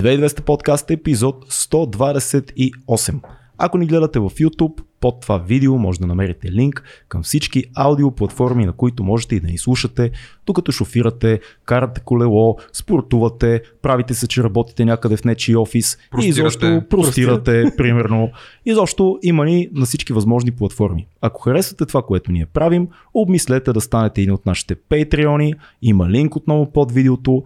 2200 подкаст епизод 128. Ако ни гледате в YouTube, под това видео може да намерите линк към всички аудиоплатформи, на които можете и да ни слушате, докато шофирате, карате колело, спортувате, правите се, че работите някъде в нечи офис Простирате. и изобщо простирате, примерно. Изобщо има ни на всички възможни платформи. Ако харесвате това, което ние правим, обмислете да станете един от нашите патреони, има линк отново под видеото.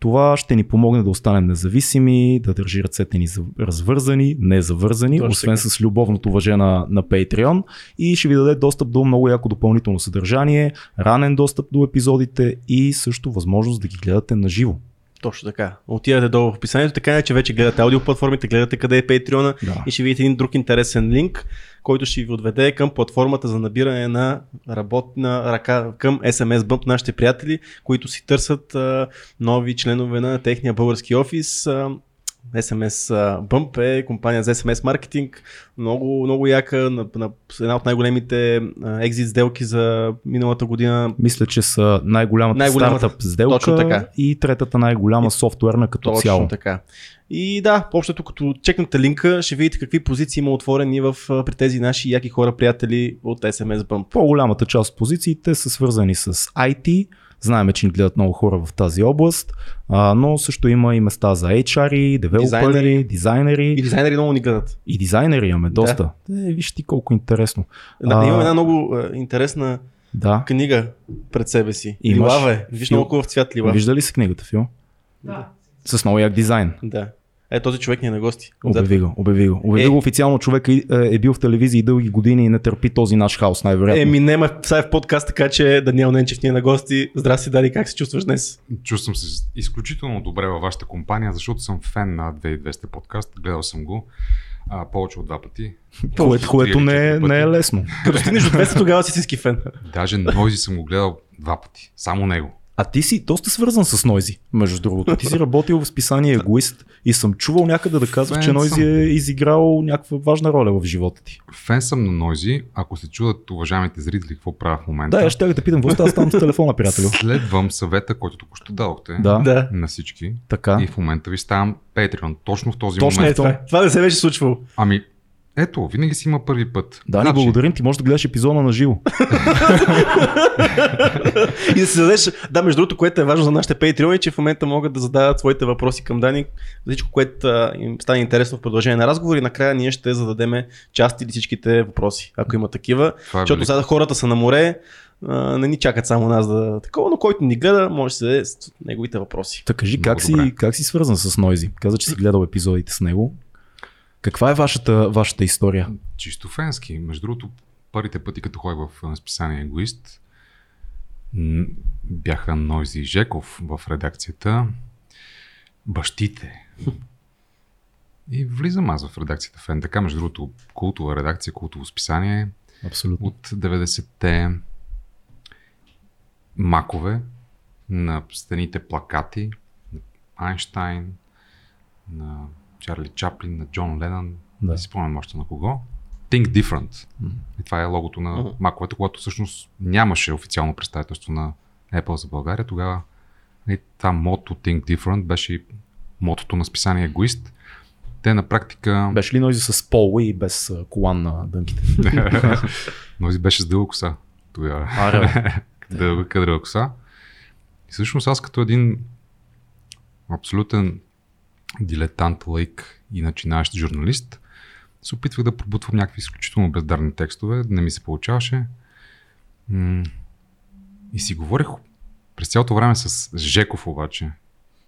Това ще ни помогне да останем независими, да държи ръцете ни за- развързани, не завързани, Точно освен така. с любовното въже на, на Patreon и ще ви даде достъп до много яко допълнително съдържание, ранен достъп до епизодите и също възможност да ги гледате на живо. Точно така. Отидете долу в описанието, така че вече гледате аудиоплатформите, гледате къде е Patreon Да. и ще видите един друг интересен линк, който ще ви отведе към платформата за набиране на работна ръка към SMS Bump, нашите приятели, които си търсят а, нови членове на техния български офис. А, SMS Bump е компания за SMS маркетинг, много, много яка, на, на една от най-големите екзит сделки за миналата година. Мисля, че са най-голямата, Най-голямата- стартъп сделка точно така. и третата най-голяма софтуерна като Точно цяло. така. И да, общото като чекнете линка, ще видите какви позиции има отворени в, при тези наши яки хора, приятели от SMS Bump. По-голямата част от позициите са свързани с IT. Знаеме, че ни гледат много хора в тази област, а, но също има и места за HR, девелопери, Дизайнери. И дизайнери много ни гледат. и дизайнери имаме доста. Е, виж ти колко интересно. Да, А, имам една много а, интересна Да. книга пред себе си. Имаш. Лилава е. Виж Фил- много хубав цвят лилав. Вижда ли си книгата, Фил? Да. С много як дизайн. Да. Е, този човек ни е на гости. Обяви го, обяви го. Обяви Е. го официално човек е, е бил в телевизии дълги години и не търпи този наш хаос, най-вероятно. Еми, нема сега е в подкаст, така че Даниел Ненчев ни е на гости. Здрасти, Дари, как се чувстваш днес? Чувствам се изключително добре във вашата компания, защото съм фен на 2200 подкаст. Гледал съм го а, повече от два пъти. което, което не, е, не е лесно. Като стигнеш до 200, тогава си истински фен. Даже Нойзи съм го гледал два пъти. Само него. А ти си доста свързан с Нойзи, между другото. Ти си работил в списание Егоист и съм чувал някъде да казваш, че Нойзи е изиграл някаква важна роля в живота ти. Фен съм на Нойзи. Ако се чудат уважаемите зрители какво правя в момента, Да, я ще те питам, какво става там с телефона, приятелю? следвам съвета, който току-що дадохте Да, Да. на всички. така. И в момента ви ставам Patreon. Точно в този Точно Е, момент. това, е. това не се беше случвало. Ами, ето, винаги си има първи път. Да, ни благодарим, ти можеш да гледаш епизода на живо. и да се зададеш, да, между другото, което е важно за нашите Patreon е, че в момента могат да задават своите въпроси към Дани, всичко, което а, им стане интересно в продължение на разговор и накрая ние ще зададем част или всичките въпроси, ако има такива. Това е Защото велико. сега хората са на море, а, не ни чакат само нас да такова, но който ни гледа, може да се даде с неговите въпроси. Та кажи, как си, как си свързан с Нойзи? Каза, че си гледал епизодите с него. Каква е вашата, вашата история? Чисто фенски. Между другото, първите пъти, като ходих в списание Егоист, бяха Нойзи и Жеков в редакцията. Бащите. И влизам аз в редакцията Фен. Така, между другото, култова редакция, култово списание Абсолютно. от 90-те макове на стените плакати на Айнштайн, на Чарли Чаплин, на Джон Ленън, Да. не си спомням още на кого. Think Different. Мгм. И това е логото на Мгм. маковете, когато всъщност нямаше официално представителство на Apple за България. Тогава нали, това мото Think Different беше и мотото на списание Егоист. Те на практика... Беше ли Нойзи с пол и без колан на дънките? Нози беше с дълга коса тогава. Дълга кадрова коса. И всъщност аз като един абсолютен дилетант, лайк и начинаещ журналист, се опитвах да пробутвам някакви изключително бездарни текстове, не ми се получаваше. И си говорех през цялото време с Жеков обаче.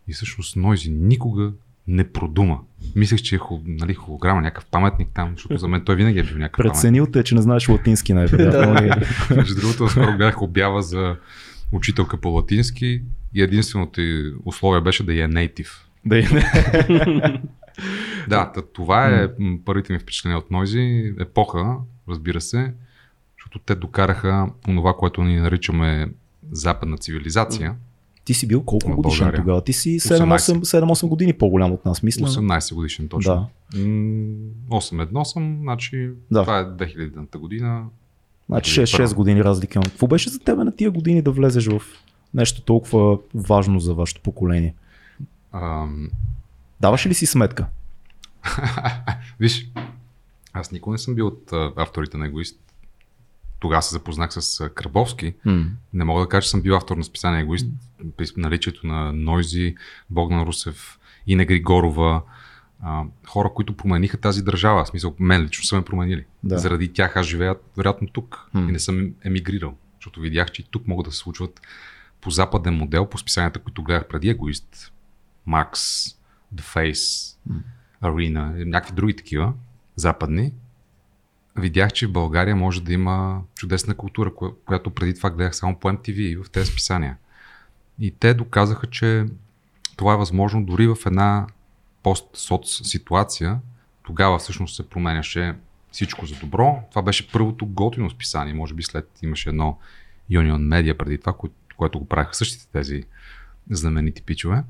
И всъщност Нойзи никога не продума. Мислех, че е хол, нали, холограма, някакъв паметник там, защото за мен той винаги е бил някакъв. Преценил те, че не знаеш латински най-вероятно. Между другото, скоро гледах обява за учителка по латински и единственото условие беше да е native. Да и не. Да, това е първите ми впечатления от Нойзи. Епоха, разбира се, защото те докараха онова, което ние наричаме западна цивилизация. Ти си бил колко годишен тогава? Ти си 7-8, 7-8 години по-голям от нас, мисля. 18 годишен точно. Да. М, 8-1 съм, значи Да. това е 2000-та година. Значи 6-6 години разлика. Какво беше за тебе на тия години да влезеш в нещо толкова важно за вашето поколение? Ам, Даваш ли си сметка? Виж, аз никога не съм бил от а, авторите на Егоист. Тогава се запознах с а, Крабовски. М. Не мога да кажа, че съм бил автор на списание Егоист. При наличието на Нойзи, Богдан Русев, Ина Григорова, а, хора, които промениха тази държава. В смисъл, мен лично са ме променили. Да. Заради тях аз живея вероятно тук. М. И не съм емигрирал. Защото видях, че и тук могат да се случват по западен модел, по списанията, които гледах преди Егоист. Макс, The Face, Arena, и някакви други такива, западни. Видях, че в България може да има чудесна култура, коя- която преди това гледах само по MTV и в тези списания. И те доказаха, че това е възможно дори в една пост-соц ситуация. Тогава всъщност се променяше всичко за добро. Това беше първото готино списание. Може би след имаше едно Union Media преди това, кое- което го правиха същите тези знаменити пичове.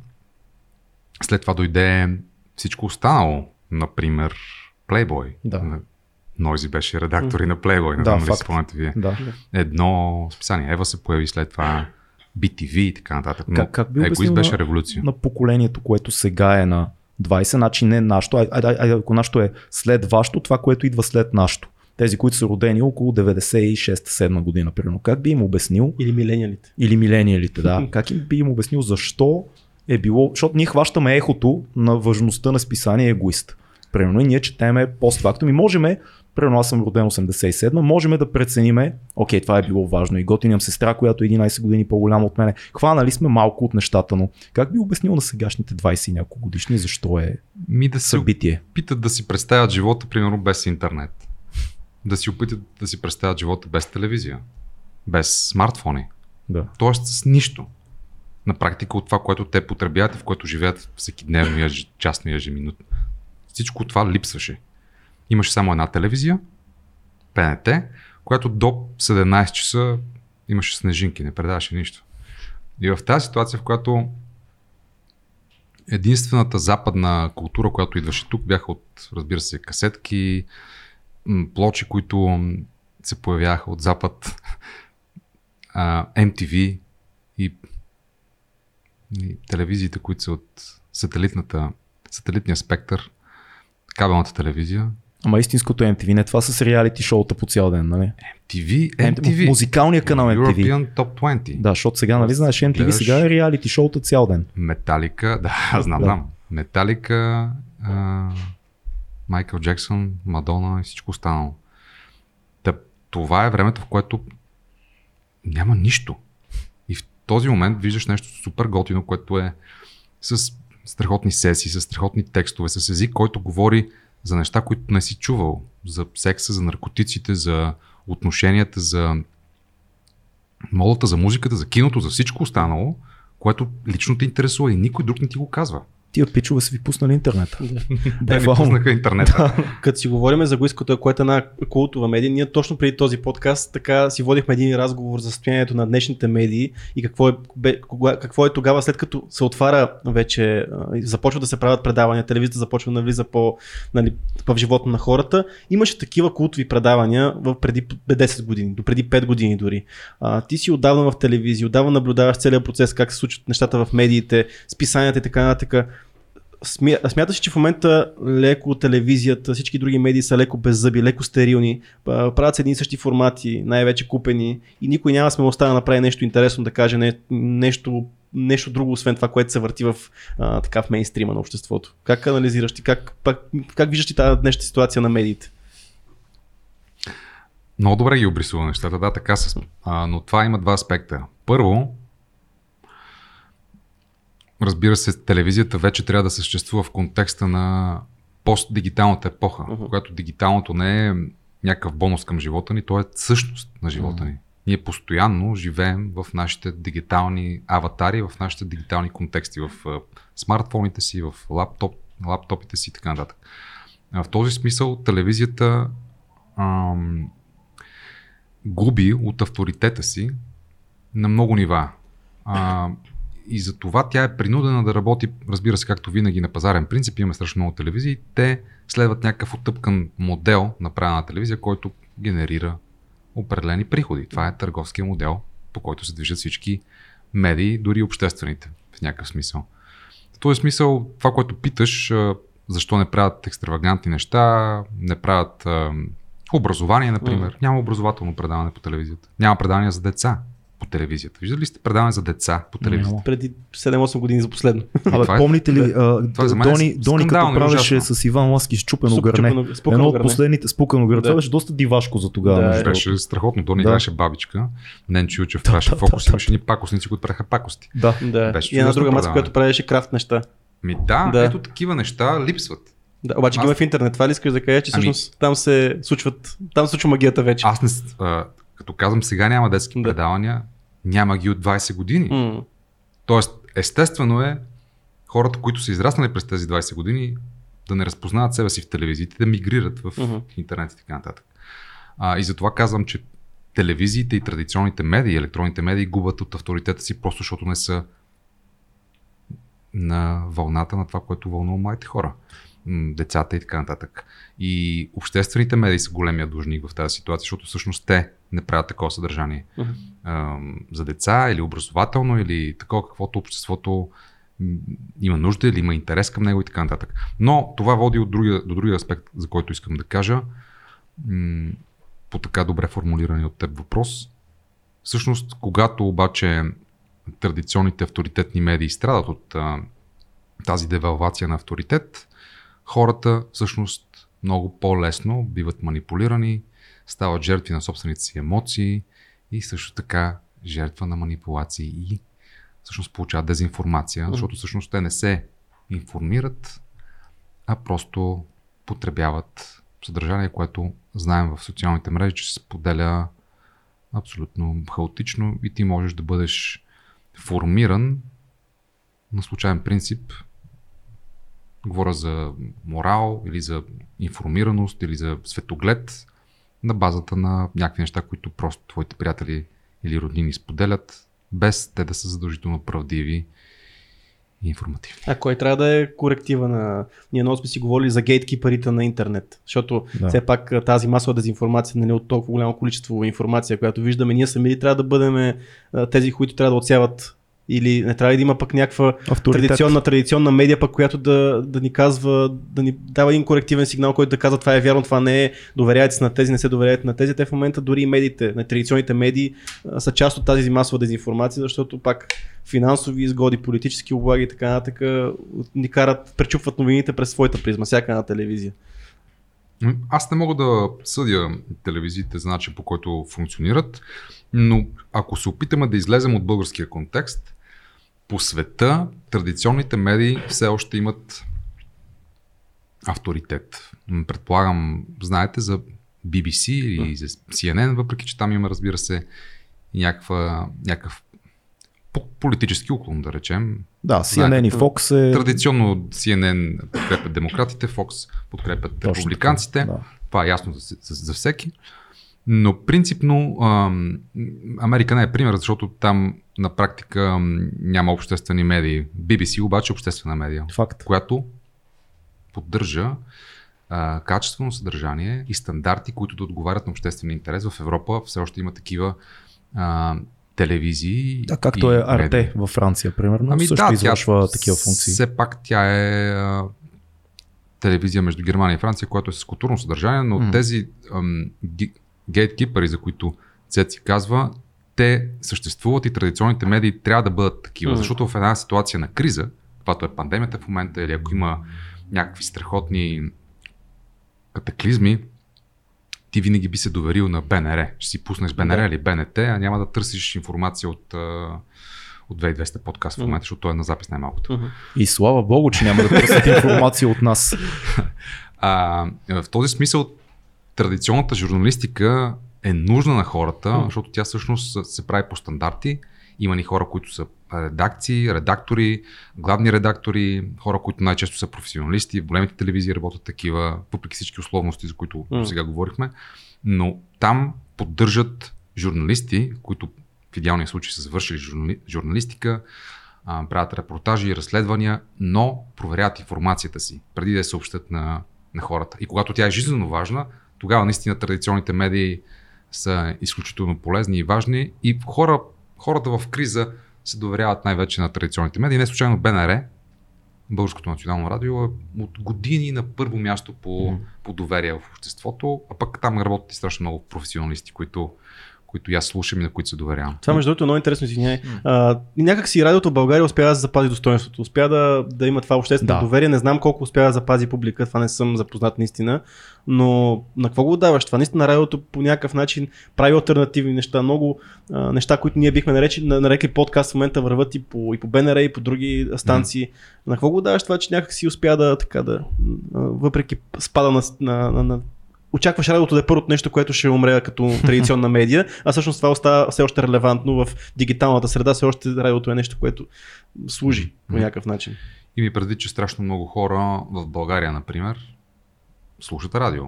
След това дойде всичко останало. Например, Playboy. Да. Нойзи беше редактор и на Playboy, не Да, знам факт. спомняте вие. Да. Едно списание. Ева се появи след това BTV и така нататък. Но Как, как би Егоист беше на, революция. на поколението, което сега е на 20, значи не нашето, а, а, а, ако нашето е след вашето, това, което идва след нашето. Тези, които са родени около 96-7 година, примерно. Как би им обяснил, Или милениалите. или милениалите, да, как им би им обяснил защо е било, защото ние хващаме ехото на важността на списание егоист. Примерно и ние четеме постфактум и можеме, примерно аз съм роден 87, можем да прецениме, окей, това е било важно и готин имам сестра, която е 11 години по-голяма от мене. Хванали сме малко от нещата, но как би обяснил на сегашните 20 и няколко годишни защо е Ми да се събитие? опитат да си представят живота, примерно, без интернет. Да си опитат да си представят живота без телевизия. Без смартфони. Да. Тоест с нищо. На практика от това, което те потребяват и в което живеят всеки дневно, ежечасно и ежеминутно. Всичко това липсваше. Имаше само една телевизия, ПНТ, която до 17 часа имаше снежинки, не предаваше нищо. И в тази ситуация, в която единствената западна култура, която идваше тук, бяха от, разбира се, касетки, плочи, които се появяха от запад, MTV и, и телевизиите, които са от сателитната, сателитния спектър, кабелната телевизия. Ама истинското MTV, не това с реалити шоута по цял ден, нали? MTV, MTV. Музикалния канал MTV. European Top 20. Да, защото сега, нали знаеш, MTV Гледаш- сега е реалити шоута цял ден. Металика, да, знам, Да. знам. Металика, Майкъл Джексън, Мадона и всичко останало. Та, това е времето, в което няма нищо. Този момент виждаш нещо супер готино, което е с страхотни сесии, с страхотни текстове, с език, който говори за неща, които не си чувал. За секса, за наркотиците, за отношенията, за модата, за музиката, за киното, за всичко останало, което лично те интересува и никой друг не ти го казва. Тия пичове са ви пуснали интернета. Те ми Буквално. пуснаха интернета. Като си говорим за Гоиското, което е една култова медия, ние точно преди този подкаст така си водихме един разговор за състоянието на днешните медии и какво е, кога, какво е тогава, след като се отваря вече, започва да се правят предавания, телевизията започва да навлиза по, нали, в живота на хората. Имаше такива култови предавания в преди 10 години, до преди 5 години дори. А, ти си отдавна в телевизия, отдавна наблюдаваш целият процес, как се случват нещата в медиите, списанията и така нататък. Смя- Смяташ, че в момента леко телевизията, всички други медии са леко беззъби, леко стерилни, правят се едни и същи формати, най-вече купени и никой няма смелостта да направи нещо интересно, да каже не, нещо, нещо друго, освен това, което се върти в, а, така, в мейнстрима на обществото. Как анализираш ти, как, пак, как виждаш ти тази днешната ситуация на медиите? Много добре ги обрисува нещата, да, така са. Но това има два аспекта. Първо, разбира се, телевизията вече трябва да съществува в контекста на постдигиталната епоха, Мгм. когато дигиталното не е някакъв бонус към живота ни, то е същност на живота ни. Ние постоянно живеем в нашите дигитални аватари, в нашите дигитални контексти, в смартфоните си, в лаптоп, лаптопите си и така нататък. В този смисъл телевизията ам, губи от авторитета си на много нива. А, и за това тя е принудена да работи, разбира се, както винаги на пазарен принцип, имаме страшно много телевизии, те следват някакъв отъпкан модел на телевизия, който генерира определени приходи. Това е търговския модел, по който се движат всички медии, дори обществените, в някакъв смисъл. този смисъл, това, което питаш, защо не правят екстравагантни неща, не правят образование, например. Няма образователно предаване по телевизията. Няма предавания за деца по телевизията. Виждали ли сте предаване за деца по телевизията? Няма. Преди 7-8 години за последно. Абе, това е- помните ли, а, това за мен е Дони, Дони като правеше ужасно. с Иван Ласки с чупено Суп- гърне. чупено- Едно от последните спукано гърне. Това Да. беше доста дивашко за тогава. Да, е. Беше страхотно. Дони Да. играеше бабичка. Ненчо Ючев правеше да, фокус. да, Имаше ни пакостници, които правеха пакости. Да. Да. Беше и една друга предаване. която правеше крафт неща. Ми да, Да. ето такива неща липсват. Да, обаче Аз- ги има в интернет. Това ли искаш да кажеш, че Ами- всъщност там се случват, там се случва магията вече. Аз не, а, като казвам сега няма детски Да. предавания, няма ги от 20 години. М. Тоест, естествено е хората, които са израснали през тези 20 години, да не разпознават себе си в телевизиите, да мигрират в Мгм. интернет и така нататък. А, и затова казвам, че телевизиите и традиционните медии, електронните медии губят от авторитета си, просто защото не са на вълната на това, което вълнува младите хора, децата и така нататък. И обществените медии са големия длъжник в тази ситуация, защото всъщност те не правят такова съдържание ам, за деца или образователно или такова каквото обществото има нужда или има интерес към него и така нататък. Но това води от другия, до другия аспект, за който искам да кажа, м, по така добре формулирани от теб въпрос. Всъщност, когато обаче традиционните авторитетни медии страдат от а, тази девалвация на авторитет, хората всъщност много по-лесно биват манипулирани, стават жертви на собствените си емоции и също така жертва на манипулации и всъщност получават дезинформация, защото всъщност те не се информират, а просто потребяват съдържание, което знаем в социалните мрежи, че се споделя абсолютно хаотично и ти можеш да бъдеш формиран на случайен принцип. Говоря за морал или за информираност или за светоглед на базата на някакви неща, които просто твоите приятели или роднини споделят, без те да са задължително правдиви и информативни. А кой трябва да е коректива на... Ние много сме си говорили за гейткипарите на интернет, защото Да. все пак тази масова дезинформация нали, от толкова голямо количество информация, която виждаме, ние сами трябва да бъдем тези, които трябва да отсяват или не трябва ли да има пък някаква Авторитет. традиционна, традиционна медия, пък, която да, да ни казва, да ни дава един корективен сигнал, който да казва това е вярно, това не е, доверяйте се на тези, не се доверяйте на тези. Те в момента дори и медиите, на традиционните медии са част от тази масова дезинформация, защото пак финансови изгоди, политически облаги и така нататък ни карат, пречупват новините през своята призма, всяка една телевизия. Аз не мога да съдя телевизиите за начин по който функционират, но ако се опитаме да излезем от българския контекст, по света традиционните медии все още имат авторитет. Предполагам, знаете за BBC или за CNN, въпреки че там има, разбира се, някаква, някакъв политически уклон, да речем. Да, Знаете, CNN и Fox е... Традиционно CNN подкрепят демократите, Fox подкрепят Точно републиканците. така, да. Това е ясно за, за, за всеки. Но принципно ам, Америка не е пример, защото там на практика няма обществени медии. BBC обаче е обществена медия, Факт. която поддържа а, качествено съдържание и стандарти, които да отговарят на обществения интерес. В Европа все още има такива а, телевизии. Да, както е. Арте във Франция, примерно, Ами също да, извършва тя такива функции. Все пак тя е а, телевизия между Германия и Франция, която е с културно съдържание, но Мгм. тези ам, ги- гейткипъри, за които Цеци казва, те съществуват и традиционните медии трябва да бъдат такива, Мгм. защото в една ситуация на криза, каквато е пандемията в момента, или ако има някакви страхотни катаклизми, ти винаги би се доверил на БНР. Ще си пуснеш БНР Да. или БНТ, а няма да търсиш информация от, от 2200 подкаст в момента, защото той е на запис най-малкото. И слава богу, че няма да търсят информация от нас. А, в този смисъл традиционната журналистика е нужна на хората, защото тя всъщност се прави по стандарти. Има ни хора, които са редакции, редактори, главни редактори, хора, които най-често са професионалисти, в големите телевизии работят такива, въпреки всички условности, за които Мгм. сега говорихме. Но там поддържат журналисти, които в идеалния случай са завършили журнали... журналистика, а, правят репортажи и разследвания, но проверяват информацията си, преди да я съобщат на, на хората. И когато тя е жизненно важна, тогава наистина традиционните медии са изключително полезни и важни. И хора, хората в криза се доверяват най-вече на традиционните медии. Не случайно БНР Българското национално радио е от години на първо място по, mm. по доверие в обществото, а пък там работят и страшно много професионалисти, които които аз слушам и на които се доверявам. Това между другото е много интересно, извиняй. Mm. някак си радиото в България успя да запази достоинството, успя да, да има това обществено да. доверие. Не знам колко успя да запази публика, това не съм запознат наистина, но на какво го даваш? Това наистина радиото по някакъв начин прави альтернативни неща, много а, неща, които ние бихме наречи, нарекли подкаст в момента върват и по, и по БНР, и по други станции. Mm. На какво го даваш това, че някак си успя да, така да, въпреки спада на, на, на, на очакваш радиото да е първото нещо, което ще умре като традиционна медия, а всъщност това остава все още релевантно в дигиталната среда, все още радиото е нещо, което служи по някакъв начин. И ми преди, че страшно много хора в България, например, слушат радио.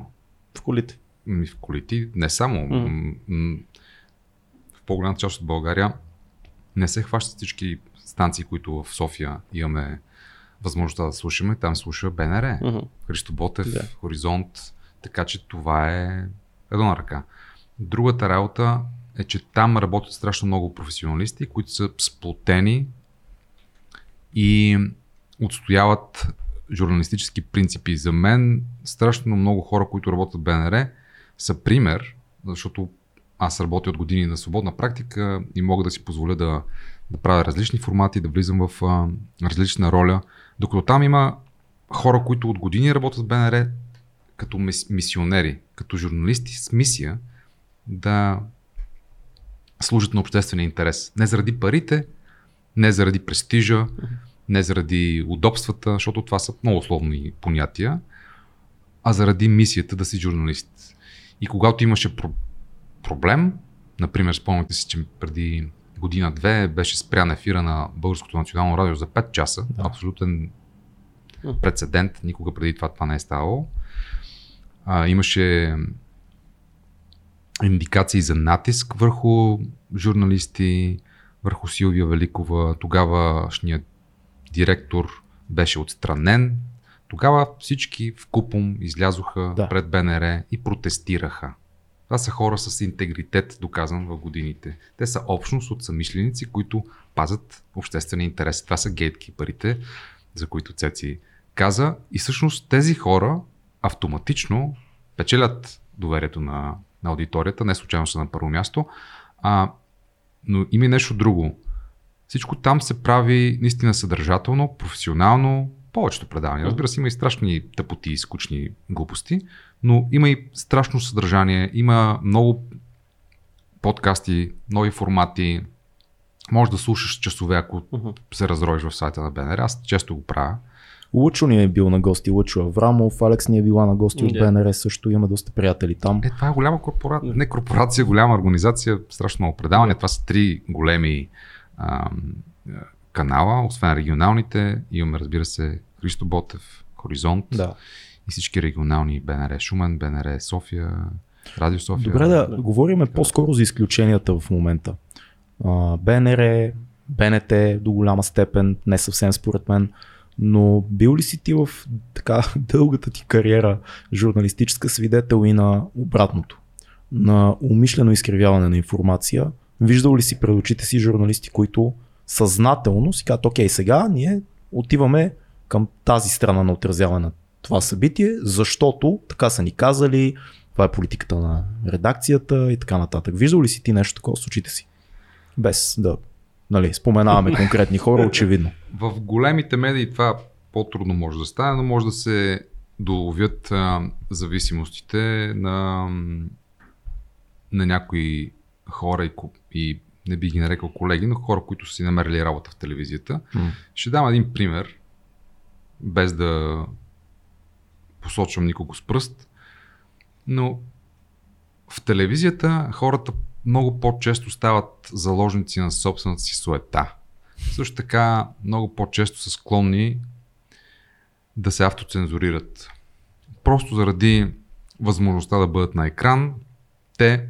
В колите. Ми в колите, не само. Mm. В по-голямата част от България не се хващат всички станции, които в София имаме възможността да слушаме. Там слуша БНР, mm-hmm. Христо Ботев, yeah. Хоризонт, така че това е едно на ръка. Другата работа е, че там работят страшно много професионалисти, които са сплотени и отстояват журналистически принципи. За мен страшно много хора, които работят в БНР, са пример, защото аз работя от години на свободна практика и мога да си позволя да, да правя различни формати, да влизам в а, различна роля. Докато там има хора, които от години работят в БНР, като мисионери, като журналисти с мисия да служат на обществения интерес. Не заради парите, не заради престижа, не заради удобствата, защото това са много условни понятия, а заради мисията да си журналист. И когато имаше про- проблем, например, спомняте си, че преди година-две беше спрян ефира на Българското национално радио за 5 часа, да. абсолютен прецедент, никога преди това това не е ставало а, имаше индикации за натиск върху журналисти, върху Силвия Великова. Тогавашният директор беше отстранен. Тогава всички в купом излязоха да. пред БНР и протестираха. Това са хора с интегритет, доказан в годините. Те са общност от самишленици, които пазят обществения интерес. Това са гейткипърите, за които Цеци каза. И всъщност тези хора автоматично печелят доверието на, на аудиторията, не случайно са на първо място, а, но има и нещо друго. Всичко там се прави наистина съдържателно, професионално, повечето предавания. Разбира се, има и страшни тъпоти и скучни глупости, но има и страшно съдържание, има много подкасти, нови формати. Може да слушаш часове, ако uh-huh. се разроиш в сайта на БНР. Аз често го правя. Лучо ни е бил на гости, Лучо Аврамов, Алекс ни е била на гости от БНР също, има доста приятели там. Е, това е голяма корпорация, не корпорация, голяма организация, страшно много предавания. Това са три големи а, канала, освен регионалните. Имаме, разбира се, Христо Ботев, Хоризонт да. и всички регионални БНР Шумен, БНР София, Радио София. Добре да, да говорим по-скоро за изключенията в момента. А, БНР, БНТ до голяма степен, не съвсем според мен. Но бил ли си ти в така дългата ти кариера журналистическа свидетел и на обратното? На умишлено изкривяване на информация? Виждал ли си пред очите си журналисти, които съзнателно си казват, окей, сега ние отиваме към тази страна на отразяване на това събитие, защото така са ни казали, това е политиката на редакцията и така нататък. Виждал ли си ти нещо такова с очите си? Без да Нали, споменаваме конкретни хора, очевидно. В големите медии това по-трудно може да стане, но може да се доловят а, зависимостите на, на някои хора и, и не би ги нарекал колеги, но хора, които са си намерили работа в телевизията. Mm. Ще дам един пример, без да посочвам никого с пръст, но в телевизията хората много по-често стават заложници на собствената си суета. Също така много по-често са склонни да се автоцензурират. Просто заради възможността да бъдат на екран, те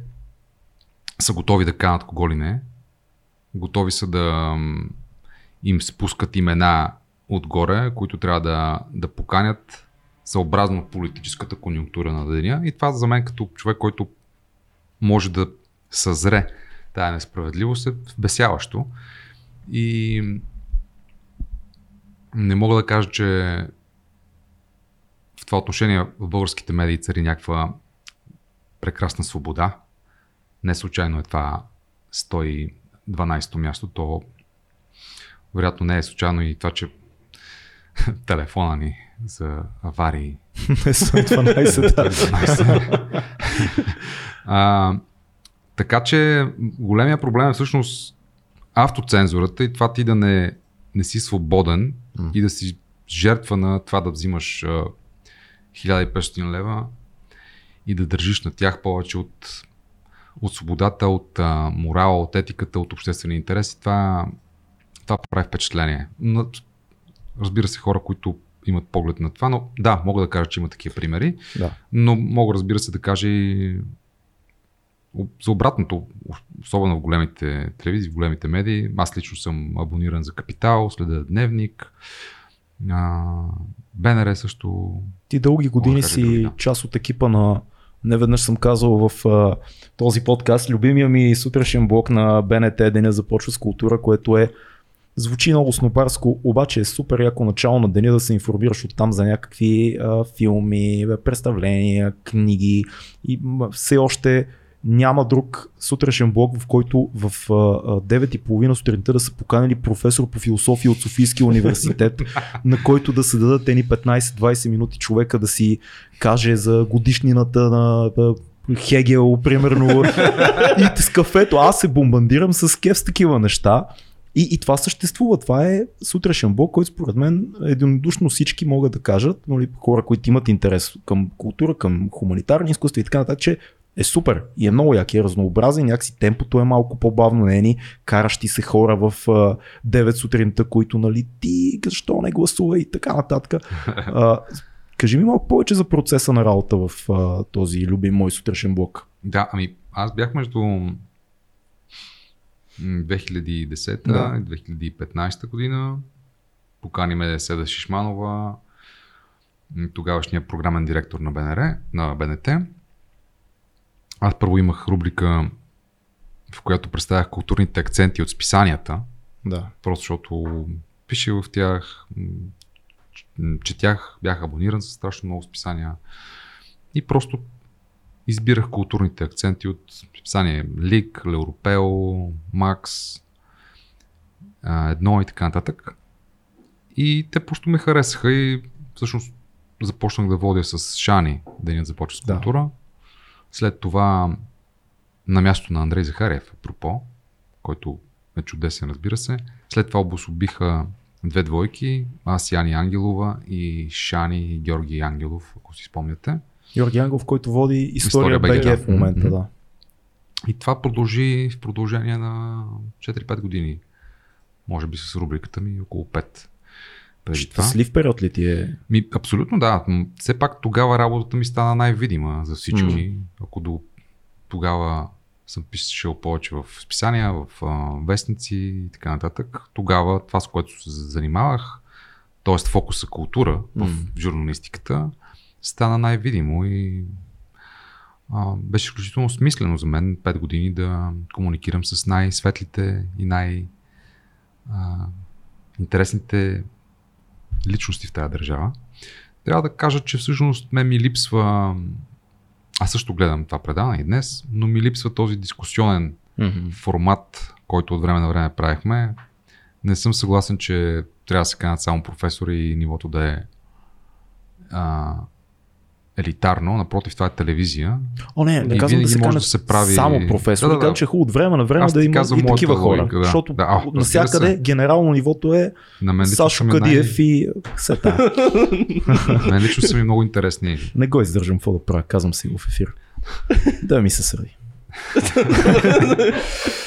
са готови да канат кого ли не. Готови са да им спускат имена отгоре, които трябва да, да поканят съобразно политическата конюнктура на деня. И това за мен като човек, който може да съзре тая несправедливост е вбесяващо. И не мога да кажа, че в това отношение в българските медии цари някаква прекрасна свобода. Не случайно е това 112-то място. То вероятно не е случайно и това, че телефона ни за аварии. Не 112. така че големия проблем е всъщност автоцензурата и това ти да не, не си свободен mm. и да си жертва на това да взимаш а, 1500 лева и да държиш на тях повече от, от свободата, от а, морала, от етиката, от обществени интереси. Това, това прави впечатление. Разбира се, хора, които имат поглед на това, но да, мога да кажа, че има такива примери, да. но мога, разбира се, да кажа и за обратното, особено в големите телевизии, в големите медии. Аз лично съм абониран за Капитал, следа Дневник, а, БНР също. Ти дълги години си други, да. част от екипа на не веднъж съм казал в а, този подкаст, любимия ми сутрешен блок на БНТ Деня започва с култура, което е Звучи много снобарско, обаче е супер яко начало на деня да се информираш от там за някакви а, филми, представления, книги и все още няма друг сутрешен блок, в който в 9.30 сутринта да са поканили професор по философия от Софийския университет, на който да се дадат ени 15-20 минути човека да си каже за годишнината на Хегел, примерно, и с кафето. Аз се бомбандирам с кеф с такива неща. И, и това съществува. Това е сутрешен блок, който според мен единодушно всички могат да кажат, нали, хора, които имат интерес към култура, към хуманитарни изкуства и така нататък, че е супер и е много як, е разнообразен, някакси темпото е малко по-бавно, не е ни каращи се хора в uh, 9 сутринта, които нали ти, защо не гласува и така нататък. Uh, кажи ми малко повече за процеса на работа в uh, този любим мой сутрешен блок. Да, ами аз бях между 2010 да. и 2015 година. Покани ме Седа Шишманова, тогавашния програмен директор на БНР, на БНТ. Аз първо имах рубрика, в която представях културните акценти от списанията. Да. Просто защото пише в тях, четях, бях абониран с страшно много списания. И просто избирах културните акценти от списание Лик, Леуропео, Макс, едно и така нататък. И те просто ме харесаха и всъщност започнах да водя с Шани, денят започва с култура. Да. След това на място на Андрей Захариев, апропо, който е чудесен, разбира се. След това обособиха две двойки, аз Яни Ангелова и Шани Георги Ангелов, ако си спомняте. Георги Ангелов, който води История, История БГ, в момента, mm-hmm. да. И това продължи в продължение на 4-5 години. Може би с рубриката ми около 5. Преди Щастлив това. период ли ти е? Ми, абсолютно да. Все пак тогава работата ми стана най-видима за всички. Mm. Ако до тогава съм писал повече в списания, в а, вестници и така нататък, тогава това, с което се занимавах, т.е. фокуса култура в mm. журналистиката, стана най-видимо и а, беше изключително смислено за мен 5 години да комуникирам с най-светлите и най-интересните личности в тази държава. Трябва да кажа, че всъщност ме ми липсва. Аз също гледам това предаване и днес, но ми липсва този дискусионен mm-hmm. формат, който от време на време правихме. Не съм съгласен, че трябва да се канат само професори и нивото да е а, елитарно, напротив, това е телевизия. О, не, не казвам да се, може да се прави... само професор. Да, да, да. че е хубаво от време на време да има и такива хора. Логика, да. Защото да, а, навсякъде генерално нивото е на мен Сашо Кадиев най... и Сета. мен лично са ми много интересни. Не го издържам какво да правя, казвам си го в ефир. да ми се сърди.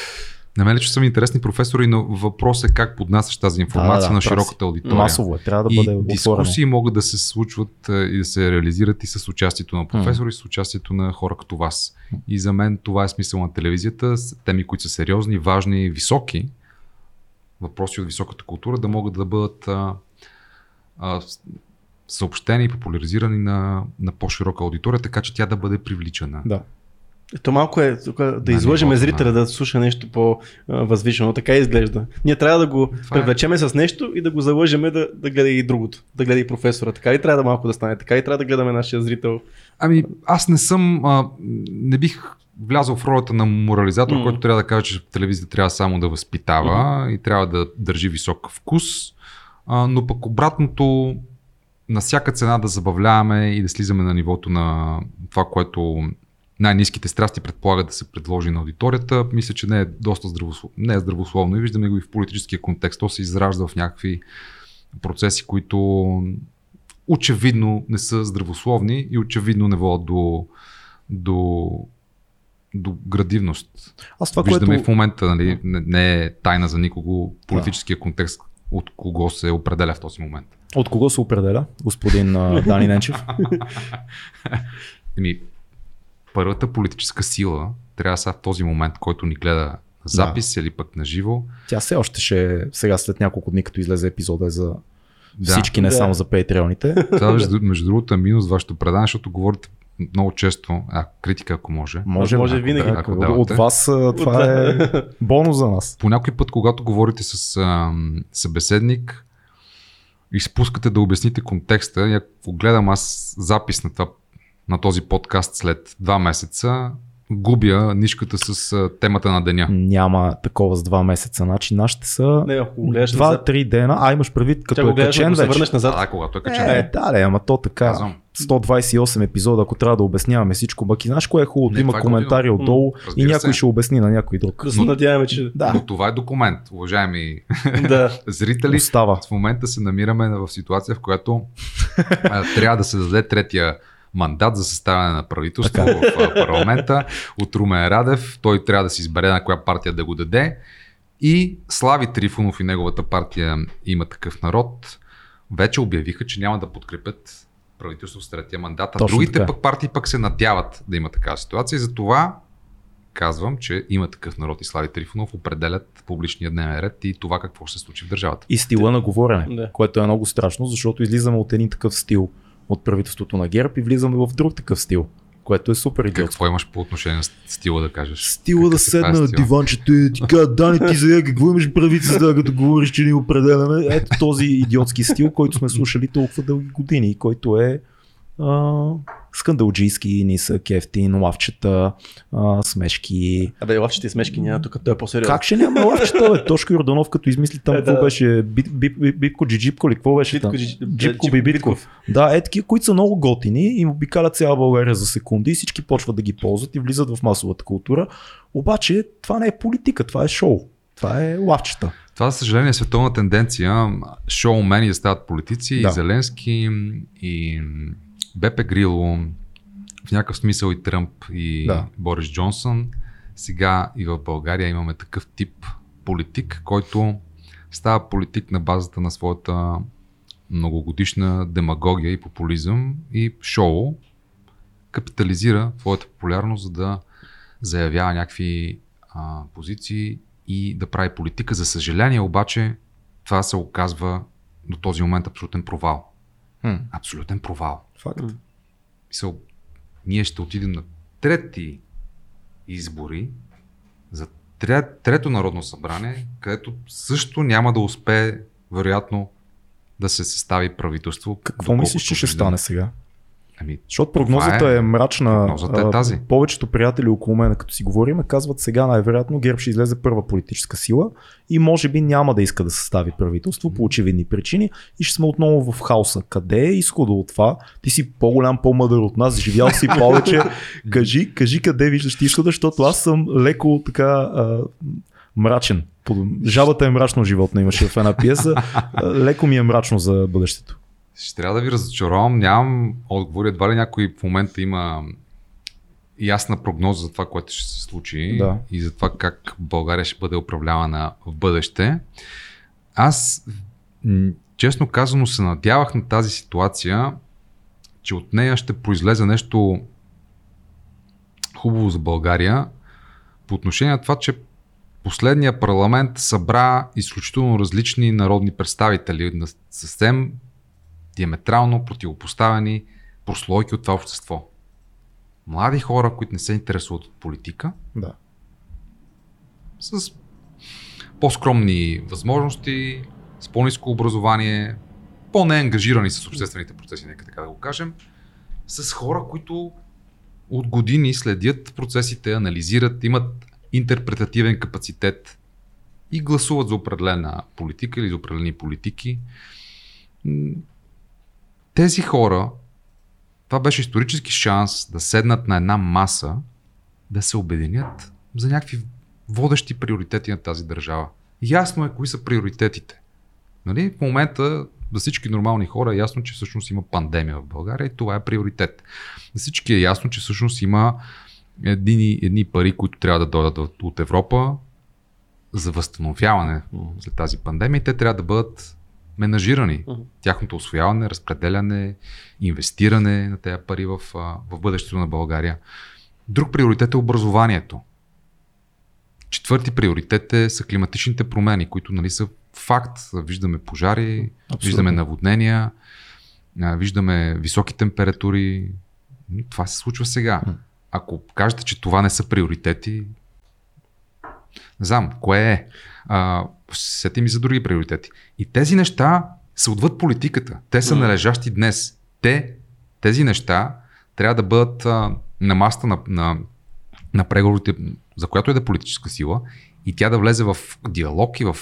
На мен лично са ми интересни професори, но въпрос е как поднасяш тази информация да, да, на широката аудитория. Масово е, трябва да бъде и дискусии могат да се случват и да се реализират и с участието на професори, mm. с участието на хора като вас. И за мен това е смисъл на телевизията, теми, които са сериозни, важни, високи, въпроси от високата култура, да могат да бъдат а, а, съобщени и популяризирани на, на по-широка аудитория, така че тя да бъде привличана. Да. Ето малко е тук, да Да, излъжеме зрителя да слуша нещо по-възвишено. Така изглежда. Ние трябва да го Това е. привлечеме с нещо и да го залъжеме да, да гледа и другото. Да гледа и професора. Така и трябва да малко да стане. Така и трябва да гледаме нашия зрител. Ами, аз не съм, а, не бих влязъл в ролята на морализатор, mm. който трябва да каже, че телевизията трябва само да възпитава mm. и трябва да държи висок вкус, а, но пък обратното, на всяка цена да забавляваме и да слизаме на нивото на това, което най-низките страсти предполага да се предложи на аудиторията, мисля, че не е доста здравословно. Не е здравословно и виждаме го и в политическия контекст. То се изражда в някакви процеси, които очевидно не са здравословни и очевидно не водят до, до, до градивност. Аз това, Виждаме което... в момента, нали, не, не е тайна за никого политическия контекст, от кого се определя в този момент. От кого се определя, господин Дани Ненчев? Еми, първата политическа сила трябва сега в този момент, който ни гледа на запис да. или пък на живо. Тя все още ще сега след няколко дни, като излезе епизода е за Да. всички, не Да. само за патреоните. Това между, между другото е минус вашето предание, защото говорите много често, а, критика ако може. Може, Може ако винаги. да, Ако от, давате. от вас това е бонус за нас. По някой път, когато говорите с а, събеседник, изпускате да обясните контекста и ако гледам аз запис на, това, на този подкаст след два месеца, губя нишката с темата на деня. Няма такова с два месеца. Значи нашите са Не, ако два-три дена. А, имаш предвид, тя като го е гледаш, качен се вече. върнеш назад. А, да, когато е качен. Е, да, да, ама то така. Казвам. 128 епизода, ако трябва да обясняваме всичко, бъки, знаеш кое е хубаво? Не, Има е коментари готино. отдолу и Разбира някой се. ще обясни на някой друг. Да се надяваме, че Да, Но това е документ, уважаеми да. зрители. остава. В момента се намираме в ситуация, в която а, трябва да се даде третия мандат за съставяне на правителство в а, парламента от Румен Радев. Той трябва да си избере на коя партия да го даде. И Слави Трифонов и неговата партия има такъв народ. Вече обявиха, че няма да подкрепят правителство с третия мандат. А Точно другите така. пък партии пък се надяват да има такава ситуация. И затова казвам, че има такъв народ и Слави Трифонов определят публичния дневен ред и това какво ще се случи в държавата. И стила на говорене, Да. което е много страшно, защото излизаме от един такъв стил от правителството на ГЕРБ и влизаме в друг такъв стил, което е супер идиотско. Какво имаш по отношение на стила да кажеш? Стила да Какъв е седна на диванчето и ти кажа, Дани, ти сега какво имаш прави като говориш, че ни определяме. Ето този идиотски стил, който сме слушали толкова дълги години и който е скандалджийски, нисък, ефтин, лавчета, а, смешки. Абе, лавчите и смешки няма, тук той е по-сериозен. Как ще няма лавчета, бе? Тошко Йорданов, като измисли там, Е, какво да. беше? Бипко Джиджипко ли? Какво беше там? Битко, Джи- Джипко Джип- Бибитков. Да, е такива, които са много готини и обикалят цяла България за секунди и всички почват да ги ползват и влизат в масовата култура. Обаче това не е политика, това е шоу. Това е лавчета. Това, за съжаление, е световна тенденция. Шоумени стават политици, Да. и Зеленски, и Бепе Грило, в някакъв смисъл и Тръмп, и Да. Борис Джонсън. Сега и в България имаме такъв тип политик, който става политик на базата на своята многогодишна демагогия и популизъм и шоу, капитализира своята популярност, за да заявява някакви а, позиции и да прави политика. За съжаление обаче това се оказва до този момент абсолютен провал. Хм. Абсолютен провал. Факт. Мисъл, ние ще отидем на трети избори за трет, трето народно събрание, където също няма да успее, вероятно, да се състави правителство. Какво мислиш, че ще стане сега? Ами, Защото прогнозата е, е- мрачна. прогнозата е тази. Повечето приятели около мен, като си говорим, казват сега най-вероятно ГЕРБ ще излезе първа политическа сила и може би няма да иска да състави правителство по очевидни причини и ще сме отново в хаоса. Къде е изхода от това? Ти си по-голям, по-мъдър от нас, живял си повече. кажи, кажи къде виждаш ти изхода, защото аз съм леко така а, мрачен. Жабата е мрачно животно, имаше в една пиеса. Леко ми е мрачно за бъдещето. Ще трябва да ви разочаровам. Нямам отговори. Едва ли някой в момента има ясна прогноза за това, което ще се случи Да. и за това как България ще бъде управлявана в бъдеще. Аз, честно казано, се надявах на тази ситуация, че от нея ще произлезе нещо хубаво за България по отношение на това, че последния парламент събра изключително различни народни представители на съвсем диаметрално противопоставени прослойки от това общество. млади хора, които не се интересуват от политика, Да. с по-скромни възможности, с по-низко образование, по-неангажирани с обществените процеси, нека така да го кажем, с хора, които от години следят процесите, анализират, имат интерпретативен капацитет и гласуват за определена политика или за определени политики. Тези хора, това беше исторически шанс да седнат на една маса, да се обединят за някакви водещи приоритети на тази държава. Ясно е кои са приоритетите. Нали? В момента за всички нормални хора е ясно, че всъщност има пандемия в България и това е приоритет. За всички е ясно, че всъщност има едни, едни пари, които трябва да дойдат от- от Европа за възстановяване след тази пандемия и те трябва да бъдат менажирани. Мгм. Тяхното освояване, разпределяне, инвестиране на тези пари в, в бъдещето на България. Друг приоритет е образованието. Четвърти приоритет е, са климатичните промени, които нали, са факт. Виждаме пожари, Абсолютно. виждаме наводнения, виждаме високи температури. Това се случва сега. Ако кажете, че това не са приоритети, не знам, кое е. А, сети ми за други приоритети. И тези неща са отвъд политиката. Те са належащи днес. Те, тези неща, трябва да бъдат а, на маста на, на, на преговорите, за която е да е политическа сила, и тя да влезе в диалог и в,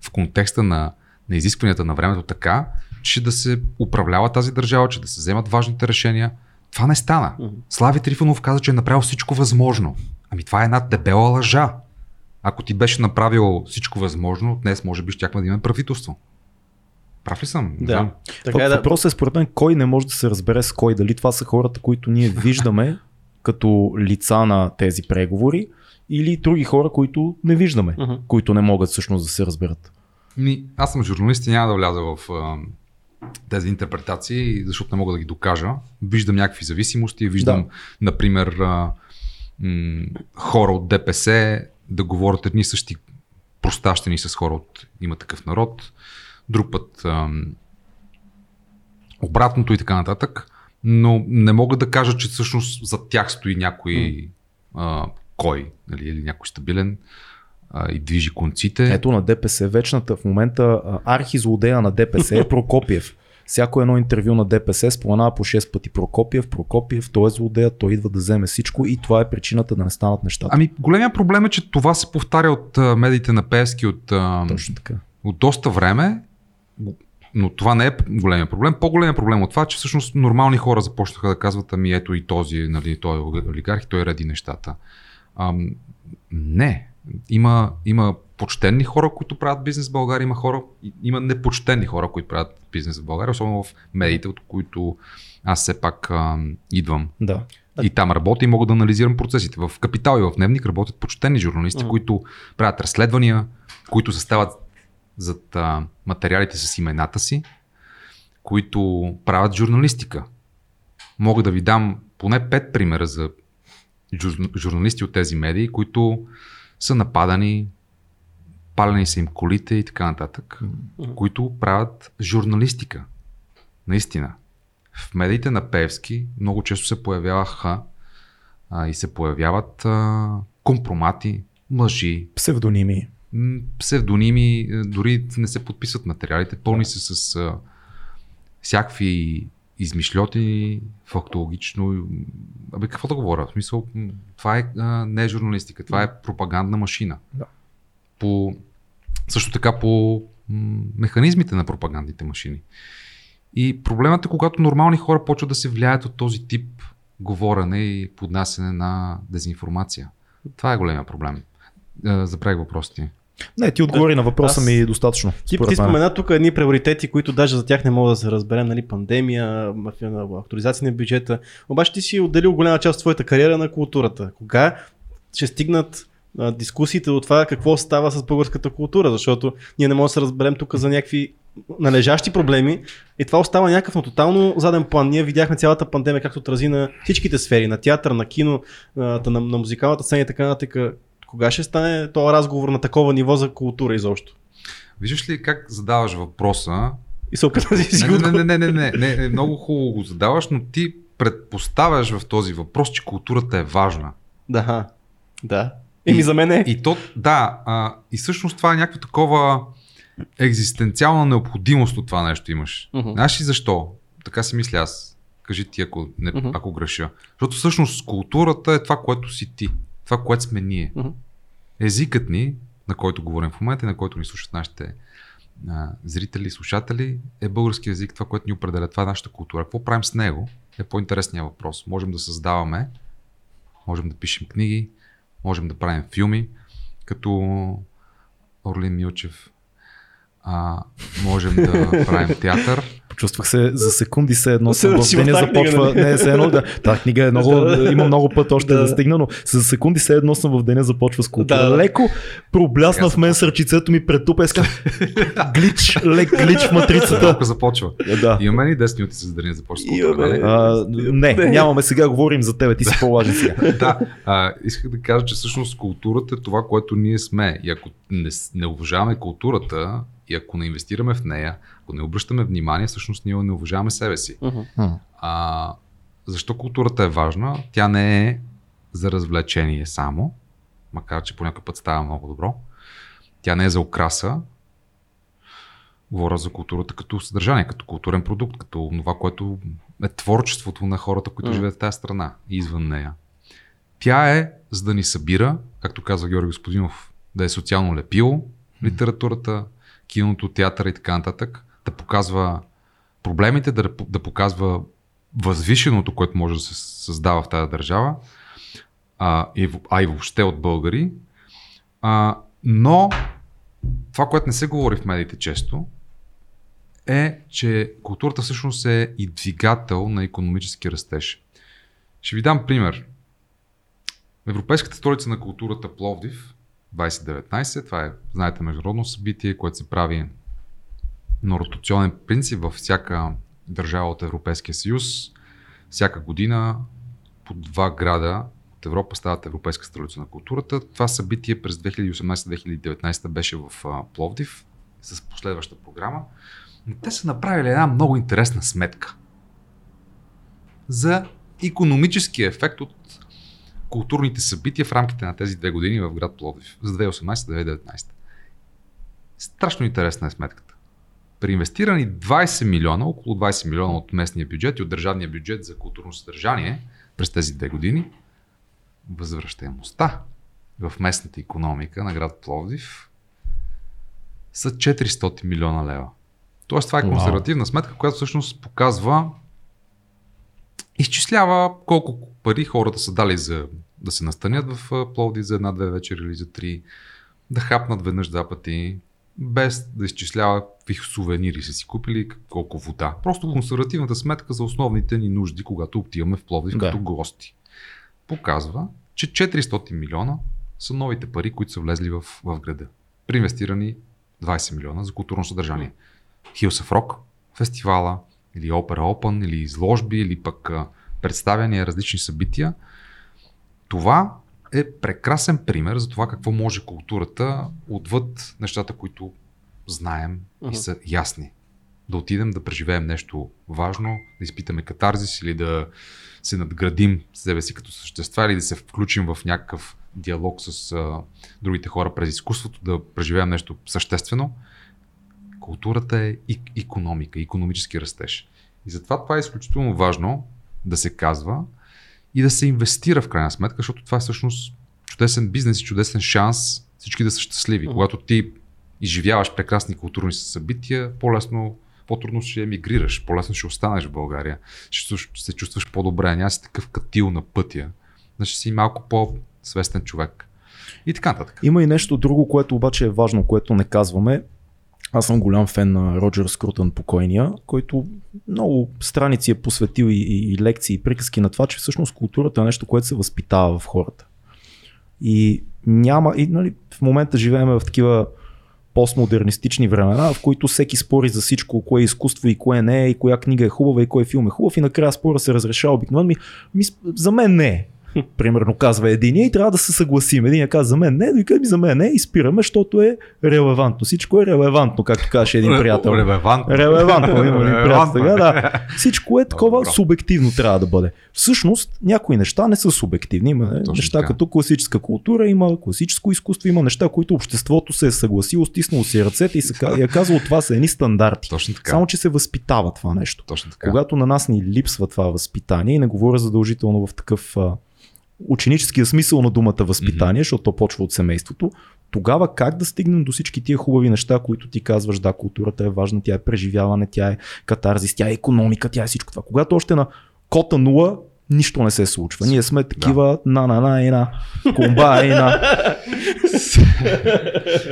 в контекста на, на изискванията на времето така, че да се управлява тази държава, че да се вземат важните решения. Това не стана. Слави Трифонов каза, че е направил всичко възможно. Ами това е една дебела лъжа. Ако ти беше направил всичко възможно, днес може би щяхме да имаме правителство. Прав ли съм? Да. Така е, да. Въпросът е според мен кой не може да се разбере с кой. Дали това са хората, които ние виждаме като лица на тези преговори или други хора, които не виждаме, които не могат всъщност да се разберат. Ми, аз съм журналист и няма да вляза в а, тези интерпретации, защото не мога да ги докажа. Виждам някакви зависимости, виждам, Да. например, а, м- хора от ДПС да говорят едни същи простащени с хора от има такъв народ, друг път ам, обратното и така нататък, но не мога да кажа, че всъщност зад тях стои някой а, кой, нали, или някой стабилен а, и движи конците. Ето на ДПС, вечната в момента архизлодея на ДПС е Прокопиев. Всяко едно интервю на ДПС споменава по 6 пъти Прокопиев, Прокопиев, той е злодея, той идва да вземе всичко и това е причината да не станат нещата. Ами, големия проблем е, че това се повтаря от а, медиите на Певски от, а, Точно така. от доста време, но това не е големия проблем. По-големия проблем от това е, че всъщност нормални хора започнаха да казват, ами ето и този, нали, той е олигарх, той реди нещата. Ам, не. Има, има почтенни хора, които правят бизнес в България, има хора, има непочтенни хора, които правят бизнес в България, особено в медиите, от които аз все пак ам, идвам. Да. И там работя и мога да анализирам процесите. В Капитал и в Дневник работят почтени журналисти, Мгм. които правят разследвания, които застават зад а, материалите с имената си, които правят журналистика. Мога да ви дам поне пет примера за жур- журналисти от тези медии, които са нападани, палени са им колите и така нататък, Мгм. които правят журналистика. Наистина. В медиите на Певски много често се появяваха а, и се появяват а, компромати, лъжи, Псевдоними. псевдоними, е, дори не се подписват материалите, пълни се с а, всякакви измишлети, фактологично. Абе, какво да говоря? В смисъл, това е, а, не е журналистика, това е пропагандна машина. Да. По, също така по м, механизмите на пропагандните машини. И проблемът е, когато нормални хора почват да се влияят от този тип говорене и поднасене на дезинформация. Това е големия проблем. Е, Забравих въпросите. Не, ти отговори на въпроса аз- ми достатъчно. Ти, ти мен. спомена тук едни приоритети, които даже за тях не мога да се разберем, нали, пандемия, мафия, актуализация на бюджета. Обаче ти си отделил голяма част от своята кариера на културата. Кога ще стигнат а, дискусиите от това какво става с българската култура, защото ние не можем да се разберем тук за някакви належащи проблеми и това остава някакъв на тотално заден план. Ние видяхме цялата пандемия как се отрази на всичките сфери, на театър, на кино, на, на, на музикалната сцена и така нататък. Кога ще стане този разговор на такова ниво за култура изобщо? Виждаш ли как задаваш въпроса? И се да си Не, не, не, не, не, не, не, много хубаво го задаваш, но ти предпоставяш в този въпрос, че културата е важна. Да. Да. Еми за мен е. И то, да, а, и всъщност това е някакво такова екзистенциална необходимост от това нещо имаш. Мгм. Знаеш ли защо? Така си мисля аз. Кажи ти, ако, не, Мгм. ако греша. Защото всъщност културата е това, което си ти. Това, което сме ние. Мгм. Езикът ни, на който говорим в момента и на който ни слушат нашите а, зрители, слушатели, е български език. Това, което ни определя. Това е нашата култура. Какво правим с него е по-интересният въпрос. Можем да създаваме, можем да пишем книги, можем да правим филми, като Орлин Милчев. А, можем да правим театър. Почувствах се за секунди се едно Се съм в деня тази книга, започва. нали? Не, се едно, да. Тази книга е много, има много път още Да. да, стигна, но за секунди се едно съм в деня започва с култура. Да. Леко проблясна в мен сърчицето ми претупа и глич, лек глич в матрицата. Тук започва. Да. Имаме ли 10 минути за да ни започне с Имаме. култура? нали? А, не, Не. нямаме сега, говорим за тебе, ти си по-важен сега. да, а, исках да кажа, че всъщност културата е това, което ние сме. И ако не, не уважаваме културата и ако не инвестираме в нея, ако не обръщаме внимание, всъщност ние не уважаваме себе си. Мгм. А, защо културата е важна? Тя не е за развлечение само, макар че по някакъв път става много добро. Тя не е за украса. Говоря за културата като съдържание, като културен продукт, като това, което е творчеството на хората, които М. живеят в тази страна и извън нея. Тя е за да ни събира, както казва Георги Господинов, да е социално лепило, литературата, киното, театъра и така нататък, да показва проблемите, да, да показва възвишеното, което може да се създава в тази държава, а и, а и въобще от българи. А, но това, което не се говори в медиите често, е, че културата всъщност е и двигател на економически растеж. Ще ви дам пример. Европейската столица на културата Пловдив 2019, това е, знаете, международно събитие, което се прави на ротационен принцип във всяка държава от Европейския съюз. Всяка година по два града от Европа стават Европейска столица на културата. Това събитие през 2018-2019 беше в Пловдив с последваща програма. Но те са направили една много интересна сметка за економическия ефект от културните събития в рамките на тези две години в град Пловдив за 2018-2019. Страшно интересна е сметката. При инвестирани 20 милиона, около 20 милиона от местния бюджет и от държавния бюджет за културно съдържание през тези две години, възвръщаемостта в местната економика на град Пловдив са 400 милиона лева. Тоест това е консервативна сметка, която всъщност показва изчислява колко пари хората са дали за да се настанят в а, Пловдив за една-две вечери или за три, да хапнат веднъж два пъти, без да изчислява какви сувенири са си купили, колко вода. Просто консервативната сметка за основните ни нужди, когато отиваме в Пловдив Да. като гости. Показва, че 400 милиона са новите пари, които са влезли в, в града. При инвестирани 20 милиона за културно съдържание. Hills of Rock, фестивала, или Opera Open, или изложби, или пък представяния, различни събития. Това е прекрасен пример за това какво може културата отвъд нещата, които знаем и Мгм. са ясни. Да отидем да преживеем нещо важно, да изпитаме катарзис или да се надградим себе си като същества или да се включим в някакъв диалог с а, другите хора през изкуството, да преживеем нещо съществено. Културата е и економика, економически растеж. И затова това е изключително важно да се казва и да се инвестира в крайна сметка, защото това е всъщност чудесен бизнес и чудесен шанс всички да са щастливи. Когато ти изживяваш прекрасни културни събития, по-лесно, по-трудно ще емигрираш, по-лесно ще останеш в България, ще се чувстваш по-добре, няма си такъв катил на пътя, значи си малко по-свестен човек. И така нататък. Има и нещо друго, което обаче е важно, което не казваме. Аз съм голям фен на Роджер Скрутън покойния, който много страници е посветил и, и, и лекции, и приказки на това, че всъщност културата е нещо, което се възпитава в хората. И няма, и нали, в момента живеем в такива постмодернистични времена, в които всеки спори за всичко, кое е изкуство и кое не е, и коя книга е хубава и кой филм е хубав и накрая спора се разрешава обикновено. Ми, ми, за мен не е. Примерно казва един и трябва да се съгласим. Един казва за мен не, други ми за мен не и спираме, защото е релевантно. Всичко е релевантно, както каже един приятел. Релевантно. Релевантно, има един приятел. Сега, да. Всичко е такова Добро. субективно трябва да бъде. Всъщност, някои неща не са субективни. Има Точно неща така. като класическа култура, има класическо изкуство, има неща, които обществото се е съгласило, стиснало си ръцете и, се, и е казало това са едни стандарти. Точно така. Само, че се възпитава това нещо. Точно така. Когато на нас ни липсва това възпитание, и не говоря задължително в такъв ученическия смисъл на думата възпитание, защото то почва от семейството, тогава как да стигнем до всички тия хубави неща, които ти казваш, да, културата е важна, тя е преживяване, тя е катарзис, тя е економика, тя е всичко това. Когато още на кота нула нищо не се случва. Ние сме такива на на на и на комба и на.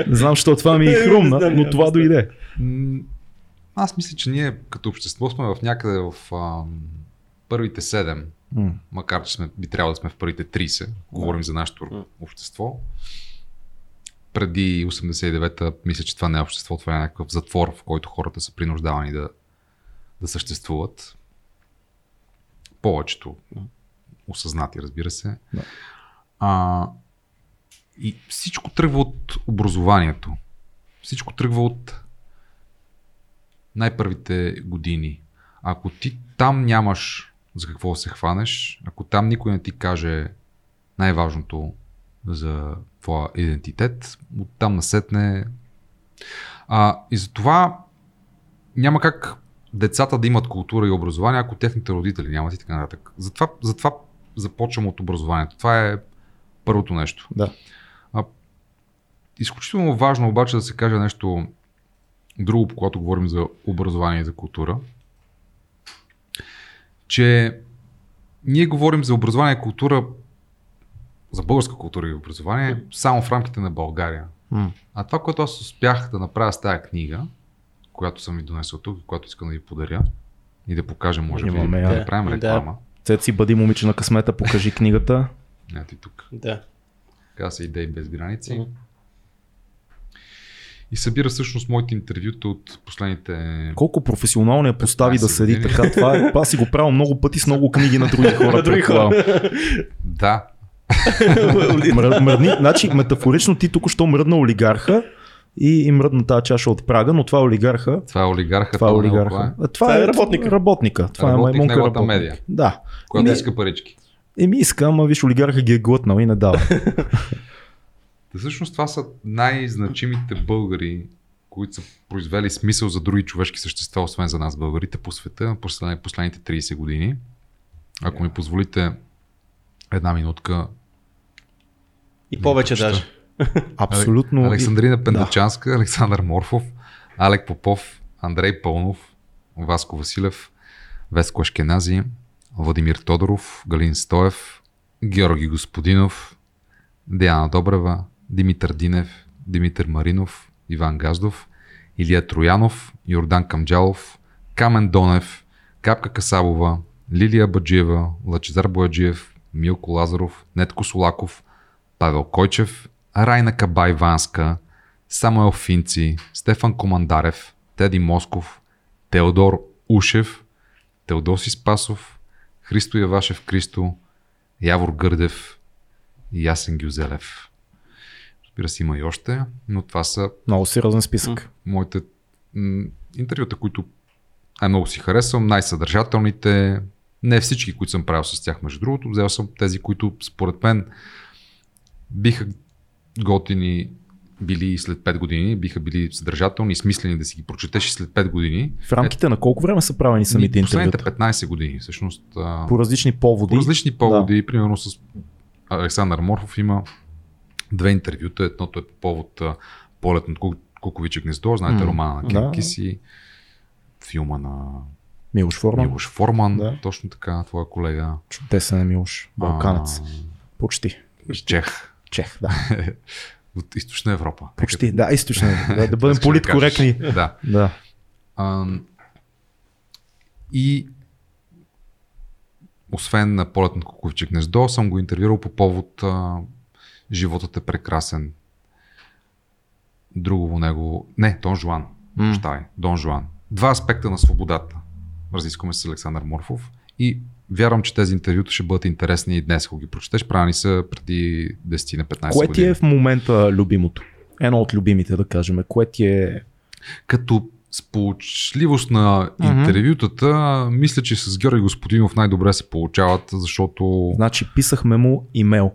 Не знам, защо това ми е хрумна, но това дойде. Аз мисля, че ние като общество сме в някъде в а, първите 7, М. макар че сме, би трябвало да сме в първите 30, говорим за нашето общество. Преди 89-та, мисля, че това не е общество, това е някакъв затвор, в който хората са принуждавани да, да съществуват. Повечето осъзнати, разбира се. Да. А, и всичко тръгва от образованието. Всичко тръгва от най-първите години. Ако ти там нямаш за какво се хванеш, ако там никой не ти каже най-важното за твоя идентитет, оттам насетне. А, и затова няма как децата да имат култура и образование, ако техните родители нямат и така нататък. Затова, затова започвам от образованието. Това е първото нещо. Да. Изключително важно обаче да се каже нещо друго, когато говорим за образование и за култура, че ние говорим за образование и култура, за българска култура и образование, само в рамките на България. М. А това, което аз успях да направя с тази книга, която съм ви донесъл тук, която искам да ви подаря и да покажа, може би, да, да правим Да. реклама. Цеци, бъди момиче на късмета, покажи книгата. Ето и тук. Да. Казва се Идеи без граници. Мгм. И събира всъщност моите интервюта от последните Колко професионално я постави да 15 седи години. така. Това е, аз си го правя много пъти с много книги на други хора. На други хора. Да, Мръ- мръдни, значи, метафорично ти тук що мръдна олигарха и, и мръдна тази чаша от Прага, но това е олигарха. това е олигарха. Това е олигарха. кое, А, това, Това е е работника. Работника. Това Работник е маймунка работник. медия. Да. Която Еми, иска парички. Еми иска, ама виж, олигарха ги е глътнал и не дава. Та всъщност това са най-значимите българи, които са произвели смисъл за други човешки същества, освен за нас българите по света, послед- последните 30 години. Ако ми позволите една минутка. И повече даже. Абсолютно. Александрина Пендачанска, Александър Морфов, Алек Попов, Андрей Пълнов, Васко Василев, Веско Ашкенази, Владимир Тодоров, Галин Стоев, Георги Господинов, Диана Добрева, Димитър Динев, Димитър Маринов, Иван Газдов, Илия Троянов, Йордан Камджалов, Камен Донев, Капка Касабова, Лилия Баджиева, Лачезар Бояджиев, Милко Лазаров, Нетко Солаков, Павел Койчев, Райна Кабай-Ванска, Самуел Финци, Стефан Командарев, Теди Москов, Теодор Ушев, Теодоси Спасов, Христо Явашев Кристо, Явор Гърдев и Ясен Гюзелев. Разбира се, има и още, но това са Много сериозен списък. моите м- интервюта, които най-много си харесвам, най-съдържателните. Не всички, които съм правил с тях, между другото. Взел съм тези, които според мен биха готини били и след 5 години, биха били съдържателни и смислени да си ги прочетеш и след 5 години. В рамките на колко време са правени самите Ми, Последните интервюта? 15 години, всъщност. а, По различни поводи. по различни поводи, примерно с Александър Морфов има две интервюта. Едното е по повод полет Ку- Куковиче гнездо, знаете романа на да. Кен Киси, филма на Милош Форман. Милош Форман, Да. точно така, твоя колега. Чудесен е Милош. Балканец. А, Почти. Чех Чех, да. от източна Европа. Почти. Да, източно. е. Да, да бъдем да политкоректни. Да. Да. А, и освен на полет на Куковиче гнездо, съм го интервюрал по повод а, Животът е прекрасен. Друго него... Не, Дон Жуан. Прощавай, Дон Жуан. Два аспекта на свободата. Разискваме с Александър Морфов. И вярвам, че тези интервюта ще бъдат интересни и днес, ако ги прочетеш. Правени са преди 10 на 15 Кое години. ти е в момента любимото? Едно от любимите, да кажем. Кое ти е... Като сполучливост на интервютата, мисля, че с Георги Господинов най-добре се получават, защото Значи писахме му имейл.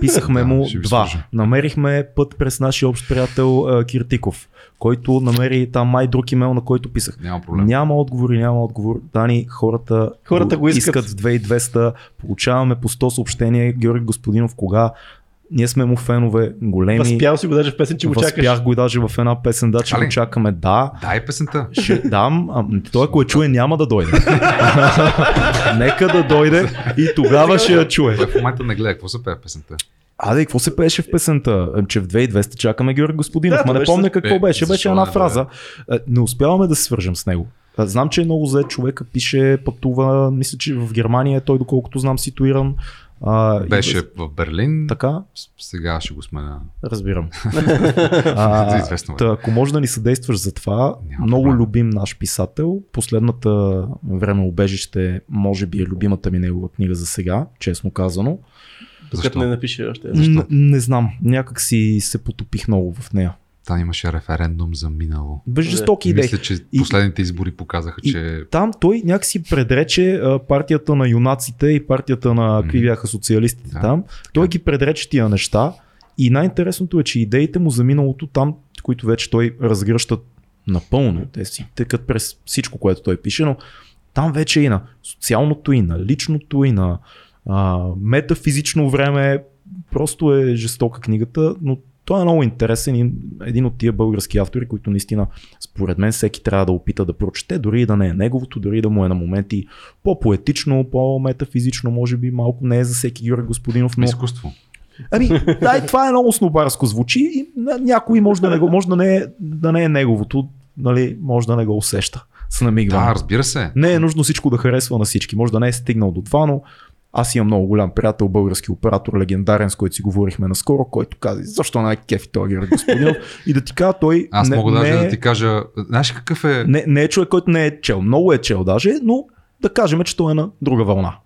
Писахме Да, му ви два. Намерихме път през нашия общ приятел а, Киртиков, който намери там май друг имейл, на който писах. няма проблем. Няма отговори, няма отговор. Дани, хората, Хората го искат. в 2200. Получаваме по 100 съобщения. Георги Господинов, кога? Ние сме му фенове, големи. Възпял си го даже в песен, че го чакаш. Възпях го и даже в една песен, да, че го чакаме. Да, Дай песента. ще дам. А, той, ако я чуе, няма да дойде. Нека да дойде и тогава ще я чуе. В момента не гледа какво се пее песента. Аде, какво се пееше в песента? Че в 2200 чакаме Георги Господинов. Да, Ма не помня с- какво Е, беше. Беше една фраза. Е, Не успяваме да се свържем с него. Е, Знам, че е много зает човека, пише, пътува, мисля, че в Германия е той, доколкото знам, ситуиран. А, и- Беше в Берлин. Така, Сега ще го сменя. разбирам. А, известно та, ако може да ни съдействаш за това, Няма много проблем. любим наш писател. Последната време убежище, може би е любимата ми негова книга за сега, честно казано. Докато Защо? не напише още. Н- не знам, някак си се потопих много в нея. Там имаше референдум за минало. Без жестоки идеи. Мисля, че И- последните избори показаха, и- че Там той някакси предрече партията на юнаците и партията на какви бяха социалистите Да, там. Той ги предрече тия неща и най-интересното е, че идеите му за миналото там, които вече той разгръща напълно, те си текат през всичко, което той пише, но там вече и на социалното, и на личното, и на а, метафизично време. Просто е жестока книгата, но той е много интересен един от тия български автори, които наистина според мен всеки трябва да опита да прочете, дори и да не е неговото, дори и да му е на моменти по-поетично, по-метафизично, може би малко не е за всеки Георги Господинов, но... изкуство. Ами, да, и това е много снобарско звучи и някой може да не, го, може да не, е, да не е неговото, нали, може да не го усеща с намигване. Да, разбира се. Не е нужно всичко да харесва на всички. Може да не е стигнал до това, но аз имам много голям приятел, български оператор, легендарен, с който си говорихме наскоро, който каза, защо не е кефи този Георги Господинов? И да ти кажа, той Аз не, мога даже не, да ти кажа, знаеш какъв е... не, не е човек, който не е чел. Много е чел даже, но да кажем, че той е на друга вълна.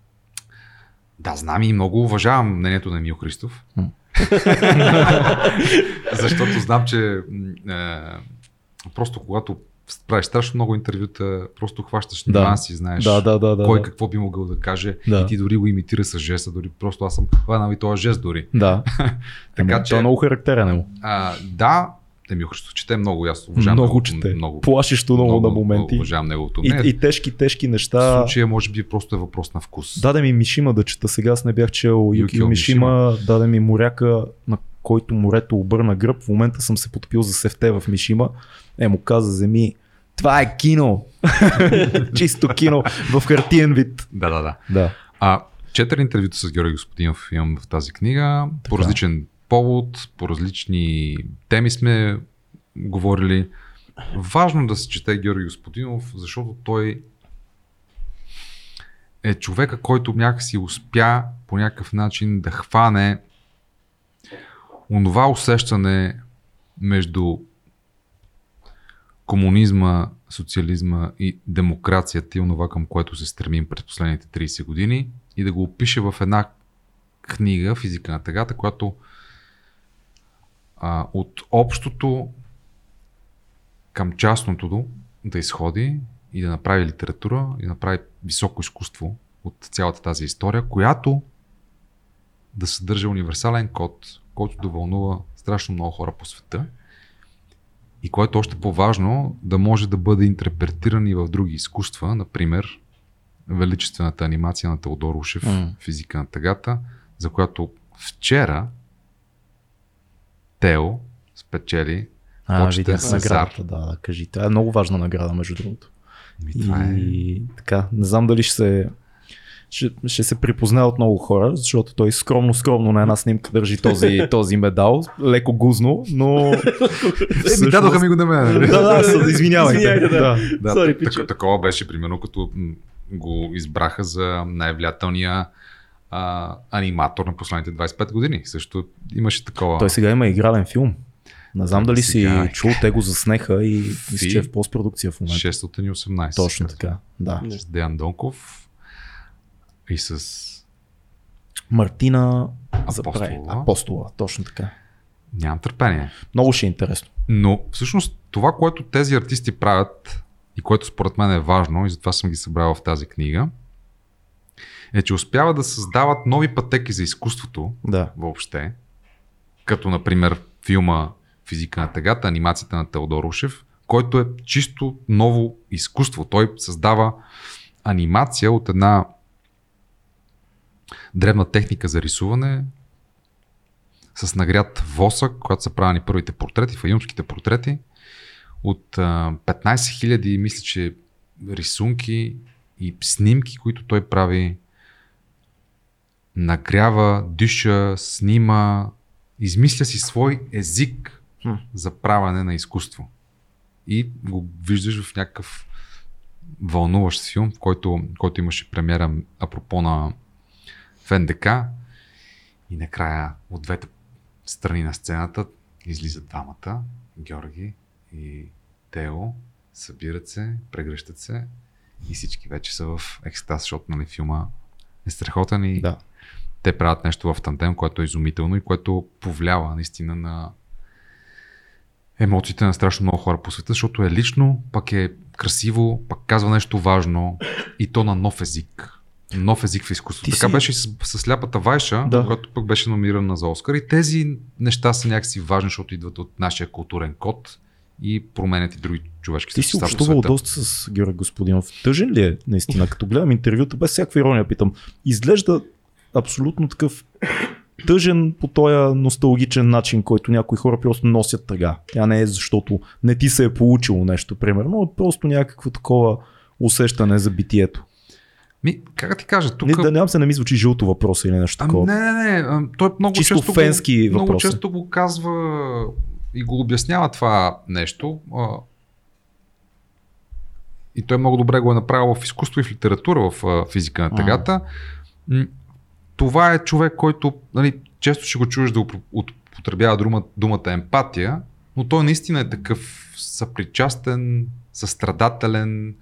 Да, знам и много уважавам мнението на Емил Христов. Защото знам, че е, просто когато правиш страшно много интервюта, просто хващаш Да. нюанси, знаеш Да, да, да. да кой да. какво би могъл да каже Да. и ти дори го имитира с жеста, дори просто аз съм хванал и този жест дори. Да. Така Ама че, Той е много характерен. Е. а, да, Емил Христов чете много, аз уважавам Много неговото- чете. много, Плашещо много, на моменти. уважавам неговото И, и тежки, тежки В неща. случая може би просто е въпрос на вкус. Даде ми Мишима да чета. Сега аз не бях чел Юкио Юкио Мишима. Даде ми моряка, на който морето обърна гръб. В момента съм се потопил за сефте в Мишима. Е, му каза, земи, това е кино. Чисто кино в хартиен вид. Да, да, да. Да. А, четири интервюта с Георги Господинов имам в тази книга. По Така. различен повод, по различни теми сме говорили. Важно да се чете Георги Господинов, защото той е човека, който някакси успя по някакъв начин да хване онова усещане между комунизма, социализма и демокрацията и онова към което се стремим през последните 30 години и да го опише в една книга, Физика на тъгата, която а, от общото към частното да изходи и да направи литература и да направи високо изкуство от цялата тази история, която да съдържа универсален код, който да вълнува страшно много хора по света и който още по-важно да може да бъде интерпретиран и в други изкуства, например величествената анимация на Теодор Ушев, М. физика на тъгата, за която вчера Тео спечели А, Почетен Сезар. наградата, да, да, кажи. Това е много важна награда, между другото. И това е... И така, не знам дали ще се, ще, ще се припознае от много хора, защото той скромно, скромно на една снимка държи този, този медал, леко гузно, но... Е, ми дадоха ми го на мен. Да, да, извинявайте. Извинявайте, да. да. Да, Sorry, так- такова беше, примерно, като го избраха за най-влиятелния а, аниматор на последните 25 години. Също имаше такова. Той сега има игрален филм. Не знам дали Сега си е. чул, те го заснеха и мисля, че е в постпродукция в момента. 618. Точно така, да. С Деян Донков. И с Мартина Апостола. Заправи. Апостола, точно така. нямам търпение. Много ще е интересно. Но всъщност това, което тези артисти правят и което според мен е важно и затова съм ги събрал в тази книга, е, че успяват да създават нови пътеки за изкуството Да. въобще, като например филма Физика на тъгата, анимацията на Теодор Ушев, който е чисто ново изкуство. Той създава анимация от една древна техника за рисуване с нагряд восък, когато са правени първите портрети, фаюмските портрети, от а, 15 000, мисля, че рисунки и снимки, които той прави. Нагрява, диша, снима, измисля си свой език за правене на изкуство. И го виждаш в някакъв вълнуващ филм, в който, който имаше премиера апропо на в НДК. И накрая от двете страни на сцената излизат двамата, Георги и Тео, събират се, прегръщат се и всички вече са в екстаз, защото нали, филма е страхотен и Да. те правят нещо в тандем, което е изумително и което повлява наистина на емоциите на страшно много хора по света, защото е лично, пък е красиво, пък казва нещо важно и то на нов език. Нов език в изкуството. Така си- беше с, с сляпата Вайша, Да. която пък беше номинирана за Оскар. И тези неща са някакси важни, защото идват от нашия културен код и променят и други човешки Ти си общувал доста с Георги Господинов. Тъжен ли е наистина? Като гледам интервюта, без всякаква ирония питам. Изглежда абсолютно такъв тъжен по този носталгичен начин, който някои хора просто носят тъга. Тя не е защото не ти се е получило нещо, примерно, а просто някакво такова усещане за битието. Ми, как да ти кажа, тук... Не, да нямам се не ми звучи жълто въпроса или нещо А, такова. не, не, не. а, Той много Чисто често, фенски го, много въпроси. често го казва и го обяснява това нещо. а, И той много добре го е направил в изкуство и в литература, в а, физика на тъгата. Това е човек, който нали, често ще го чуеш да употребява думата, думата емпатия, но той наистина е такъв съпричастен, състрадателен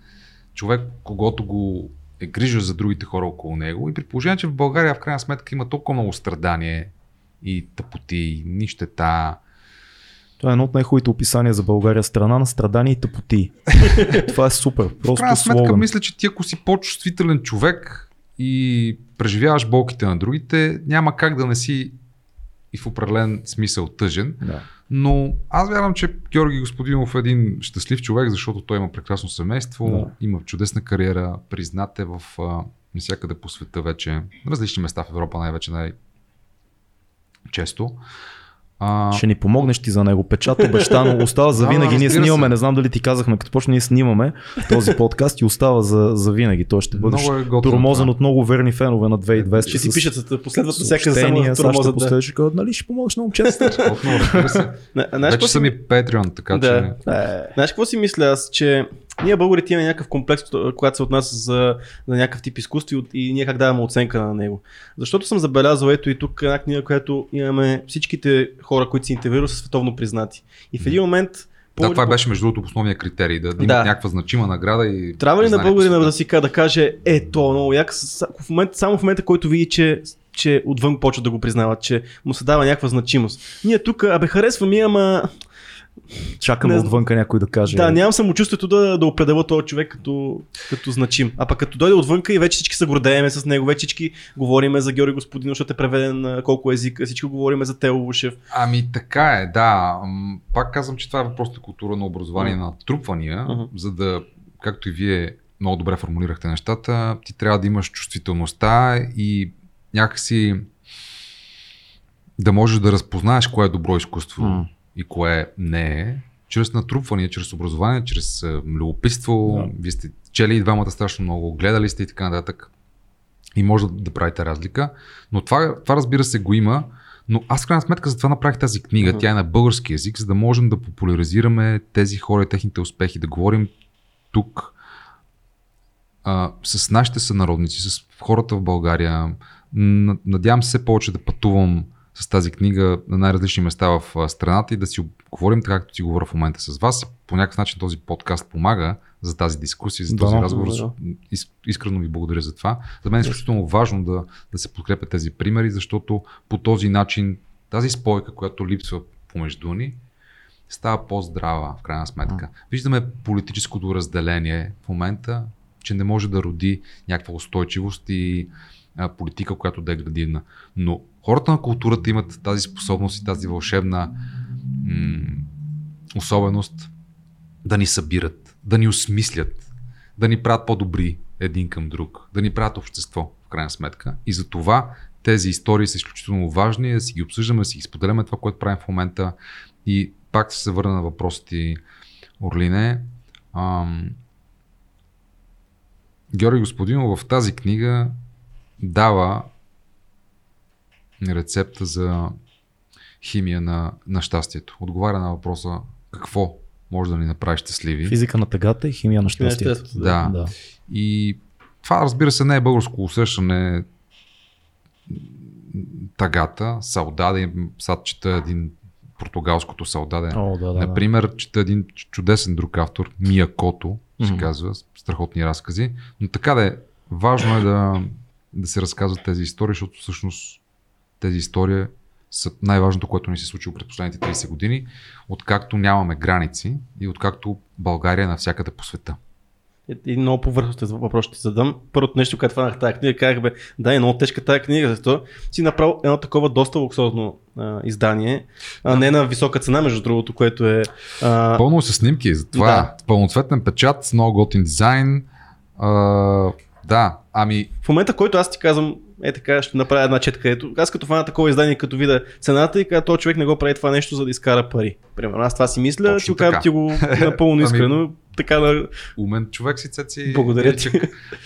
човек, когато го е грижа за другите хора около него. И при положение, че в България в крайна сметка има толкова много страдание и тъпоти, и нищета. Това е едно от най-хубавите описания за България. Страна на страдания и тъпоти. Това е супер. В Просто крайна сметка, слоган. мисля, че ти ако си по-чувствителен човек и преживяваш болките на другите, няма как да не си и в определен смисъл тъжен. Да. Но аз вярвам, че Георги Господинов е един щастлив човек, защото той има прекрасно семейство, Да. има чудесна кариера, признат е в навсякъде по света вече, на различни места в Европа най-вече най-често. А, Ще ни помогнеш ти за него. Печат обещано остава за Да, винаги. Ние снимаме, се. не знам дали ти казахме, като почне ние снимаме този подкаст и остава за, за винаги. Той ще бъде е тормозен това. от много верни фенове на 2200. Ще си с пишат, последват на всяка само да сега ще. Да. последваш нали ще помогнеш на момчета. Какво Вече съм и Patreon, така Да. че... Е, Знаеш какво си мисля аз, че ние българите имаме някакъв комплекс, когато се отнася за, за някакъв тип изкуство и, и ние как даваме оценка на него. Защото съм забелязал, ето и тук една книга, която имаме всичките хора, които си интервюирали са световно признати. И в един момент Да, това беше между другото основния критерий, да, да имат Да. някаква значима награда и Трябва ли на българина да си да каже, е, то е много як, в момента, само в момента, който види, че че отвън почват да го признават, че му се дава някаква значимост. Ние тук, абе, харесвам я, ама чакаме отвънка някой да каже. Да, нямам самочувствието да, да определя този човек като, като значим. А пък като дойде отвънка и вече всички се гордееме с него, вече всички говориме за Георги Господинов, защото е преведен на колко езика, всички говориме за Тео Вушев. Ами така е, да. Пак казвам, че това е въпрос на култура на образование, на трупвания, Мгм. за да, както и вие много добре формулирахте нещата, ти трябва да имаш чувствителността и някакси да можеш да разпознаеш кое е добро изкуство М. и кое не е, чрез натрупване, чрез образование, чрез а, любопитство. Да. Вие сте чели и двамата страшно много, гледали сте и така нататък. И може да, да правите разлика. Но това, това разбира се го има. Но аз в крайна сметка за това направих тази книга. Мгм. Тя е на български язик, за да можем да популяризираме тези хора и техните успехи, да говорим тук а, с нашите сънародници, с хората в България. Надявам се повече да пътувам с тази книга на най-различни места в страната и да си говорим така, както си говоря в момента с вас. По някакъв начин този подкаст помага за тази дискусия, за този да, разговор. Да. Искрено ви благодаря за това. За мен е изключително важно да, да се подкрепят тези примери, защото по този начин тази спойка, която липсва помежду ни, става по-здрава в крайна сметка. Виждаме политическото разделение в момента, че не може да роди някаква устойчивост и политика, която да е градивна. Но хората на културата имат тази способност и тази вълшебна м- особеност да ни събират, да ни осмислят, да ни правят по-добри един към друг, да ни правят общество, в крайна сметка. И за това тези истории са изключително важни, да си ги обсъждаме, да си ги споделяме това, което правим в момента. И пак ще се върна на въпросите Орлине. Ам... Георги Господинов в тази книга дава рецепта за химия на, на щастието. Отговаря на въпроса какво може да ни направи щастливи. Физика на тъгата и химия на щастието. Да. да. И това, разбира се, не е българско усещане. Тъгата, Саудаде, сад чета един португалското Саудаде. О, да, да, Например, да. чета един чудесен друг автор, Мия Кото, mm-hmm. се казва, страхотни разкази. Но така да е, важно е да, да се разказват тези истории, защото всъщност тези истории са най-важното, което ни се случило през последните 30 години, откакто нямаме граници и откакто България е навсякъде по света. И много повърхностен въпрос ще задам. Първото нещо, което фанах тази книга, казах бе, да, е много тежка тази книга, защото си направил едно такова доста луксозно а, издание, а не на висока цена, между другото, което е... А... Пълно с снимки, затова да. пълноцветен печат, с много готин дизайн. А, да, ами... В момента, който аз ти казвам, е така, ще направя една четка. Ето, аз като фана такова издание, като видя цената и каза, този човек не го прави това нещо, за да изкара пари. Примерно, аз това си мисля, Точно ти, ти го напълно ами, искрено. ами, така да... Умен човек си, Цеци. Благодаря ти.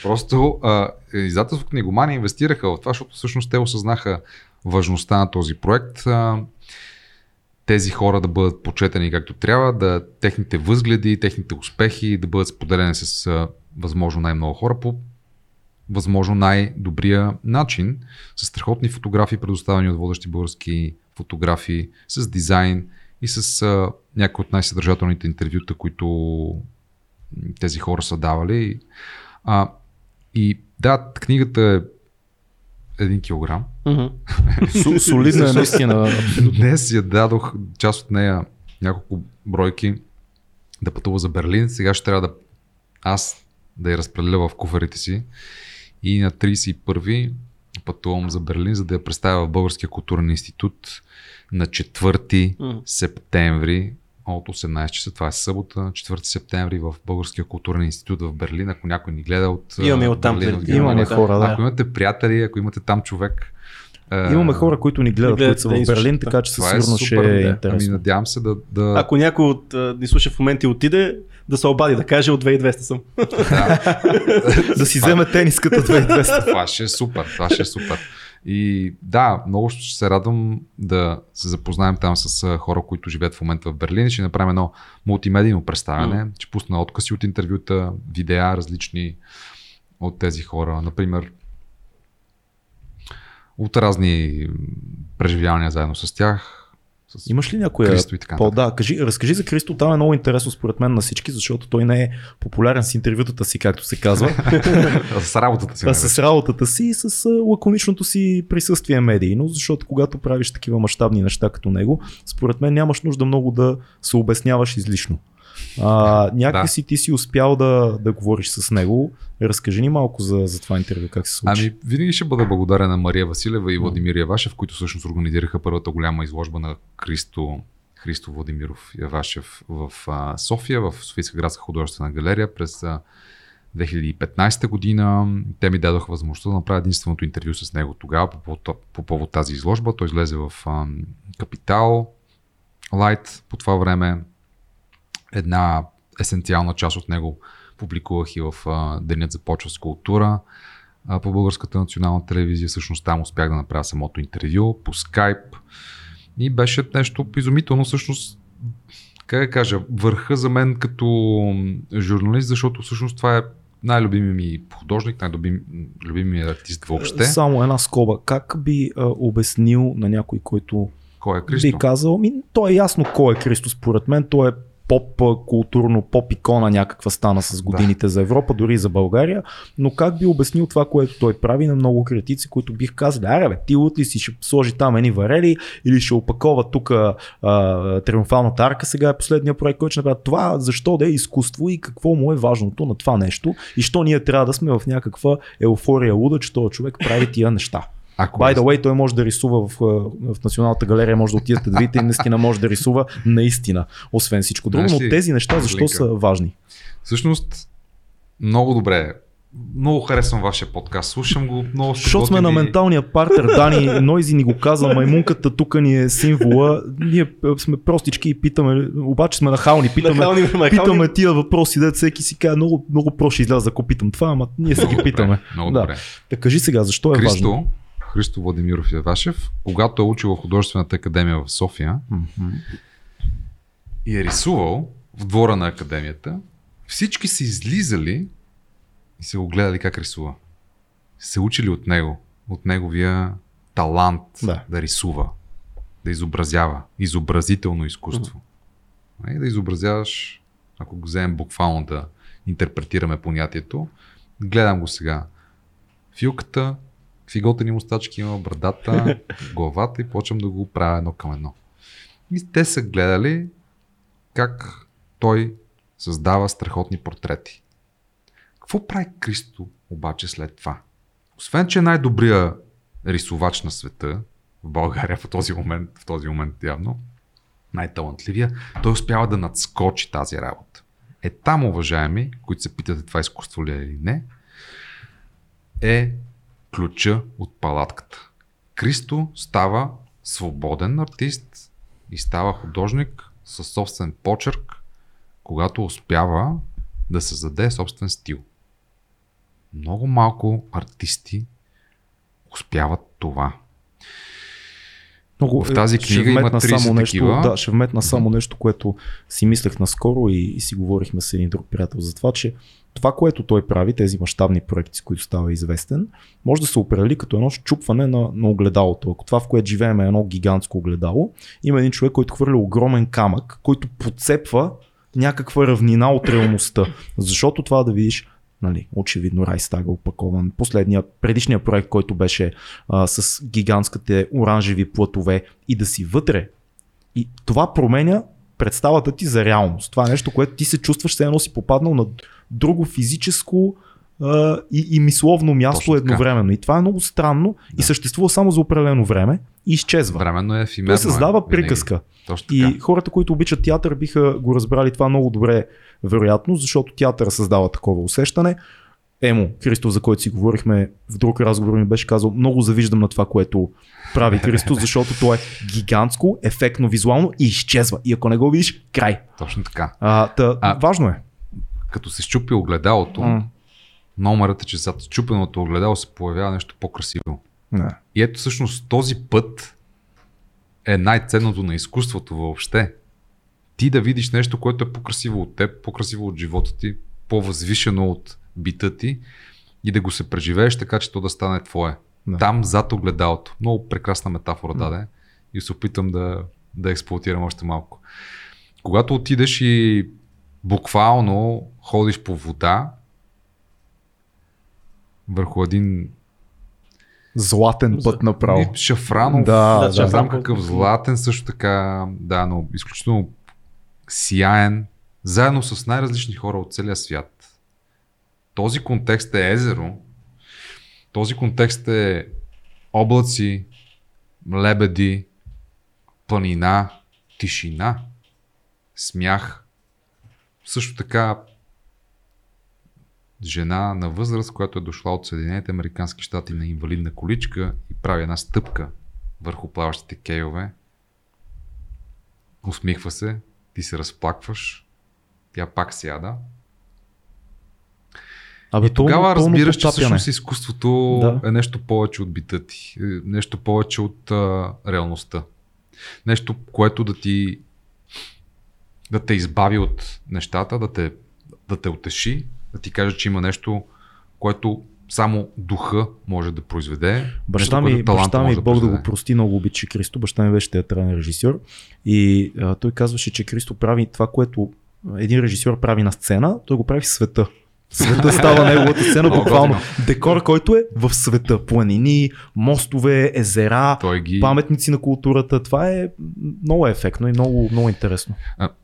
Просто а, издателство книгомани инвестираха в това, защото всъщност те осъзнаха важността на този проект. А, тези хора да бъдат почетени както трябва, да техните възгледи, техните успехи да бъдат споделени с а, възможно най-много хора по възможно най-добрия начин, с страхотни фотографии, предоставени от водещи български фотографии, с дизайн и с а, някои от най-съдържателните интервюта, които тези хора са давали. А, и да, книгата е един килограм. Mm-hmm. Солидна е наистина. Днес я дадох част от нея няколко бройки да пътува за Берлин. Сега ще трябва да аз да я разпределя в куфарите си и на 31 пътувам за Берлин, за да я представя в Българския културен институт на 4 mm. септември от 18 часа. Това е събота, 4 септември в Българския културен институт в Берлин. Ако някой ни гледа от. Имаме от там. Берлин, от имаме хора, да. Ако имате приятели, ако имате там човек. Имаме хора, които ни гледат, които са в Берлин, така че със е сигурност ще е интересно. Ами, надявам се да, да... Ако някой от, ни слуша в момента и отиде, да се обади, да каже от 2200 съм. Да, да си вземе тениската 2200. Това ще е супер, това ще е супер. И да, много ще се радвам да се запознаем там с хора, които живеят в момента в Берлин. Ще направим едно мултимедийно представяне. Mm. Ще пусна откъси от интервюта, видеа различни от тези хора. Например, от разни преживявания заедно с тях. С Имаш ли някоя Кристо и така? По, да, кажи, разкажи за Кристо, там е много интересно според мен на всички, защото той не е популярен с интервютата си, както се казва. с работата си. А с работата си и с лаконичното си присъствие медийно, защото когато правиш такива мащабни неща като него, според мен нямаш нужда много да се обясняваш излишно. А, някак си ти си успял да, да говориш с него. Разкажи ни малко за, за това интервю, как се случи. Ами, винаги ще бъда благодарен на Мария Василева и Владимир Явашев, които всъщност организираха първата голяма изложба на Христо, Христо Владимиров Явашев в а, София, в Софийска градска художествена галерия през а, 2015 година. Те ми дадоха възможността да направя единственото интервю с него тогава по, по, по повод тази изложба. Той излезе в а, Капитал, Лайт по това време една есенциална част от него публикувах и в а, Денят започва с култура а, по Българската национална телевизия. Всъщност там успях да направя самото интервю по скайп и беше нещо изумително. Всъщност, как да кажа, върха за мен като журналист, защото всъщност това е най-любими ми художник, най-любими ми артист въобще. Само една скоба. Как би а, обяснил на някой, който Кой е Кристо? би казал, ми, то е ясно кой е Христо според мен, той е поп културно, поп икона някаква стана с годините да. за Европа, дори и за България, но как би обяснил това, което той прави на много критици, които бих казали, аре бе, ти от ли си ще сложи там едни варели или ще опакова тук триумфалната арка, сега е последния проект, който ще направи. Това защо да е изкуство и какво му е важното на това нещо и що ние трябва да сме в някаква еуфория луда, че този човек прави тия неща. Ако By the way, той може да рисува в, в Националната галерия, може да отидете да видите и наистина може да рисува наистина, освен всичко друго. Но тези неща защо линка? са важни? Всъщност, много добре. Много харесвам вашия подкаст. Слушам го много. Защото сме на менталния партер, Дани Нойзи ни го каза, маймунката тук ни е символа. Ние сме простички и питаме, обаче сме нахални, питаме, нахални, нахални. питаме тия въпроси, да всеки си казва, много, много про ще изляза, ако питам това, ама ние си ги питаме. Много да. добре. Да кажи сега, защо е Кристо, важно? Христо Владимиров Явашев, когато е учил в художествената академия в София mm-hmm. и е рисувал в двора на академията, всички са излизали и се го гледали как рисува. Се учили от него, от неговия талант да, да рисува, да изобразява, изобразително изкуство. Mm-hmm. И да изобразяваш, ако го вземем буквално да интерпретираме понятието, гледам го сега. Филката фиготени мустачки има, брадата, главата и почвам да го правя едно към едно. И те са гледали как той създава страхотни портрети. Какво прави Кристо обаче след това? Освен, че е най-добрия рисувач на света, в България в този момент, в този момент явно, най-талантливия, той успява да надскочи тази работа. Е там, уважаеми, които се питате това изкуство ли е или не, е ключа от палатката. Кристо става свободен артист и става художник със собствен почерк, когато успява да създаде собствен стил. Много малко артисти успяват това. Много, в тази книга има 30 само нещо, такива. Да, ще вметна само нещо, което си мислех наскоро и, и си говорихме с един друг приятел за това, че това, което той прави, тези мащабни проекти, с които става известен, може да се определи като едно щупване на, на огледалото. Ако това, в което живеем е едно гигантско огледало, има един човек, който хвърля огромен камък, който подцепва някаква равнина от реалността. Защото това да видиш нали, очевидно Райстага опакован. Последния, предишния проект, който беше а, с гигантските оранжеви платове и да си вътре. И това променя представата ти за реалност. Това е нещо, което ти се чувстваш, все едно си попаднал на друго физическо а, и, и мисловно място Точно едновременно. И това е много странно да. и съществува само за определено време и изчезва. Временно е ефимерно. Той създава е, приказка. Точно и хората, които обичат театър, биха го разбрали това много добре, вероятно, защото театъра създава такова усещане. Емо, Христо, за който си говорихме в друг разговор, ми беше казал, много завиждам на това, което прави Христо, защото то е гигантско, ефектно, визуално и изчезва. И ако не го видиш, край. Точно така. А, та, а, важно е. Като се щупи огледалото, mm. номерът е, че зад щупеното огледало се появява нещо по-красиво. Не. И ето всъщност този път е най-ценното на изкуството въобще. Ти да видиш нещо, което е по-красиво от теб, по-красиво от живота ти, по-възвишено от бита ти и да го се преживееш така, че то да стане твое. Да. Там зад огледалото. Много прекрасна метафора да. даде и се опитам да, да експлуатирам още малко. Когато отидеш и буквално ходиш по вода върху един златен път направо. Шафранов, да, да, не знам какъв златен, също така, да, но изключително сияен, заедно с най-различни хора от целия свят. Този контекст е езеро, този контекст е облаци, лебеди, планина, тишина, смях. Също така жена на възраст, която е дошла от Съединените Американски щати на инвалидна количка и прави една стъпка върху плаващите кейове. Усмихва се, ти се разплакваш, тя пак сяда. Абе, и тогава пълно, разбираш, че всъщност изкуството да. е нещо повече от бита ти, е нещо повече от а, реалността. Нещо, което да ти да те избави от нещата, да те, да те утеши, да ти каже, че има нещо, което само духа може да произведе. Баща ми, баща ми Бог да го прости, много обича Кристо. Баща ми беше театрален режисьор и а, той казваше, че Кристо прави това, което един режисьор прави на сцена, той го прави в света. Света става неговата сцена, буквално. Декор, който е в света. Планини, мостове, езера, ги... паметници на културата. Това е много ефектно и много, много интересно.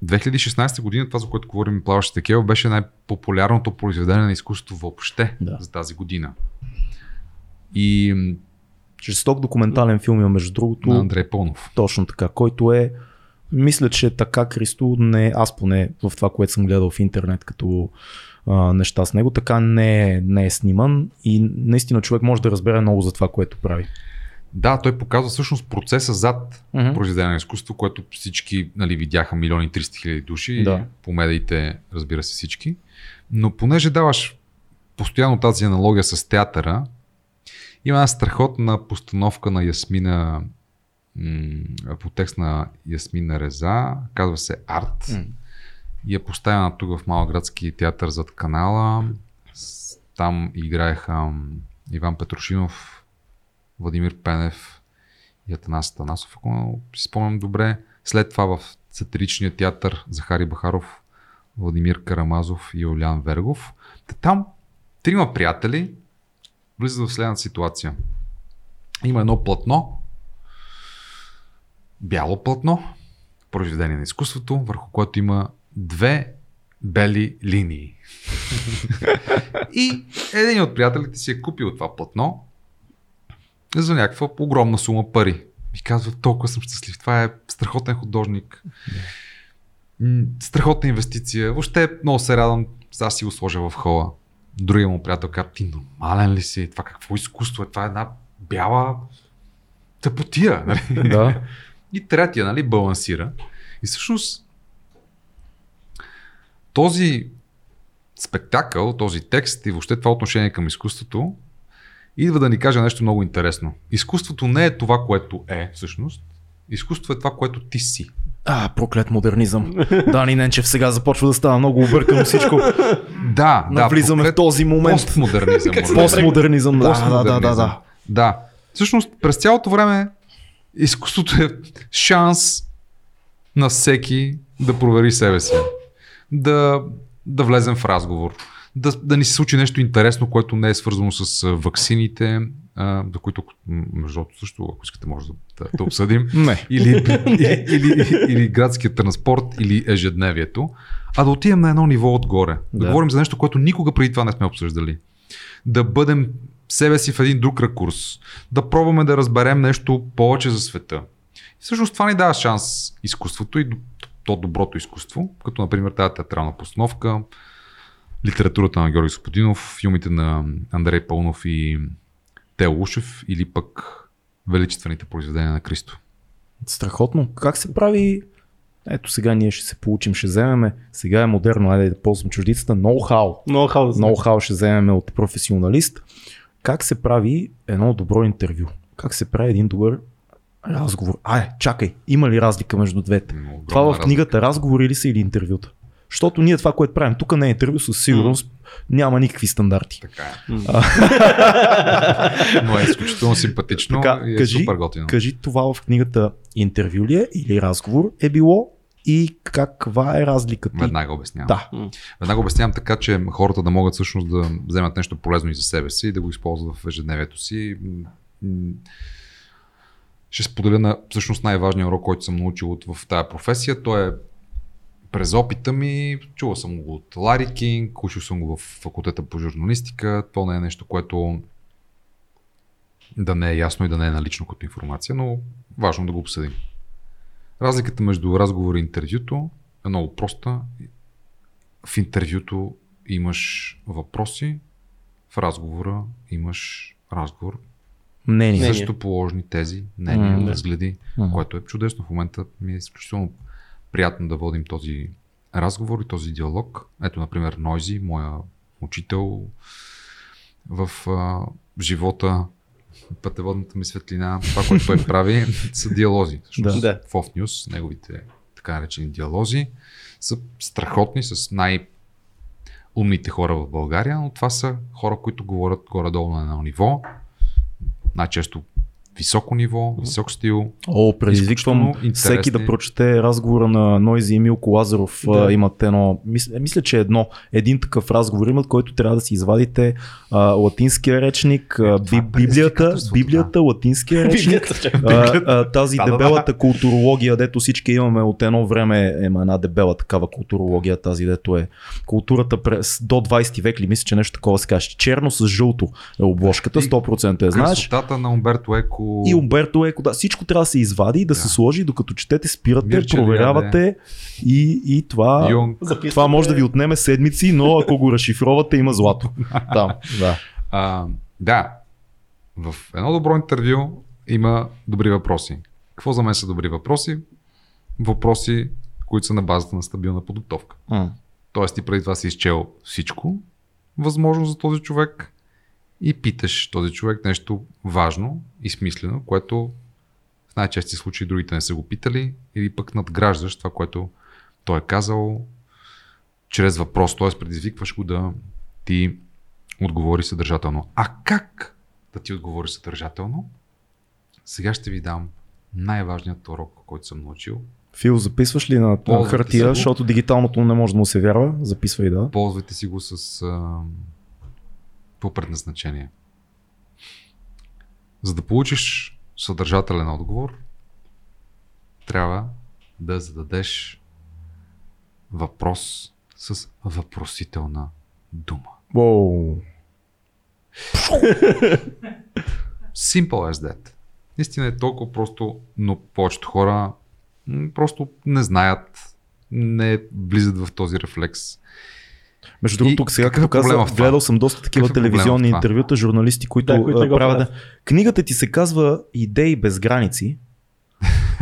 2016 година, това за което говорим плаващите кел, беше най-популярното произведение на изкуството въобще да. за тази година. И Жесток документален филм има, между другото. На Андрей Пълнов. Точно така, който е мисля, че така Кристо, не, аз поне в това, което съм гледал в интернет като а, неща с него, така не, не е сниман и наистина човек може да разбере много за това, което прави. Да, той показва всъщност процеса зад uh-huh. произведение на изкуство, което всички нали, видяха милиони 300 хиляди души, да. по медиите разбира се всички. Но понеже даваш постоянно тази аналогия с театъра, има една страхотна постановка на Ясмина по текст на Ясмина Реза, казва се Арт. Mm. И е поставена тук в Малоградски театър зад канала. Там играеха Иван Петрушинов, Владимир Пенев и Атанас Танасов, ако си спомням добре. След това в сатиричния театър Захари Бахаров, Владимир Карамазов и Олян Вергов. Там трима приятели влизат в следната ситуация. Има едно платно, бяло платно, произведение на изкуството, върху което има две бели линии. и един от приятелите си е купил това платно за някаква огромна сума пари. И казва, толкова съм щастлив. Това е страхотен художник. Страхотна инвестиция. Въобще много се радвам. Аз си го сложа в хола. Другия му приятел казва, ти нормален ли си? Това какво изкуство е? Това е една бяла тъпотия. Нали? Да. И третия, нали, балансира. И всъщност този спектакъл, този текст и въобще това отношение към изкуството идва да ни каже нещо много интересно. Изкуството не е това, което е всъщност. Изкуство е това, което ти си. А, проклет модернизъм. Дани Ненчев сега започва да става много объркано всичко. да, да. Влизаме в този момент. Постмодернизъм. Постмодернизъм, да, да, да, да, да. Да. Всъщност, през цялото време изкуството е шанс на всеки да провери себе си. Да, да влезем в разговор. Да, да ни се случи нещо интересно, което не е свързано с ваксините, за които, между другото, също, ако искате, може да, да обсъдим. не. Или, или, или, или градския транспорт, или ежедневието, а да отидем на едно ниво отгоре. Да, да говорим за нещо, което никога преди това не сме обсъждали. Да бъдем себе си в един друг ракурс, да пробваме да разберем нещо повече за света. И всъщност това ни дава шанс изкуството и доброто изкуство, като например тази театрална постановка, литературата на Георги Господинов, филмите на Андрей Пълнов и Тео Ушев или пък величествените произведения на Кристо. Страхотно. Как се прави ето сега ние ще се получим, ще вземеме, сега е модерно, айде да ползвам чуждицата, ноу-хау. Ноу-хау, ноу-хау ще вземем от професионалист как се прави едно добро интервю? Как се прави един добър разговор? Ай, чакай, има ли разлика между двете? Много това в книгата разлика. разговори ли са или интервюта? Защото ние това, което правим, тук не е интервю, със сигурност mm. няма никакви стандарти. Така е. Но е изключително симпатично така, и е кажи, супер готино. Кажи това в книгата интервю ли е или разговор е било и каква е разликата? Веднага обяснявам. Да. Веднага обяснявам така, че хората да могат всъщност да вземат нещо полезно и за себе си и да го използват в ежедневието си. Ще споделя на всъщност най-важния урок, който съм научил от, в тази професия. Той е през опита ми, чувал съм го от Лари Кинг, учил съм го в факултета по журналистика. Това не е нещо, което да не е ясно и да не е налично като информация, но важно да го обсъдим. Разликата между разговор и интервюто е много проста. В интервюто имаш въпроси, в разговора имаш разговор. Мнение. Също положени тези, мнения, mm, възгледи, mm. което е чудесно. В момента ми е изключително приятно да водим този разговор и този диалог. Ето, например, Нойзи, моя учител в а, живота пътеводната ми светлина, това, което той прави, са диалози. Да. да. В Off неговите така наречени диалози, са страхотни с най- умните хора в България, но това са хора, които говорят горе-долу на едно ниво, най-често високо ниво, висок стил. О, предизвиквам всеки да прочете разговора на Нойзи и Милко Лазаров. Да. имат едно, мисля, мисля, че едно, един такъв разговор имат, който трябва да си извадите а, латинския речник, а, би, библията, библията, латинския речник, а, а, тази да, дебелата да. културология, дето всички имаме от едно време, ема една дебела такава културология, тази дето е културата през, до 20 век ли, мисля, че нещо такова се каже. Черно с жълто е обложката, 100% е, знаеш. Красотата на Умберто Еко Еко. И Умберто Еко, да. Всичко трябва да се извади и да, да. се сложи, докато четете, спирате, Мирче, проверявате и, и това, Юнг. това може да ви отнеме седмици, но ако го разшифровате, има злато. Там, да. А, да. В едно добро интервю има добри въпроси. Какво за мен са добри въпроси? Въпроси, които са на базата на стабилна подготовка. Mm. Тоест ти преди това си изчел всичко, възможно за този човек, и питаш този човек нещо важно и смислено, което в най-чести случаи другите не са го питали или пък надграждаш това, което той е казал чрез въпрос, т.е. предизвикваш го да ти отговори съдържателно. А как да ти отговори съдържателно? Сега ще ви дам най-важният урок, който съм научил. Фил, записваш ли на, на хартия, защото дигиталното не може да му се вярва? Записвай, да. Ползвайте си го с по предназначение. За да получиш съдържателен отговор, трябва да зададеш въпрос с въпросителна дума. Wow. Simple as that. Наистина е толкова просто, но повечето хора просто не знаят, не влизат в този рефлекс. Между другото, тук сега като каза, гледал съм доста такива какъв телевизионни интервюта, журналисти, които, да, които правят. Да. Книгата ти се казва Идеи без граници.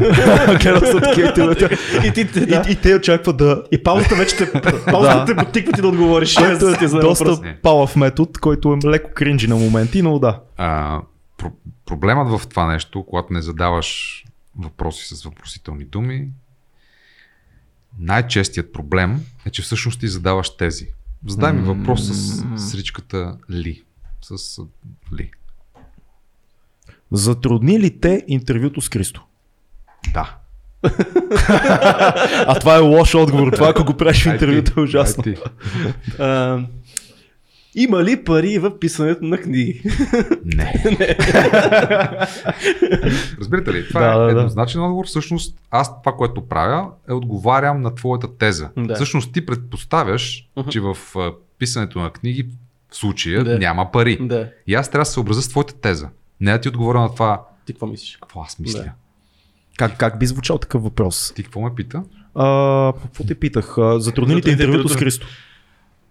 Гледал съм такива и, ти, да. и, и, те очакват да... И паузата вече те, паузата те потиква ти да отговориш. Това е ти доста палав метод, който е леко кринджи на моменти, но да. А, про- проблемът в това нещо, когато не задаваш въпроси с въпросителни думи, най-честият проблем е, че всъщност ти задаваш тези. Задай ми въпрос с, с ричката Ли. С Ли. Затрудни ли те интервюто с Кристо? Да. а това е лош отговор. Това ако го правиш в интервюто е ужасно. Има ли пари в писането на книги? Не. Разбирате ли? Това да, е да, еднозначен отговор. Всъщност, аз това, което правя, е отговарям на твоята теза. Да. Всъщност, ти предпоставяш, uh-huh. че в писането на книги в случая да. няма пари. Да. И аз трябва да се съобразя с твоята теза. Не да ти отговоря на това. Ти какво мислиш? Какво аз мисля? Да. Как, как би звучал такъв въпрос? Ти какво ме пита? А, какво те питах? Затруднилите интервюто с Христо.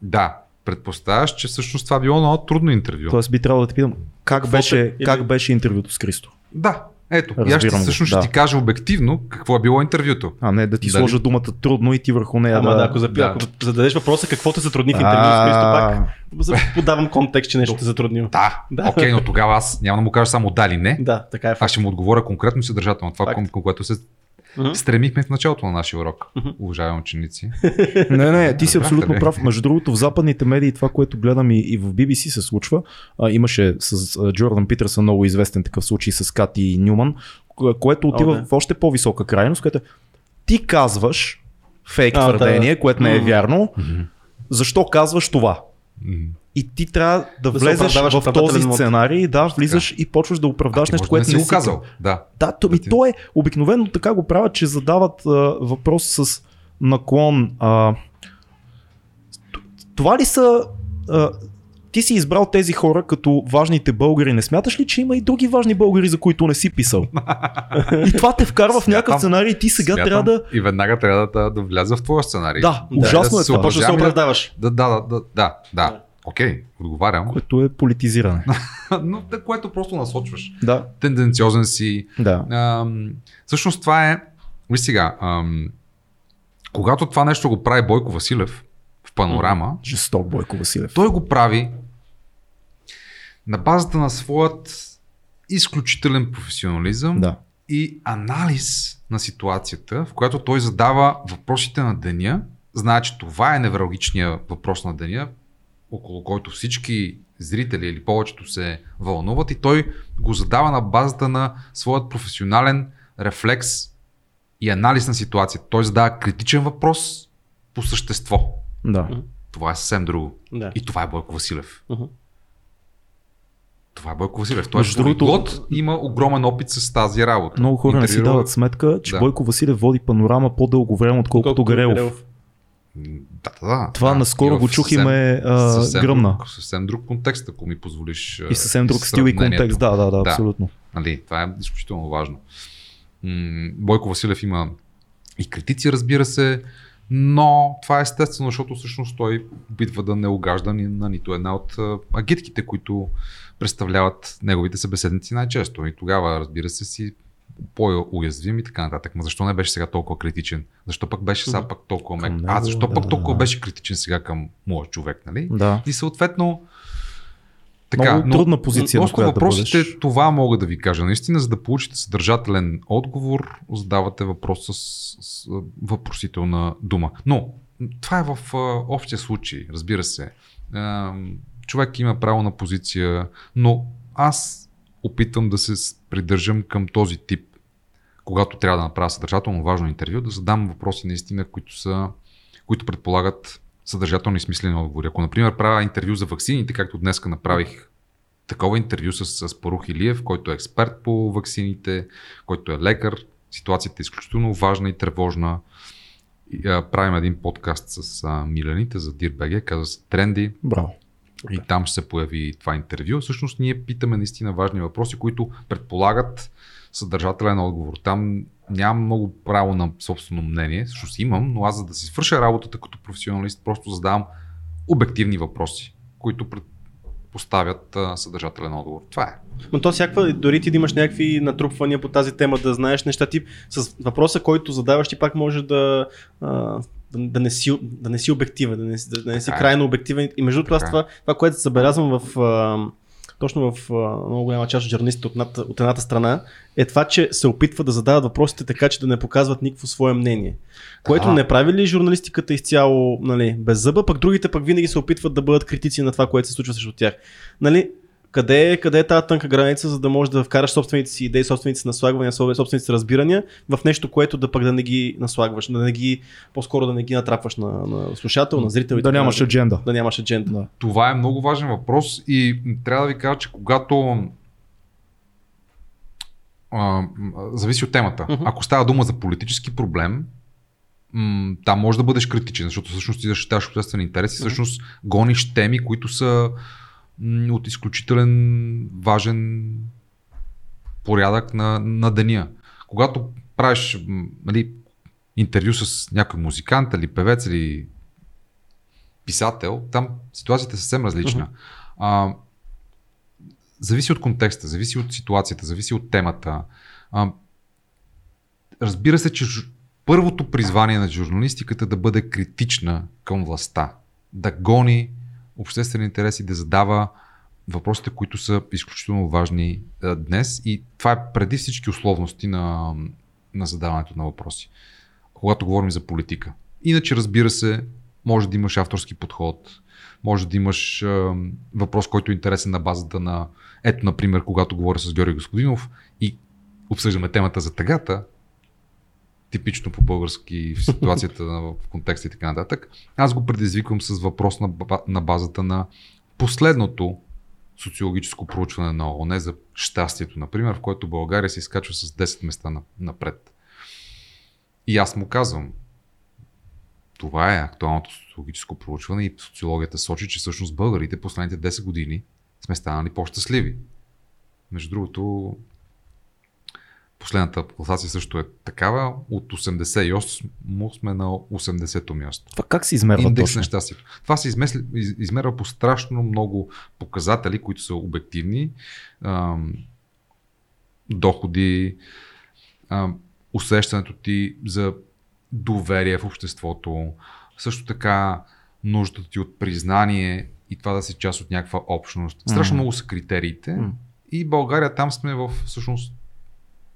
Да, предпоставяш, че всъщност това било много трудно интервю. Тоест би трябвало да те питам, как, беше, или... как беше интервюто с Кристо? Да, ето, Разбирам аз ще, всъщност да. ще ти кажа обективно какво е било интервюто. А не да ти Дали? сложа думата трудно и ти върху нея Ама да... да ако, запи... да. ако зададеш въпроса какво те затрудни в интервю с Кристо, пак подавам контекст, че нещо те затруднил. Да, да. окей, но тогава аз няма да му кажа само да или не. Да, така е. Аз ще му отговоря конкретно и съдържателно това, към което се Uh-huh. Стремихме в началото на нашия урок, uh-huh. уважаеми ученици. не, не, ти си абсолютно прав. Между другото, в западните медии, това, което гледам и, и в BBC се случва, а, имаше с а, Джордан Питърсън много известен такъв случай с Кати Нюман, което отива oh, в още по-висока крайност, което ти казваш фейк а, твърдение, да. което не е вярно, uh-huh. защо казваш това? И ти трябва да влезеш в този сценарий, да, влизаш така. и почваш да оправдаш нещо, което не си го казал. Да. Да, то, да и то е обикновено така го правят, че задават а, въпрос с наклон. А, това ли са. А, ти си избрал тези хора като важните българи. Не смяташ ли, че има и други важни българи, за които не си писал? и това те вкарва в някакъв сценарий и ти сега Смятам. трябва да. И веднага трябва да, да вляза в твоя сценарий. Да, ужасно да, е това. Почва да се оправдаваш. Да, да, да, да, да. да. Окей, okay, отговарям. Което е политизиране. Но което просто насочваш. Да. Тенденциозен си. Да. Ам, всъщност това е. Виж сега, ам, когато това нещо го прави Бойко Василев панорама. Жесток Бойко Василев. Той го прави на базата на своят изключителен професионализъм да. и анализ на ситуацията, в която той задава въпросите на деня, знае, че това е неврологичният въпрос на деня, около който всички зрители или повечето се вълнуват и той го задава на базата на своят професионален рефлекс и анализ на ситуацията. Той задава критичен въпрос по същество. Да. Това е съвсем друго. Да. И това е Бойко Василев. Мгм. Това е Бойко Василев. Той е Между другото- полиглот, има огромен опит с тази работа. Много хора не си дават сметка, че Да. Бойко Василев води панорама по-дълго време, отколкото Колкото Гарелов. М, Да, да, да. Това да. наскоро го чух и съвсем- ме а, съвсем гръмна. Друг, съвсем друг контекст, ако ми позволиш. И съвсем друг стил и контекст. Да, да, да, Да. абсолютно. Нали, това е изключително важно. М, Бойко Василев има и критици, разбира се, но това е естествено, защото всъщност той опитва да не угажда ни на нито една от агитките, които представляват неговите събеседници най-често. И тогава, разбира се, си по-уязвим и така нататък. Ма защо не беше сега толкова критичен? Защо пък беше сега пък толкова Към мек? него, А защо пък толкова да. беше критичен сега към моят човек, нали? Да. И съответно. Много трудна позиция, на Относно която да въпросите, бъдеш. това мога да ви кажа. Наистина, за да получите съдържателен отговор, задавате въпрос с, с въпросителна дума. Но това е в а, общия случай, разбира се. А, човек има право на позиция, но аз опитвам да се придържам към този тип, когато трябва да направя съдържателно важно интервю, да задам въпроси наистина, които са които предполагат съдържателни смислени отговори. Ако, например, правя интервю за ваксините, както днеска направих такова интервю с, с Парух Илиев, който е експерт по ваксините, който е лекар, ситуацията е изключително важна и тревожна. И, а, правим един подкаст с а, Милените за DIRBG, казва се Тренди. Браво. И там ще се появи това интервю. Всъщност ние питаме наистина важни въпроси, които предполагат съдържателен отговор. Там нямам много право на собствено мнение, всъщност имам, но аз за да си свърша работата като професионалист, просто задавам обективни въпроси, които предпоставят а, съдържателен отговор. Това е. Но то всякаква, дори ти да имаш някакви натрупвания по тази тема, да знаеш неща тип, с въпроса, който задаваш, ти пак може да, а, да, не, си, да не си обективен, да не, си- да не си Така е. крайно обективен. И между Така е. това, това, което забелязвам в а, точно в а, много голяма част от журналистите от, от едната страна, е това, че се опитват да задават въпросите така, че да не показват никакво свое мнение. Което Да. не прави ли журналистиката изцяло нали, без зъба, пък другите пък винаги се опитват да бъдат критици на това, което се случва срещу тях. Нали, къде е, къде е тази тънка граница, за да можеш да вкараш собствените си идеи, собствените си наслагвания, собствен- собствените си разбирания в нещо, което да пък да не ги наслагваш, да не ги, по-скоро да не ги натрапваш на, на слушател, на зрител. Да така нямаш адженда. Да нямаш адженда. Да. Това е много важен въпрос и трябва да ви кажа, че когато а, зависи от темата. Мгм. Ако става дума за политически проблем, м, там може да бъдеш критичен, защото всъщност ти защитаваш обществен интерес и всъщност гониш теми, които са от изключителен важен порядък на, на деня. Когато правиш нали, интервю с някой музикант или певец или писател, там ситуацията е съвсем различна. А, зависи от контекста, зависи от ситуацията, зависи от темата. А, разбира се, че първото призвание на журналистиката е да бъде критична към властта, да гони обществен интерес и да задава въпросите, които са изключително важни а, днес. И това е преди всички условности на, на задаването на въпроси, когато говорим за политика. Иначе, разбира се, може да имаш авторски подход, може да имаш а, въпрос, който е интересен на базата на, ето, например, когато говоря с Георги Господинов и обсъждаме темата за тъгата, типично по български в ситуацията в контекста и така нататък, аз го предизвиквам с въпрос на, на базата на последното социологическо проучване на ООН за щастието, например, в което България се изкачва с 10 места на- напред. И аз му казвам, това е актуалното социологическо проучване и социологията сочи, че всъщност българите последните 10 години сме станали по-щастливи. Между другото, последната класация също е такава. От 88 сме на 80-то място. Това как се измерва Индекс точно? на щастието. Това се измесли, из, измерва по страшно много показатели, които са обективни. Ам, доходи, ам, усещането ти за доверие в обществото, също така нуждата ти от признание и това да си част от някаква общност. Страшно Мгм. много са критериите М. и България там сме в всъщност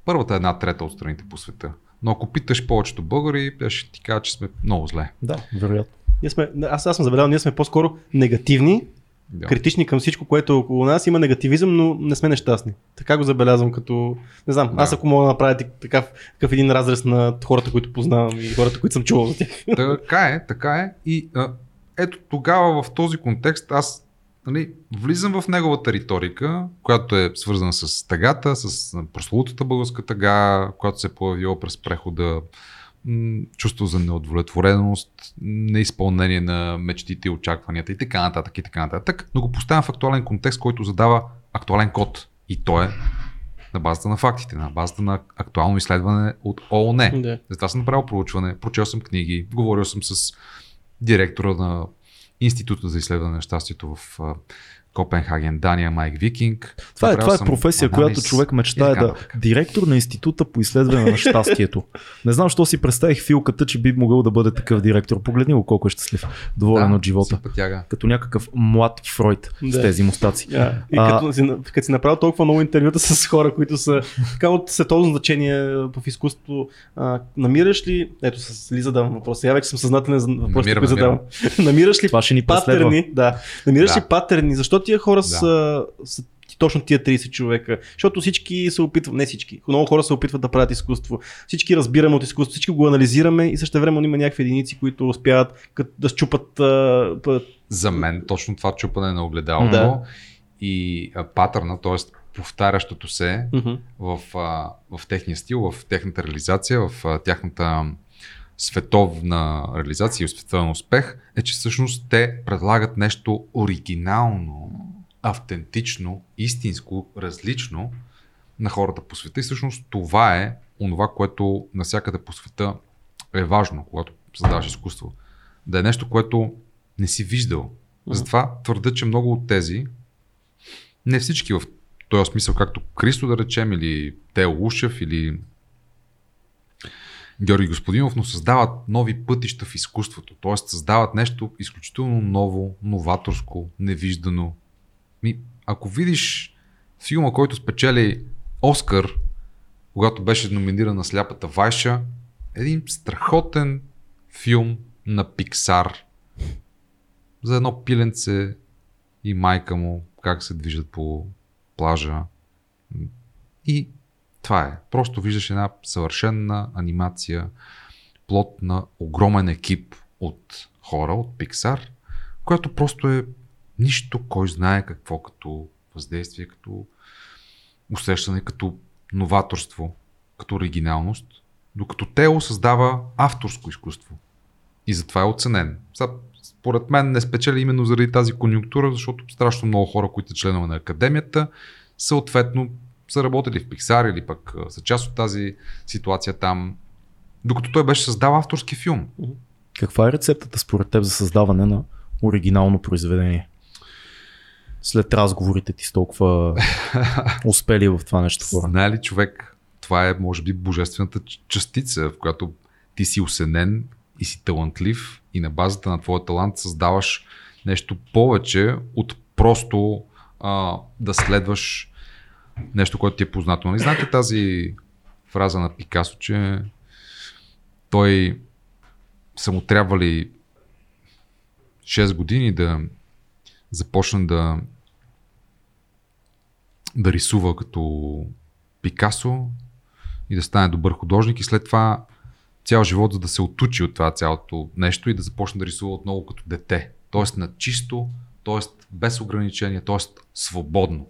първата една трета от страните по света. Но ако питаш повечето българи, ще ти кажат, че сме много зле. Да, вероятно. Ние сме, аз, аз съм забелязал, ние сме по-скоро негативни, Да. критични към всичко, което е около нас. Има негативизъм, но не сме нещастни. Така го забелязвам като... Не знам, аз Да. ако мога да направя такъв, такъв един разрез на хората, които познавам и хората, които съм чувал за тях. Така е, така е. И а, ето тогава в този контекст аз нали, влизам в неговата риторика, която е свързана с тъгата, с прословутата българска тъга, която се е появила през прехода, чувство за неудовлетвореност, неизпълнение на мечтите и очакванията и така нататък и така нататък, но го поставям в актуален контекст, който задава актуален код. И то е на базата на фактите, на базата на актуално изследване от ООН. Да. Затова съм направил проучване, прочел съм книги, говорил съм с директора на Института за изследване на щастието в Копенхаген, Дания, Майк Викинг. Това е, това е съм професия, анализ която човек мечтае да. Директор на Института по изследване на щастието. Не знам, защо си представих филката, че би могъл да бъде такъв директор. Погледни го колко е щастлив. Доволен Да, от живота. Като някакъв млад Фройд с Да. тези мустаци. Yeah. И А- като, си, като си направил толкова много интервюта с хора, които са така от световно значение в изкуството, а, намираш ли, ето с Лиза давам въпроса, я вече съм съзнателен за въпросите, Намирам, задавам. намирам. намираш ли Това ще ни патерни, да, намираш Да. ли патерни, защо тия хора са, са точно тия 30 човека? Защото всички се опитват, не всички, много хора се опитват да правят изкуство. Всички разбираме от изкуство, всички го анализираме и също време има някакви единици, които успяват да щупат а, За мен точно това чупане на огледалото Да. и а, патърна, т.е. повтарящото се Мгм. в, а, в техния стил, в техната реализация, в а, тяхната световна реализация и световен успех, е, че всъщност те предлагат нещо оригинално, автентично, истинско, различно на хората по света. И всъщност това е онова, което навсякъде по света е важно, когато създаваш изкуство. Да е нещо, което не си виждал. Затова твърда, че много от тези, не всички в този смисъл, както Кристо да речем, или Тео Ушев, или Георги Господинов, но създават нови пътища в изкуството. Т.е. създават нещо изключително ново, новаторско, невиждано. Ми, ако видиш филма, който спечели Оскар, когато беше номиниран на Сляпата Вайша, един страхотен филм на Пиксар за едно пиленце и майка му, как се движат по плажа. И това е. Просто виждаш една съвършенна анимация, плод на огромен екип от хора, от Pixar, която просто е нищо, кой знае какво като въздействие, като усещане, като новаторство, като оригиналност, докато Тео създава авторско изкуство. И затова е оценен. Сега, според мен не спечели именно заради тази конюнктура, защото страшно много хора, които са членове на академията, съответно са работили в Pixar или пък са част от тази ситуация там, докато той беше създал авторски филм. Каква е рецептата според теб за създаване на оригинално произведение? След разговорите ти с толкова успели в това нещо хора. Знае ли човек, това е може би божествената частица, в която ти си осенен и си талантлив и на базата на твоя талант създаваш нещо повече от просто а, да следваш нещо, което ти е познато. Нали знаете тази фраза на Пикасо, че той са му трябвали 6 години да започне да да рисува като Пикасо и да стане добър художник и след това цял живот, за да се отучи от това цялото нещо и да започне да рисува отново като дете. Тоест на чисто, т.е. без ограничения, т.е. свободно.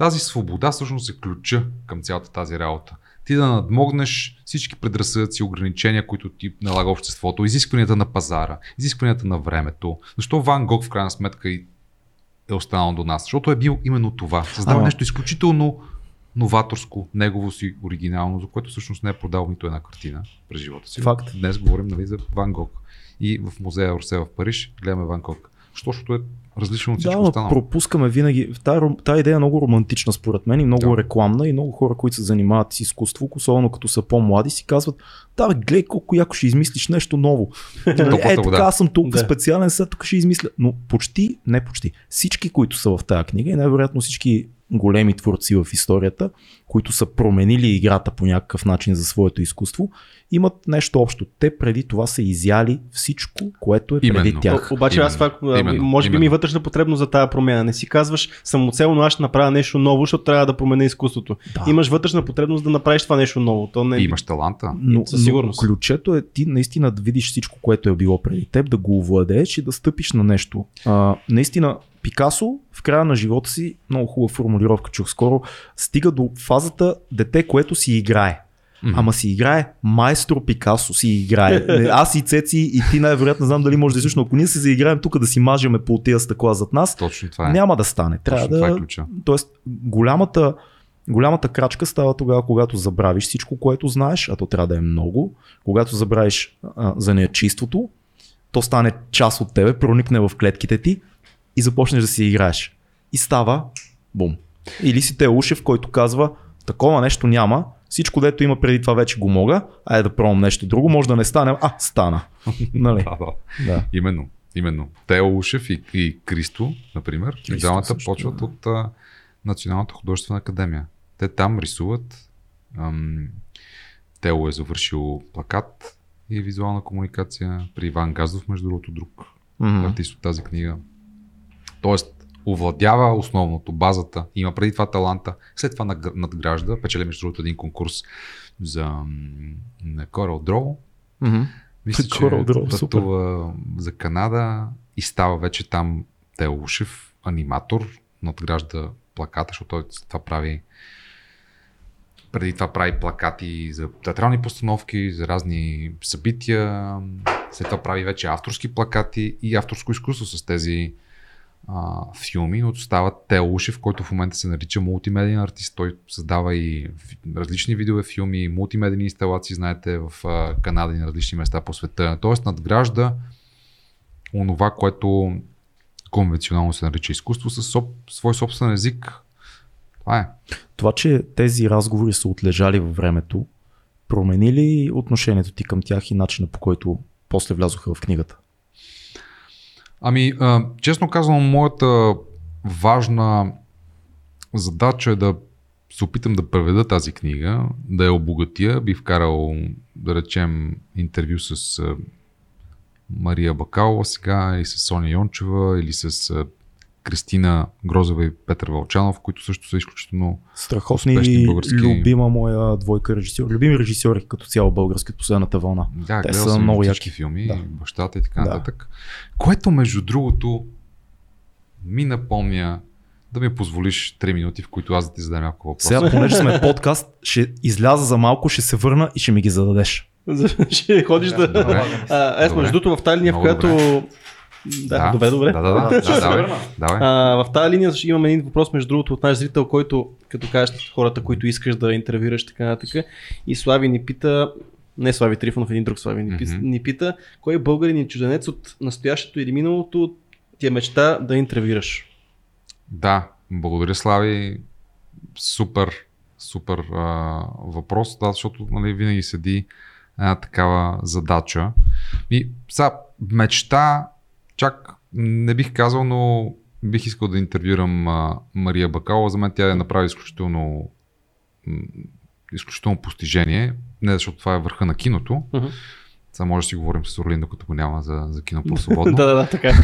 Тази свобода всъщност е ключа към цялата тази работа. Ти да надмогнеш всички предразсъдъци ограничения, които ти налага обществото, изискванията на пазара, изискванията на времето. Защо Ван Гог в крайна сметка и е останал до нас? Защото е бил именно това. Създава нещо изключително новаторско, негово си оригинално, за което всъщност не е продал нито една картина през живота си. Факт. Днес говорим нали, за Ван Гог. И в музея Орсе в Париж гледаме Ван Гог. Защото е различно от Да, всичко но останало. пропускаме винаги. Тая идея е много романтична според мен и много Да. рекламна и много хора, които се занимават с изкуство, особено като са по-млади, си казват, да, гледай колко яко ще измислиш нещо ново. е, така аз съм толкова Да. специален, сега тук ще измисля. Но почти, не почти, всички, които са в тази книга и най-вероятно всички големи творци в историята, които са променили играта по някакъв начин за своето изкуство, имат нещо общо. Те преди това са изяли всичко, което е преди Именно. тях. О, обаче аз това, а, Именно, може би ми е именно. вътрешна потребност за тази промяна. Не си казваш самоцелно аз ще направя нещо ново, защото трябва да променя изкуството. Да. Имаш вътрешна потребност да направиш това нещо ново. То не. Имаш таланта. Но, Със сигурност. но ключето е ти наистина да видиш всичко, което е било преди теб, да го овладееш и да стъпиш на нещо. А, наистина, Пикасо в края на живота си, много хубава формулировка чух скоро, стига до фазата дете, което си играе. Мгм. Ама си играе майстор Пикасо, си играе. Аз и Цеци и ти най-вероятно знам дали може да излиш, но ако ние се заиграем тук да си мажеме по тия стъкла зад нас, Точно това е. няма да стане. Трябва Точно това е да, ключа. Тоест, голямата, голямата крачка става тогава, когато забравиш всичко, което знаеш, а то трябва да е много. Когато забравиш а, за неячиството, то стане част от тебе, проникне в клетките ти и започнеш да си играеш. И става бум. Или си те Ушев, който казва, такова нещо няма, всичко, дето има преди това вече го мога, айде да пробвам нещо друго, може да не стане, а, стана. нали? Да, да. Да. Именно. Именно. Тео Ушев и, и Кристо, например, Кристо двамата също, почват да. от а, Националната художествена академия. Те там рисуват. Ам, Тео е завършил плакат и визуална комуникация при Иван Газов, между другото, друг Мгм. артист от тази книга. Тоест, овладява основното, базата, има преди това таланта, след това надгражда, печели между другото един конкурс за на Coral Draw, Мгм. мисля, че Draw, супер. пътува за Канада и става вече там Тео Ушев, аниматор, надгражда плаката, защото той това прави преди това прави плакати за театрални постановки, за разни събития. След това прави вече авторски плакати и авторско изкуство с тези а, филми, но става Тео Ушев, който в момента се нарича мултимедиен артист. Той създава и различни видове филми, мултимедийни инсталации, знаете, в а, Канада и на различни места по света. Тоест надгражда онова, което конвенционално се нарича изкуство, със соб, свой собствен език. Това е. Това, че тези разговори са отлежали във времето, промени ли отношението ти към тях и начина по който после влязоха в книгата? Ами, честно казвам, моята важна задача е да се опитам да преведа тази книга, да я обогатя. Би вкарал, да речем, интервю с Мария Бакалова сега, или с Соня Йончева, или с Кристина Грозева и Петър Вълчанов, които също са изключително Страхотни Успешни и български- любима моя двойка режисьор. Любими режисьори като цяло български последната вълна. Да, Те са много всички яки. филми, Да. бащата и така Да. нататък. Което, между другото, ми напомня да ми позволиш 3 минути, в които аз да ти задам няколко въпроса. Сега, понеже сме подкаст, ще изляза за малко, ще се върна и ще ми ги зададеш. ще ходиш да... Добре. А, аз Добре. между другото в тази линия, в която... Да, добре, добре. Да, да, да. да, давай, върна. давай. А, в тази линия ще имаме един въпрос, между другото, от наш зрител, който, като кажеш хората, които искаш да интервюраш, така нататък. И Слави ни пита, не Слави Трифонов, един друг Слави ни, Мгм. ни пита, кой българин и чужденец от настоящето или миналото ти е мечта да интервюраш? Да, благодаря, Слави. Супер, супер а, въпрос, да, защото нали, винаги седи една такава задача. И сега, мечта, чак не бих казал, но бих искал да интервюрам а, Мария Бакалова. За мен тя е направи изключително, изключително постижение. Не защото това е върха на киното. Мгм. Сега може да си говорим с Орлин, докато го няма за, за кино по-свободно. да, да, да, така. е.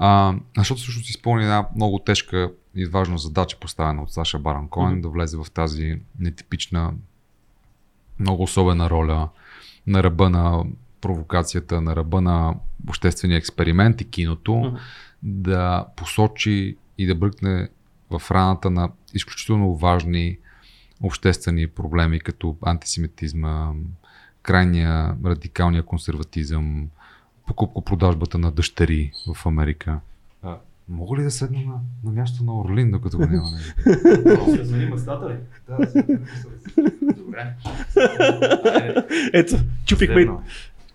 А, защото всъщност изпълни една много тежка и важна задача, поставена от Саша Баран Коен, Мгм. да влезе в тази нетипична, много особена роля на ръба на провокацията, на ръба на обществения експеримент и киното, Мгм. да посочи и да бръкне в раната на изключително важни обществени проблеми, като антисемитизма, крайния радикалния консерватизъм, покупко-продажбата на дъщери в Америка. А, мога ли да седна на, на място на Орлин, докато го няма? Ще разменим местата ли? Добре. Ето, чупихме,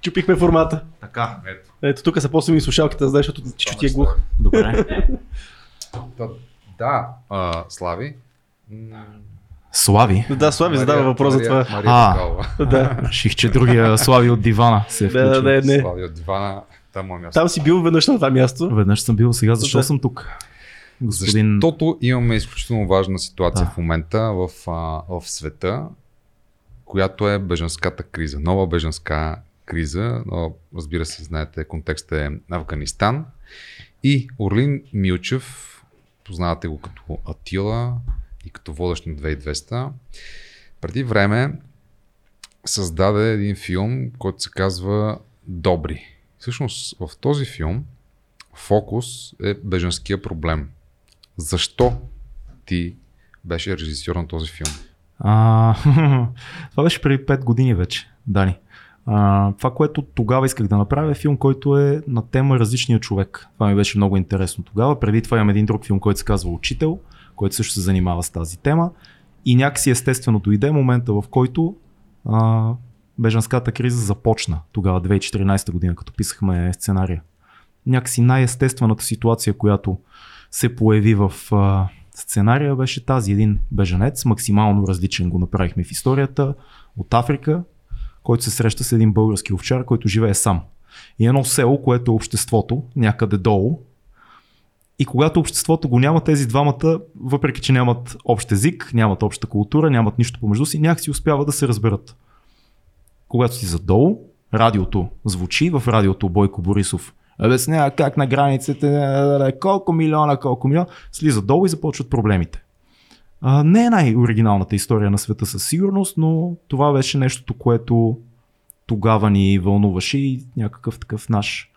чупихме формата. Така. Ето. Ето, тук са по-силни слушалките, да знаеш, защото чичо ти е глух. Добре. Да, а, Слави. Слави. Да, Слави задава Мария- въпрос за Мария- това. Мария А. Бакалова. Да. Реших, че другия Слави от дивана се е Да, да, не. Слави от дивана, там е място. Там си бил веднъж на това място. Веднъж съм бил, сега защо Да. съм тук? господин... Защото имаме изключително важна ситуация Да. в момента в, а, в света, която е беженската криза. Нова беженска криза. Но, разбира се, знаете, контекстът е Афганистан. И Орлин Милчев, познавате го като Атила и като водещ на 2200, преди време създаде един филм, който се казва Добри. Всъщност в този филм фокус е беженския проблем. Защо ти беше режисьор на този филм? А, това беше преди 5 години вече, Дани. Това, което тогава исках да направя е филм, който е на тема различния човек. Това ми беше много интересно тогава. Преди това имам един друг филм, който се казва Учител, който също се занимава с тази тема. И някакси естествено дойде момента, в който а, бежанската криза започна тогава, 2014 година, като писахме сценария. Някакси най-естествената ситуация, която се появи в а, сценария беше тази. Един беженец, максимално различен го направихме в историята, от Африка, който се среща с един български овчар, който живее сам. И едно село, което е обществото, някъде долу. И когато обществото го няма, тези двамата, въпреки че нямат общ език, нямат обща култура, нямат нищо помежду си, някакси успяват да се разберат. Когато си задолу, радиото звучи, в радиото Бойко Борисов обяснява как на границите, колко милиона, колко милиона, слиза долу и започват проблемите. А, не е най-оригиналната история на света със сигурност, но това беше нещото, което тогава ни вълнуваше и някакъв такъв наш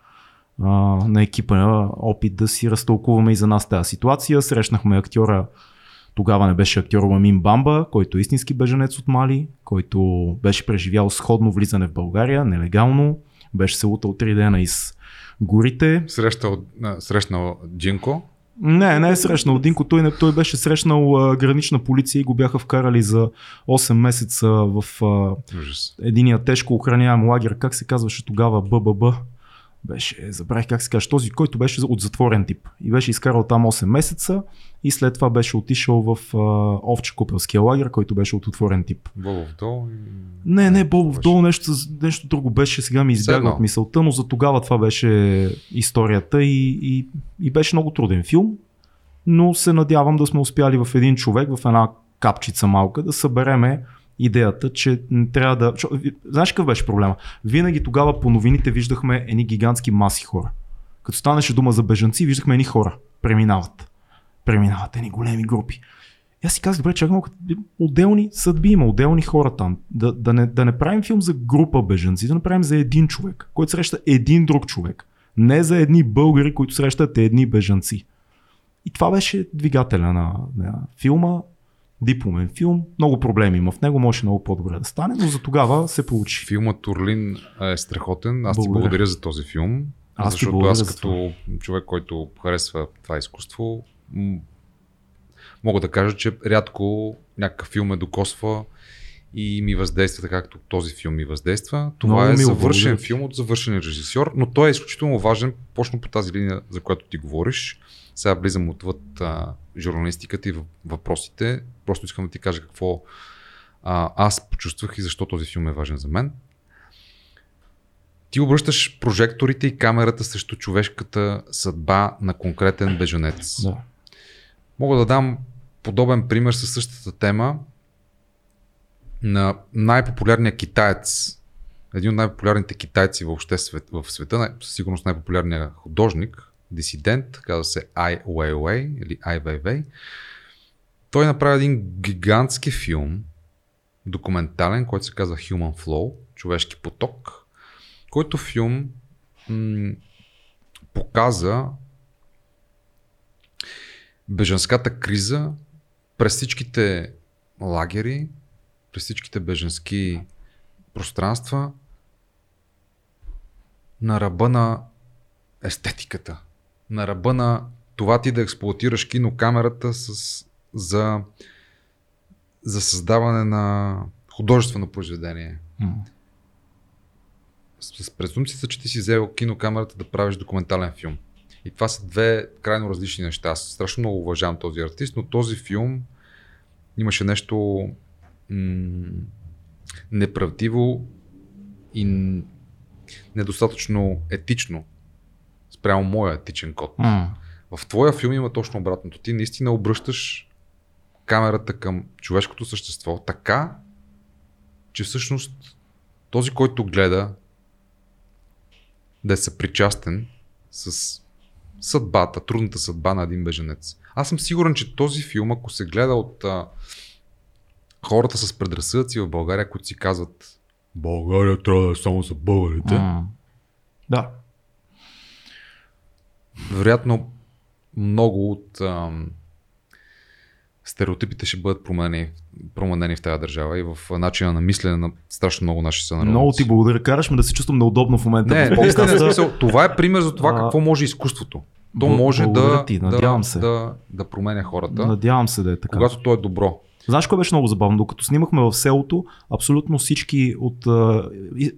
а, на екипа опит да си разтълкуваме и за нас тази ситуация. Срещнахме актьора, тогава не беше актьор Ламин Бамба, който е истински беженец от Мали, който беше преживял сходно влизане в България, нелегално, беше се лутал три дена из горите, Срещал, срещнал Джинко. Не, не е срещнал Динко. Той, не, той беше срещнал а, гранична полиция и го бяха вкарали за 8 месеца в а, единия тежко охраняем лагер. Как се казваше тогава? БББ. Беше, забравих как се казва, този, който беше от затворен тип. И беше изкарал там 8 месеца и след това беше отишъл в а, Овче Купелския лагер, който беше от отворен тип. Бобов дол. и- Не, не, Бобов долу нещо, нещо друго беше, сега ми избяга от мисълта, но за тогава това беше историята и, и, и беше много труден филм, но се надявам да сме успяли в един човек, в една капчица малка, да събереме идеята, че м, трябва да... Знаеш какъв беше проблема? Винаги тогава по новините виждахме едни гигантски маси хора. Като станеше дума за бежанци, виждахме едни хора. Преминават. Преминават едни големи групи. И аз си казах, добре, чакай отделни съдби има, отделни хора там. Да, да, не, да не правим филм за група бежанци, да направим за един човек, който среща един друг човек. Не за едни българи, които срещат едни бежанци. И това беше двигателя на, на филма. Дипломен филм. Много проблеми има в него, може много по-добре да стане, но за тогава се получи. Филмът Орлин е страхотен. Аз ти Благодаря. благодаря за този филм. Аз защото благодаря аз като човек, който харесва това изкуство, мога да кажа, че рядко някакъв филм ме докосва и ми въздейства така, както този филм ми въздейства. Това Много е завършен благодаря филм от завършен режисьор, но той е изключително важен, почно по тази линия, за която ти говориш. Сега влизам отвъд а, журналистиката и въпросите. Просто искам да ти кажа какво а, аз почувствах и защо този филм е важен за мен. Ти обръщаш прожекторите и камерата срещу човешката съдба на конкретен беженец. Да. Мога да дам подобен пример със същата тема на най-популярния китаец. Един от най-популярните китайци въобще в света, със сигурност най-популярният художник, дисидент, казва се Ай Уейвей или Ай Вейвей. Той направи един гигантски филм, документален, който се казва Human Flow, човешки поток, който филм м- показа беженската криза през всичките лагери, през всичките беженски пространства на ръба на естетиката, на ръба на това ти да експлуатираш кинокамерата с, за, за създаване на художествено произведение. М. С, с презумцията, че ти си взел кинокамерата да правиш документален филм. И това са две крайно различни неща. Аз страшно много уважавам този артист, но този филм имаше нещо м- неправдиво и недостатъчно етично спрямо моя етичен код. М. В твоя филм има точно обратното. Ти наистина обръщаш камерата към човешкото същество така, че всъщност този, който гледа, да е съпричастен с съдбата, трудната съдба на един беженец. Аз съм сигурен, че този филм, ако се гледа от а, хората с предразсъдъци в България, които си казват България трябва да е само за българите, М. Да. Вероятно много от ам, стереотипите ще бъдат променени, променени в тази държава и в начина на мислене на страшно много наши сънародници. Много ти благодаря. Караш ме да се чувствам неудобно в момента. Не, в наистина, в подкаста. смисъл, това е пример за това А, какво може изкуството. То може да, ти, да, се. да, да променя хората, Надявам се да е така. когато то е добро. Знаеш кое беше много забавно? Докато снимахме в селото, абсолютно всички от а,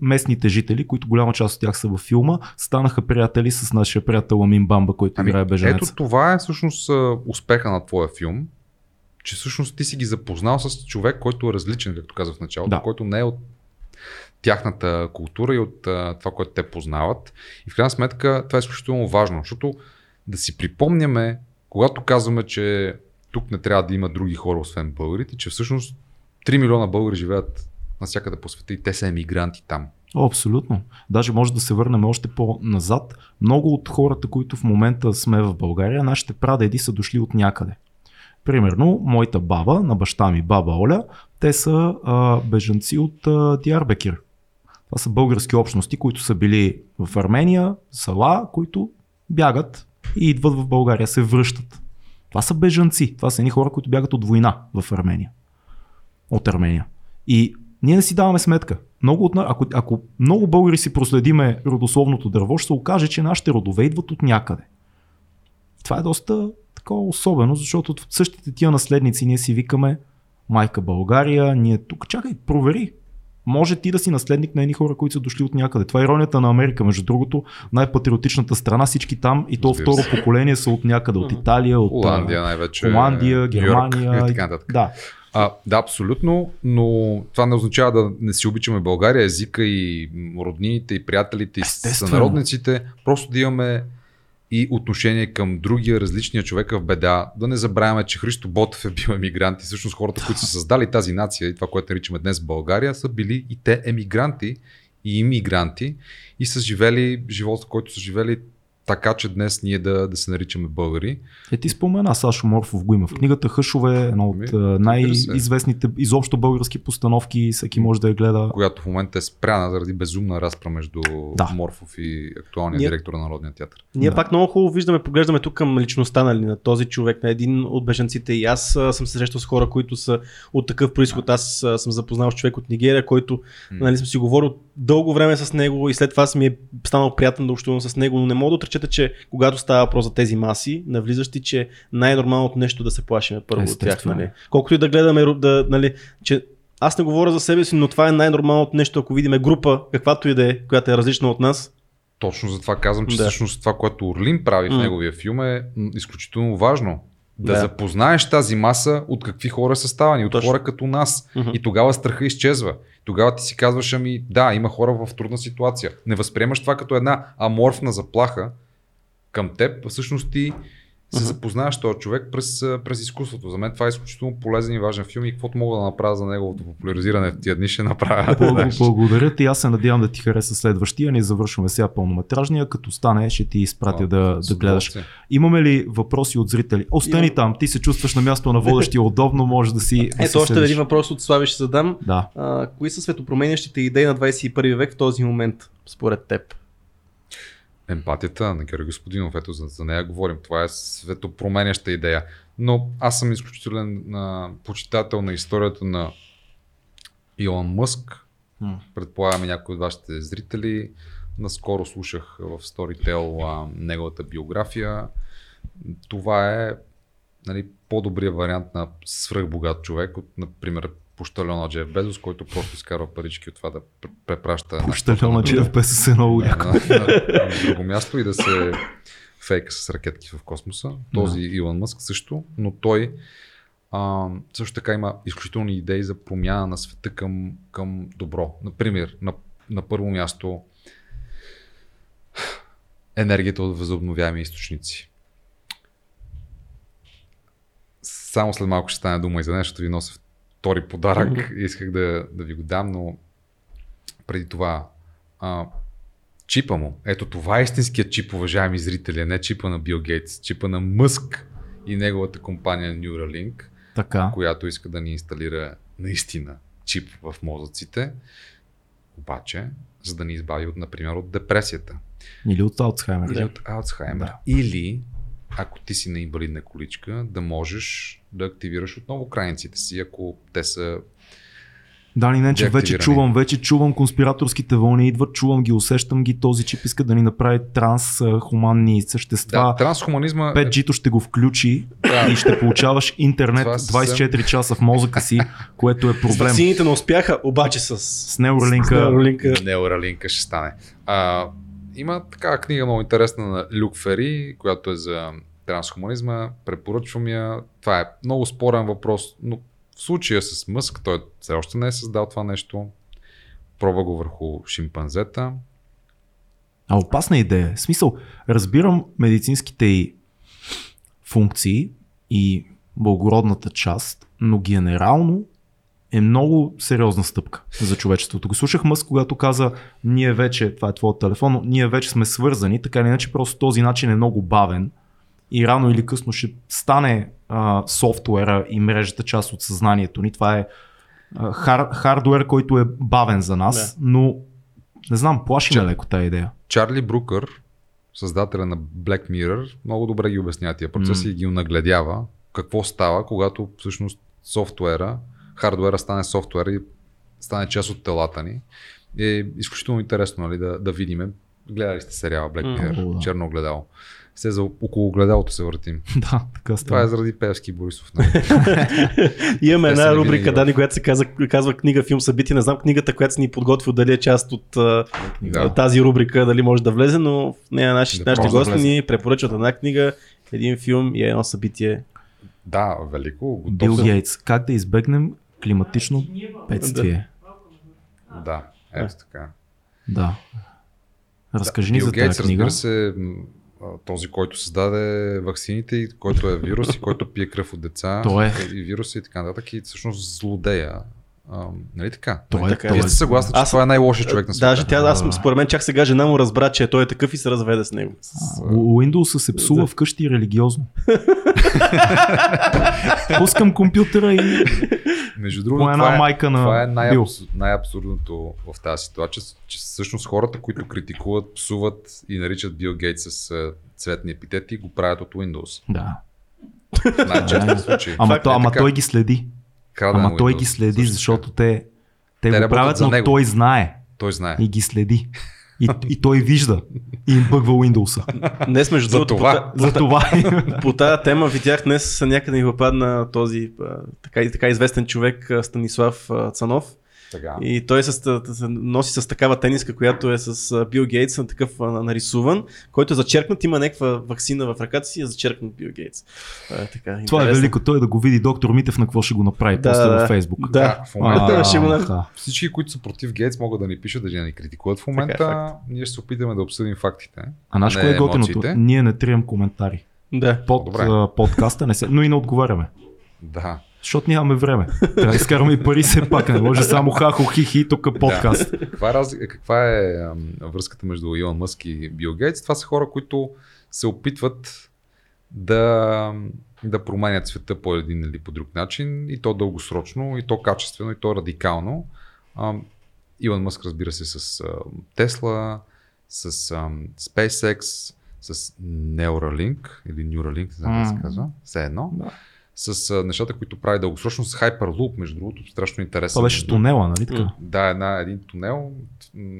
местните жители, които голяма част от тях са във филма, станаха приятели с нашия приятел Амин Бамба, който играе беженец. Ами, ето това е всъщност успеха на твоя филм, че всъщност ти си ги запознал с човек, който е различен, както казах в началото, Да. който не е от тяхната култура и от а, това, което те познават. И в крайна сметка това е изключително важно, защото да си припомняме, когато казваме, че тук не трябва да има други хора, освен българите, че всъщност 3 милиона българи живеят навсякъде по света и те са емигранти там. О, абсолютно. Даже може да се върнем още по-назад. Много от хората, които в момента сме в България, нашите прадеди са дошли от някъде. Примерно, моята баба, на баща ми, баба Оля, те са а, бежанци от а, Диарбекир. Това са български общности, които са били в Армения, села, които бягат и идват в България, се връщат. Това са бежанци. Това са едни хора, които бягат от война в Армения. От Армения. И ние не си даваме сметка. Много от, ако, ако много българи си проследиме родословното дърво, ще се окаже, че нашите родове идват от някъде. Това е доста такова особено, защото от същите тия наследници ние си викаме майка България, ние тук. Чакай, провери. Може ти да си наследник на едни хора, които са дошли от някъде. Това е иронията на Америка, между другото, най-патриотичната страна, всички там и то Разбира второ се. поколение са от някъде, от Италия, от Холандия най-вече. Холандия, Германия. и така нататък. Да, А, да, абсолютно, но това не означава да не си обичаме България, езика и роднините, и приятелите, и Естествено. сънародниците. Просто да имаме и отношение към другия, различния човека в беда. Да не забравяме, че Христо Ботев е бил емигрант и всъщност хората, които са създали тази нация и това, което наричаме днес България, са били и те емигранти и иммигранти и са живели живота, който са живели така, че днес ние да, да се наричаме българи. Е, ти спомена Сашо Морфов го има. В книгата Хъшове е едно от Ами, се. най-известните изобщо български постановки. Всеки може да я гледа. която в момента е спряна заради безумна разпра между Да. Морфов и актуалния Ние- директор на Народния театър. Ние Да. пак много хубаво виждаме, поглеждаме тук към личността нали, на този човек, на един от бежанците. И аз а, съм се срещал с хора, които са от такъв происход. Аз а, съм запознал с човек от Нигерия, който нали, съм си говорил дълго време с него и след това ми е станал приятен да общувам с него, но не мога да отречете, че когато става въпрос за тези маси, навлизащи, че най-нормалното нещо е да се плашиме първо от тях. Естествено. Нали. Колкото и да гледаме, да, нали, че аз не говоря за себе си, но това е най-нормалното нещо, ако видиме група, каквато и да е, която е различна от нас, Точно за това казвам, че Да. всъщност това, което Орлин прави в М. неговия филм е изключително важно. Да, Да. запознаеш тази маса от какви хора са ставани, от Точно. хора като нас. Мгм. И тогава страха изчезва. Тогава ти си казваш, ами да, има хора в трудна ситуация. Не възприемаш това като една аморфна заплаха към теб. Всъщност ти се запознаваш с този човек през, а, през изкуството. За мен това е изключително полезен и важен филм и каквото мога да направя за неговото популяризиране в тия дни ще направя. Благо- знаеш. Благодаря ти. Аз се надявам да ти хареса следващия. Ние завършваме сега пълнометражния. Като стане, ще ти изпратя О, да, да гледаш. Имаме ли въпроси от зрители? Остани Имам. там. Ти се чувстваш на място на водещия удобно. Може да си. да Ето си още един въпрос от Слави ще задам. Да. А, кои са светопроменящите идеи на 21 век в този момент, според теб? Емпатията на Георги Господинов, ето за, за нея говорим. Това е светопроменяща идея. Но аз съм изключителен а, почитател на историята на Илон Мъск. М. Предполагам и някои от вашите зрители. Наскоро слушах в Storytel а, неговата биография. Това е нали, по-добрият вариант на свръхбогат човек от, например, пощальона Джеф Безос, който просто изкарва парички от това да пр- препраща Пощалена Джеф без е много на, яко. на, на, на друго място и да се фейка с ракетки в космоса. Този Илон Мъск също, но той а, също така има изключителни идеи за промяна на света към, към добро. Например, на, на първо място енергията от възобновяеми източници. само след малко ще стане дума и за нещо, ви нося втори подарък. Исках да, да ви го дам, но преди това а, чипа му. Ето това е истинският чип, уважаеми зрители, не чипа на Бил Гейтс, чипа на Мъск и неговата компания Neuralink, Така. която иска да ни инсталира наистина чип в мозъците, обаче, за да ни избави, от, например, от депресията Или от Алцхаймер. или от Алцхаймер. Да. Или, ако ти си на инвалидна количка, да можеш да активираш отново крайниците си, ако те са Дани Ненчев, вече Деактивирани. чувам, вече чувам конспираторските вълни, идват, чувам ги, усещам ги, този чип иска да ни направи трансхуманни същества. Да, трансхуманизма 5G-то ще го включи Да. и ще получаваш интернет Това съвсем- 24 часа в мозъка си, което е проблем. ваксините не успяха, обаче с... С Neuralink с Neuralink. Неуралинка ще стане. А, има такава книга много интересна на Люк Фери, която е за трансхуманизма. Препоръчвам я. Това е много спорен въпрос, но в случая с Мъск, той все още не е създал това нещо. Пробва го върху шимпанзета. А опасна идея. В смисъл, разбирам медицинските и функции и благородната част, но генерално е много сериозна стъпка за човечеството. Го слушах Мъск, когато каза, ние вече, това е твоят телефон, но ние вече сме свързани, така или иначе просто този начин е много бавен и рано или късно ще стане а, софтуера и мрежата част от съзнанието ни. Това е а, хар, хардуер, който е бавен за нас, но не знам, плаши ме леко тази идея. Чарли Брукър, създателя на Black Mirror, много добре ги обяснява тия процеси М. и ги нагледява какво става, когато всъщност софтуера, хардуера стане софтуер и стане част от телата ни. Е изключително интересно нали, да, да видим. Гледали сте сериала Black. Mirror, да. черно огледало. Все за около огледалото се въртим. Да, така Това става. е заради Певски Борисов. Нали? Имаме една рубрика, Дани, която се казва, казва книга, филм, събитие. Не знам книгата, която си ни подготвил, дали е част от Да. тази рубрика, дали може да влезе, но в нея наши, Да, нашите да гости влезе. ни препоръчват една книга, един филм и едно събитие. да, велико. Готов Бил съм. Гейтс. Как да избегнем климатично бедствие? Да, ето така. Да. Разкажи ни Бил за Гейтс, тази книга. разбира се, този, който създаде ваксините, и който е вирус и който пие кръв от деца. Той е. И вируси и така нататък. И всъщност злодея. А, нали така? Той Нали е, така? той Вие е. сте съгласни, че Аз- това е най-лошият човек на света. Даже тя, аз според мен чак сега жена му разбра, че той е такъв и се разведе с него. А, У- Windows се псува вкъщи религиозно. Пускам компютъра и Между другото, една това е, майка на това е Бил. най-абс, най-абсурдното в тази ситуация, че всъщност хората, които критикуват, псуват и наричат Бил Гейтс с цветни епитети, го правят от Windows. Да. В най-честия случай. Ама, Факт то, е ама така. той ги следи. Краден Ама той Windows, ги следи, защото те, те, Те го правят, но него. той знае Той знае. и ги следи. И, и той вижда и им бъгва Windows. Днес, между За другото, това. по, За това по тази тема видях днес някъде ми попадна този така, така известен човек Станислав Цанов. Така. И той с, с, носи с такава тениска, която е с Бил Гейтс, на такъв нарисуван, който е зачеркнат, има някаква вакцина в ръката си и е зачеркнат Бил Гейтс. А, така, Това е велико. Той да го види доктор Митев на какво ще го направи Да, после да. във Фейсбук. Да, в момента А, ще го да. Всички, които са против Гейтс, могат да ни пишат, да ни критикуват в Така е, момента. Ние ще се опитаме да обсъдим фактите. А Не кое е готиното? Ние не трием коментари. Да. Под Добре. подкаста не се, но и не отговаряме. Да. Защото нямаме време. Трябва да изкараме и пари все пак. Не може само хахо, хихи, тук е подкаст. Каква е, разлика, каква е връзката между Илон Мъск и Бил Гейтс? Това са хора, които се опитват да, да променят света по един или по друг начин, и то дългосрочно, и то качествено, и то радикално. Илон Мъск, разбира се, с Тесла, с SpaceX, с Neuralink или Neuralink, не знам как се казва, все едно. Да. С а, нещата, които прави дългосрочно, с Hyperloop, между другото, страшно интересно. Това беше тунела, нали така? Да, една, един тунел,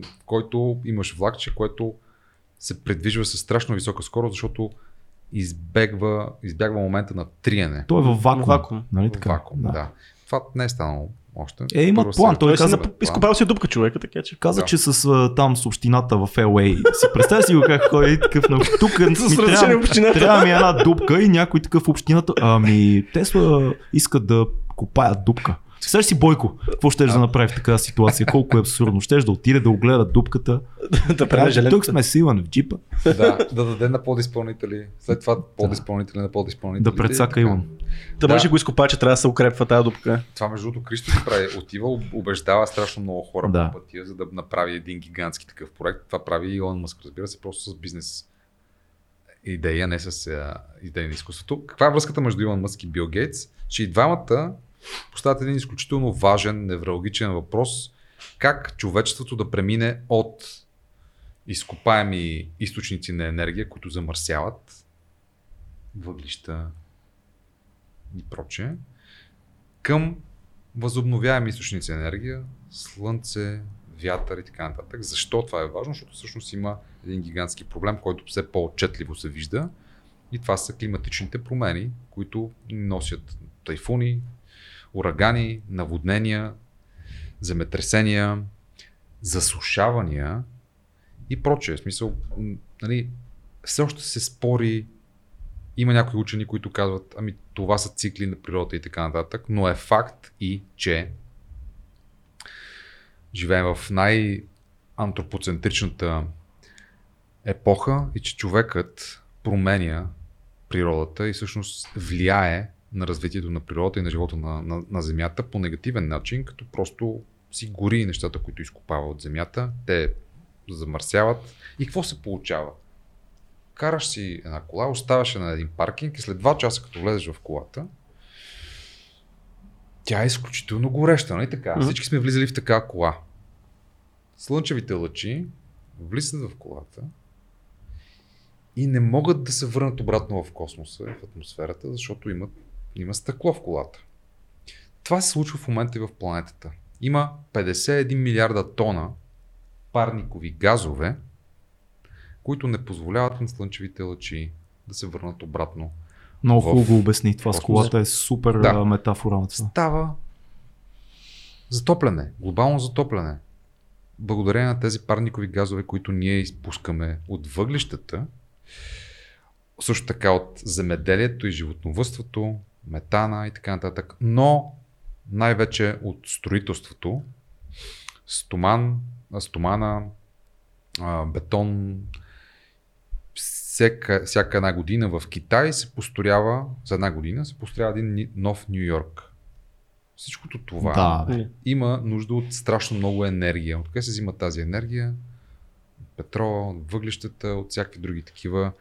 в който имаш влакче, което се предвижва с страшно висока скорост, защото избегва, избягва момента на триене. Той е във вакуум. Вакуум. Нали така? вакуум, да. Това не е станало още. Е, има Първо план, той каза- нап- изкопал си дупка човека, така че. Каза, Да. че с а, там с общината в LA си представя си го как ходи такъв на тук ми трябва, трябва ми една дупка и някой такъв в общината. Ами Тесла искат да копаят дупка. Сега си Бойко, какво ще да направи в такава ситуация? Колко е абсурдно. Ще да отиде да огледа дупката. да прави железо. Тук сме силен в джипа. да, да даде на подизпълнители. След това подизпълнители на подизпълнители. Да прецака Илон. Да, да. може го изкопа, че трябва да се укрепва тази дупка. Това между другото Кристо се прави. Отива, убеждава страшно много хора Да. по пътя, за да направи един гигантски такъв проект. Това прави Илон Мъск, разбира се, просто с бизнес идея, не с а, идея на изкуството. Каква е връзката между Илон Мъск и Бил Гейтс? Че и двамата поставят един изключително важен, невралгичен въпрос. Как човечеството да премине от изкопаеми източници на енергия, които замърсяват, въглища и прочее, към възобновяеми източници на енергия, слънце, вятър и така нататък. Защо това е важно? Защото всъщност има един гигантски проблем, който все по-отчетливо се вижда и това са климатичните промени, които носят тайфуни, урагани, наводнения, земетресения, засушавания и прочее. В смисъл, нали, все още се спори. Има някои учени, които казват, ами това са цикли на природата и така нататък, но е факт и, че живеем в най-антропоцентричната епоха и че човекът променя природата и всъщност влияе на развитието на природата и на живота на, на, на Земята по негативен начин, като просто си гори нещата, които изкопава от Земята, те замърсяват. И какво се получава? Караш си една кола, оставаш на един паркинг и след 2 часа, като влезеш в колата, тя е изключително гореща, нали така? Мгм. Всички сме влизали в такава кола. Слънчевите лъчи влизат в колата и не могат да се върнат обратно в космоса, в атмосферата, защото имат, има стъкло в колата. Това се случва в момента и в планетата. Има 51 милиарда тона парникови газове, които не позволяват на слънчевите лъчи да се върнат обратно. Много В хубаво го обясни. Това с колата е супер да. метафора на това. Става затопляне, глобално затопляне. Благодарение на тези парникови газове, които ние изпускаме от въглищата, също така от земеделието и животновътството, метана и така нататък, но най-вече от строителството, стоман, стомана, бетон, всяка, всяка една година в Китай се построява, за една година се построява един нов Нью Йорк. Всичкото това Да, бе. има нужда от страшно много енергия. Откъде се взима тази енергия? От въглищата, от всякакви други такива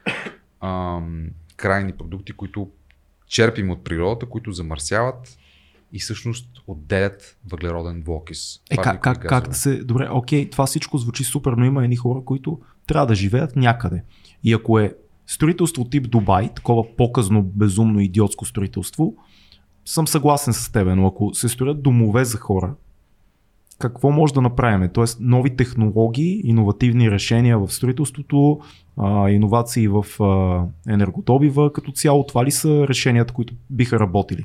ам, крайни продукти, които черпим от природата, които замърсяват и всъщност отделят въглероден двуокис. Е, как, как, как да се... Добре, окей, това всичко звучи супер, но има едни хора, които трябва да живеят някъде. И ако е строителство тип Дубай, такова показно, безумно, идиотско строителство, съм съгласен с теб, но ако се строят домове за хора, какво може да направим? Тоест нови технологии, иновативни решения в строителството, а, иновации в а, енергодобива, като цяло това ли са решенията, които биха работили?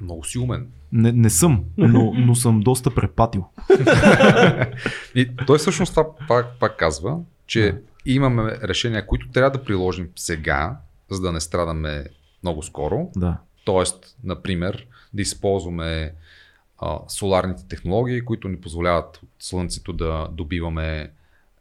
Много си умен. Не, не съм, но, но съм доста препатил. И той всъщност това пак, пак казва, че имаме решения, които трябва да приложим сега, за да не страдаме много скоро. Да. Тоест, например, да използваме а, соларните технологии, които ни позволяват от Слънцето да добиваме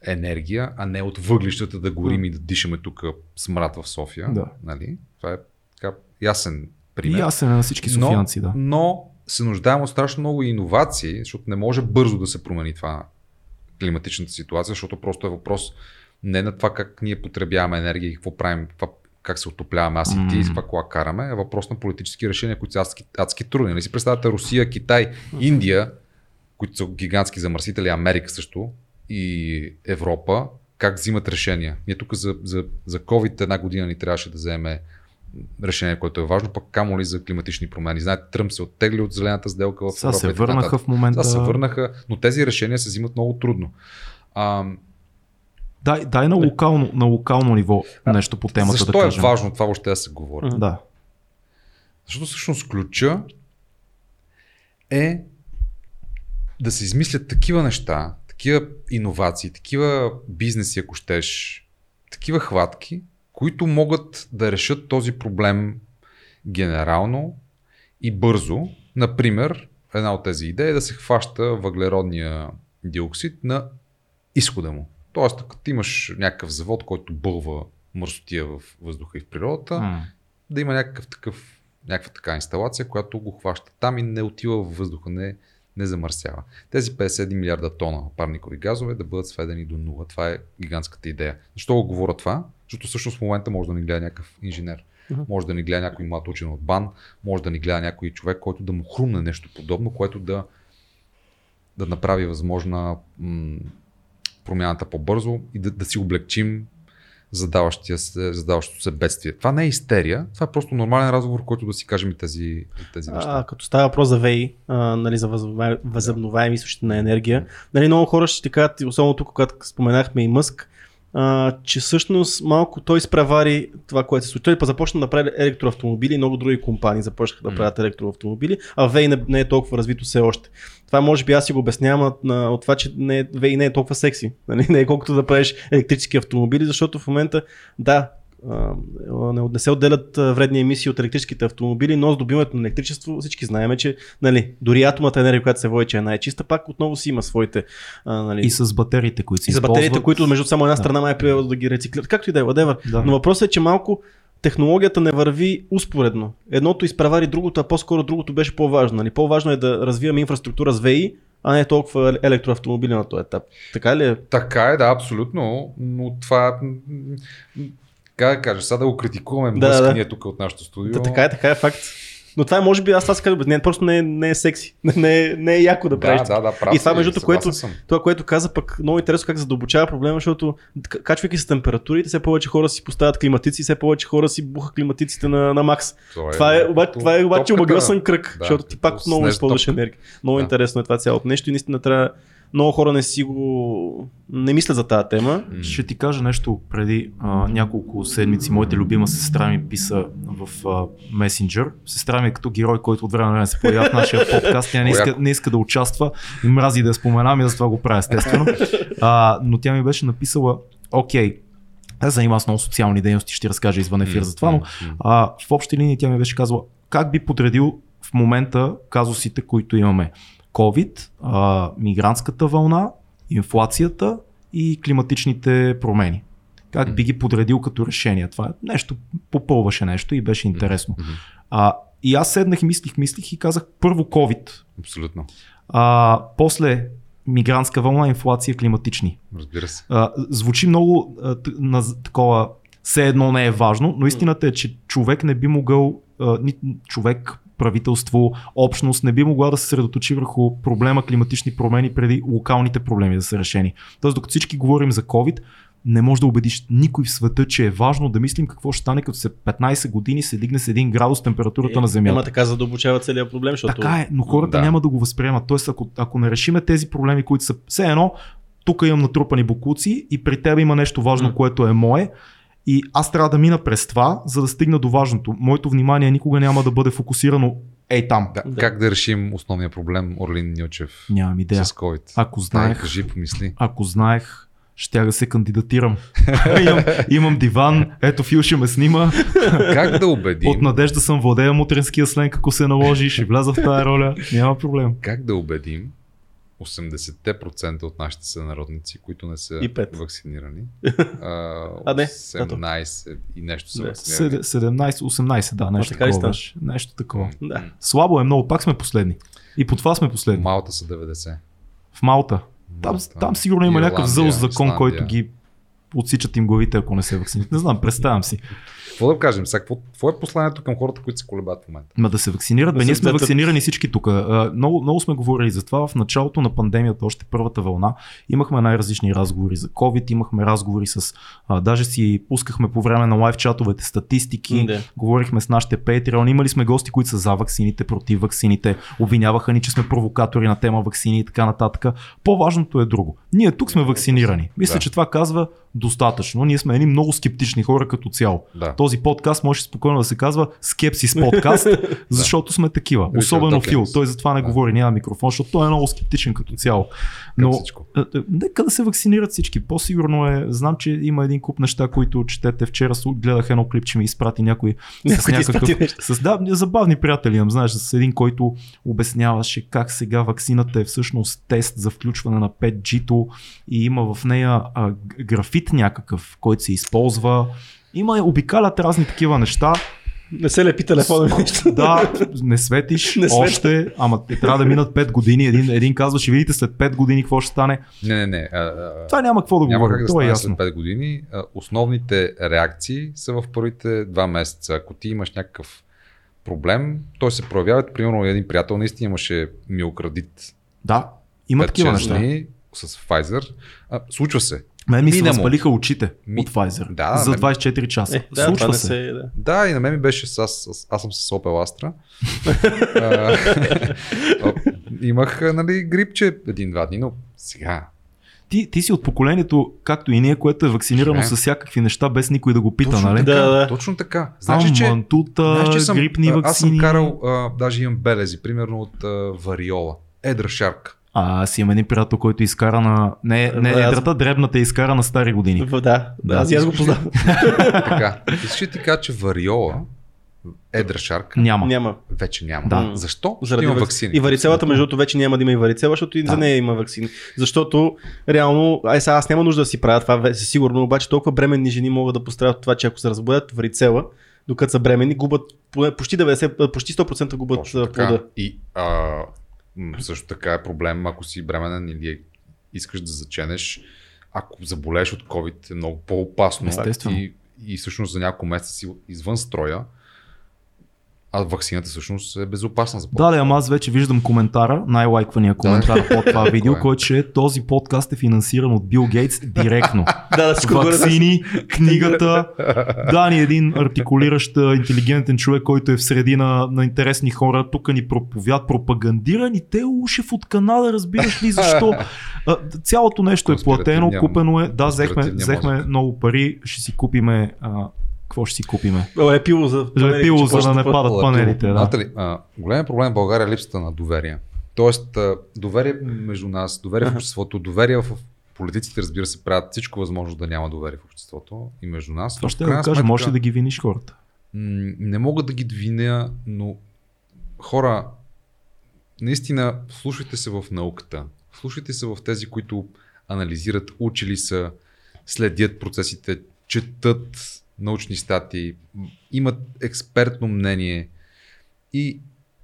енергия, а не от въглищата да горим и да дишаме тук смрад в София. Да. Нали? Това е така ясен пример. И ясен е на всички софиянци, да. но се нуждаем от страшно много иновации, защото не може бързо да се промени това климатичната ситуация, защото просто е въпрос не на това как ние потребяваме енергия и какво правим, това, как се отопляваме аз и ти, с каква кола караме, е въпрос на политически решения, които са адски, адски трудни. Нали си представяте Русия, Китай, Индия, които са гигантски замърсители, Америка също и Европа, как взимат решения. Ние тук за, за, за COVID една година ни трябваше да вземе решение, което е важно, пък камо ли за климатични промени. Знаете, Тръмп се оттегли от зелената сделка в Сега Европа. се и така върнаха в момента. Сега се върнаха, но тези решения се взимат много трудно. А, Дай, дай на, локално, на локално ниво нещо по темата защо да е кажем. важно това въобще да се говори? Да. Защото всъщност ключа е да се измислят такива неща, такива иновации, такива бизнеси, ако щеш, такива хватки, които могат да решат този проблем генерално и бързо. Например, една от тези идеи е да се хваща въглеродния диоксид на изхода му. Тоест, като имаш някакъв завод, който бълва мърсотия в въздуха и в природата, М. да има някакъв такъв, някаква така инсталация, която го хваща там и не отива във въздуха, не, не замърсява. Тези 51 милиарда тона парникови газове да бъдат сведени до нула. Това е гигантската идея. Защо го говоря това? Защото всъщност в момента може да ни гледа някакъв инженер. Мгм. Може да ни гледа някой млад учен от БАН, може да ни гледа някой човек, който да му хрумне нещо подобно, което да, да направи възможна м- промяната по-бързо и да, да си облегчим задаващия се, задаващото се бедствие. Това не е истерия, това е просто нормален разговор, който да си кажем и тези, тези неща. А, като става въпрос за ВЕИ, а, нали, за възобновя- възобновяеми източници на енергия, нали, много хора ще ти кажат, особено тук, когато споменахме и Мъск, а, че всъщност малко той изпревари това, което се случи. Той па започна да прави електроавтомобили много други компании започнаха да правят електроавтомобили, а ВЕИ не, не е толкова развито все още. Това може би аз си го обяснявам на, от това, че не е, ВЕИ не е толкова секси. Нали? Не е колкото да правиш електрически автомобили, защото в момента, да, не, не се отделят вредни емисии от електрическите автомобили, но с добиването на електричество всички знаем, че нали, дори атомната енергия, която се води, че е най-чиста, пак отново си има своите. А, нали, И с батериите, които се и за батериите, използват. които между само една Да. страна май е приела да ги рециклират. Както и да е, whatever. Да. Но въпросът е, че малко технологията не върви успоредно. Едното изпревари другото, а по-скоро другото беше по-важно. Нали? По-важно е да развиваме инфраструктура с ВИ, а не толкова електроавтомобили на този етап. Така ли е? Така е, да, абсолютно, но това как да кажа, сега да го критикуваме Да, да, да. ние тук от нашото студио. Да, така е, така е факт. Но това е, може би, аз това казвам, не, просто не е, не е секси. Не е, не е яко да правиш. да, да, да, прав И това, между което- съм. Това, което каза пък много интересно как задълбочава проблема, защото качвайки се температурите, все повече хора си поставят климатици, все повече хора си буха климатиците на, на макс. Това е, обаче, това е обаче омагьосан кръг, Да, защото ти пак отново използваш енергия. Много Да. интересно е това цялото нещо и наистина трябва много хора не си го... не мислят за тази тема. Ще ти кажа нещо преди а, няколко седмици. Моята любима сестра ми писа в а, Messenger. Сестра ми е като герой, който от време на време се появява в нашия подкаст. Тя не иска, не иска да участва и мрази да я споменам и затова го правя естествено. А, но тя ми беше написала, окей, аз занимавам с много социални дейности, ще ти разкажа извън ефир за това, но а, в общи линии тя ми беше казала как би подредил в момента казусите, които имаме. COVID, а, мигрантската вълна, инфлацията и климатичните промени. Как би ги подредил като решение? Това е нещо, попълваше нещо и беше интересно. А, и аз седнах, мислих, мислих и казах първо COVID, Абсолютно. а, после мигрантска вълна, инфлация, климатични. Разбира се. А, звучи много а, на такова, все едно не е важно, но истината е, че човек не би могъл, а, ни, човек, правителство, общност не би могла да се средоточи върху проблема климатични промени преди локалните проблеми да са решени. Тоест, докато всички говорим за COVID, не можеш да убедиш никой в света, че е важно да мислим какво ще стане, като се 15 години се дигне с 1 градус температурата на Земята. Ема така задълбочава целият проблем, защото... Така е, но хората Да. няма да го възприемат. Тоест, ако, ако не решиме тези проблеми, които са все едно, тук имам натрупани букуци и при теб има нещо важно, М. което е мое. И аз трябва да мина през това, за да стигна до важното. Моето внимание никога няма да бъде фокусирано ей там. Да. Да. Как да решим основния проблем, Орлин Нилчев, Нямам идея. с COVID? Ако Дай, знаех, кажи, помисли. ако знаех, ще да се кандидатирам. имам, имам диван, ето Фил ще ме снима. Как да убедим, От надежда съм владея мутренския сленг, ако се наложи, ще вляза в тази роля. Няма проблем. как да убедим 80% от нашите сънародници, които не са И вакцинирани. А, не, 18 и нещо са Не. вакцинирани. Сед- 17-18, да, нещо така ли такова беше. Нещо такова. Да. Слабо е много, пак сме последни. И по това сме последни. Малта са 90. В Малта. Там, Малта, там сигурно има някакъв зъл Ирландия, закон, Исландия. който ги отсичат им главите, ако не се вакцинират. Не знам, представям си. Какво да кажем? Сега, какво, какво е посланието към хората, които се колебат в момента? Ма да се вакцинират, Да бе, ние сме вакцинирани всички тук. Много, много сме говорили за това. В началото на пандемията, още първата вълна, имахме най-различни разговори за COVID, имахме разговори с, а, даже си пускахме по време на лайв чатовете статистики, Да. говорихме с нашите Patreon, имали сме гости, които са за ваксините, против ваксините, обвиняваха ни, че сме провокатори на тема ваксини и така нататък. По-важното е друго. Ние тук сме вакцинирани. Мисля, Да. че това казва достатъчно. Ние сме едни много скептични хора като цяло. Да. Този подкаст може спокойно да се казва скепсис подкаст, защото сме такива. Особено. Фил. Той затова не говори, няма микрофон, защото той е много скептичен като цяло. Но е, е, нека да се вакцинират всички. По-сигурно е, знам, че има един куп неща, които четете. Вчера гледах едно клип, че ми изпрати някой с някакъв... С, да, забавни приятели имам, знаеш, с един, който обясняваше как сега вакцината е всъщност тест за включване на 5G-то и има в нея а, графит някакъв, който се използва. Има, обикалят разни такива неща. Не се лепи телефона. Да, не светиш Не още, ама те трябва да минат 5 години. Един, един казва, ще видите след 5 години какво ще стане. Не, не, не. А, а, Това няма какво да няма говоря, как да това е ясно. след 5 години. А, Основните реакции са в първите два месеца. Ако ти имаш някакъв проблем, той се проявява. Примерно един приятел наистина имаше миокрадит Да, има такива 5-6 неща. с Pfizer. А, случва се. Мен ми се възпалиха очите Ми- от Pfizer Да, за мен- 24 часа. Е, да, това Случва не се. се... Да. Да, и на мен ми беше с, аз, с, аз съм с Opel Astra. Имах, нали, грипче един-два дни, но сега. Ти, ти си от поколението, както и ние, което е вакцинирано Живеем. с всякакви неща, без никой да го пита, точно нали? така, Да, да. точно така. Значи, Значи, че, мантута, знаеш, че съм, грипни а, вакцини. аз съм карал, а, даже имам белези, примерно от а, вариола. Едра шарка. А, аз имам един приятел, който изкара на... Не, не аз- едрата, дребната изкара на стари години. Да, да, Да, аз аз го познавам. така. Искаш ли ти кажа, че вариола, едра шарка, Няма. Няма. вече няма. Да. Защо? Заради има вакцини. И варицелата, между другото, вече няма да има и варицела, защото и Да. за нея има вакцини. Защото, реално, ай сега аз няма нужда да си правя това, сигурно, обаче толкова бременни жени могат да пострадат от това, че ако се разбудят варицела, докато са бремени, губят почти 90, почти 100% губят плода. И а, също така е проблем, ако си бременен или искаш да заченеш, ако заболееш от COVID е много по-опасно. Естествено. И, и всъщност за няколко месеца си извън строя, а вакцината всъщност е безопасна за Да, да, ама аз вече виждам коментара, най-лайквания коментар под това видео, е? който ще е този подкаст е финансиран от Бил Гейтс директно. Да, да, скоро Вакцини, книгата. Дани е един артикулиращ интелигентен човек, който е в среди на, интересни хора. Тук ни проповяд, пропагандира ни те Ушев от Канада, разбираш ли защо? Цялото нещо е платено, купено е. Да, взехме, взехме много пари, ще си купиме... А, какво ще си купиме? Лепило за Лепило, че за да не падат панелите. Да. Знаете ли, а, големият проблем в България е липсата на доверие. Тоест, а, доверие между нас, доверие в обществото, доверие в политиците, разбира се, правят всичко възможно да няма доверие в обществото и между нас. Това ще крайна кажа, сметка, можеш ли да ги виниш хората? Не мога да ги виня, но хора, наистина, слушайте се в науката. Слушайте се в тези, които анализират, учили са, следят процесите, четат научни статии, имат експертно мнение и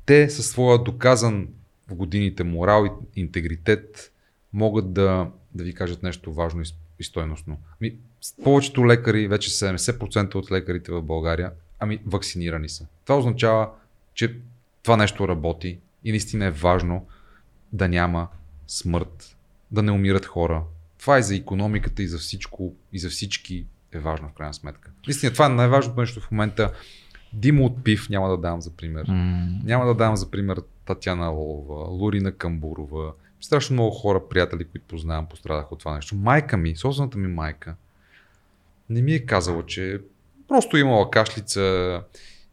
те със своя доказан в годините морал и интегритет могат да, да ви кажат нещо важно и стойностно. Ами, повечето лекари, вече 70% от лекарите в България, ами вакцинирани са. Това означава, че това нещо работи и наистина е важно да няма смърт, да не умират хора. Това и за економиката, и за всичко, и за всички е важно в крайна сметка. Наистина, това е най-важното нещо в момента. Димо от пив няма да дам за пример. М, Няма да дам за пример Татяна Лолова, Лорина Камбурова. Страшно много хора, приятели, които познавам, пострадаха от това нещо. Майка ми, собствената ми майка, не ми е казала, че просто е имала кашлица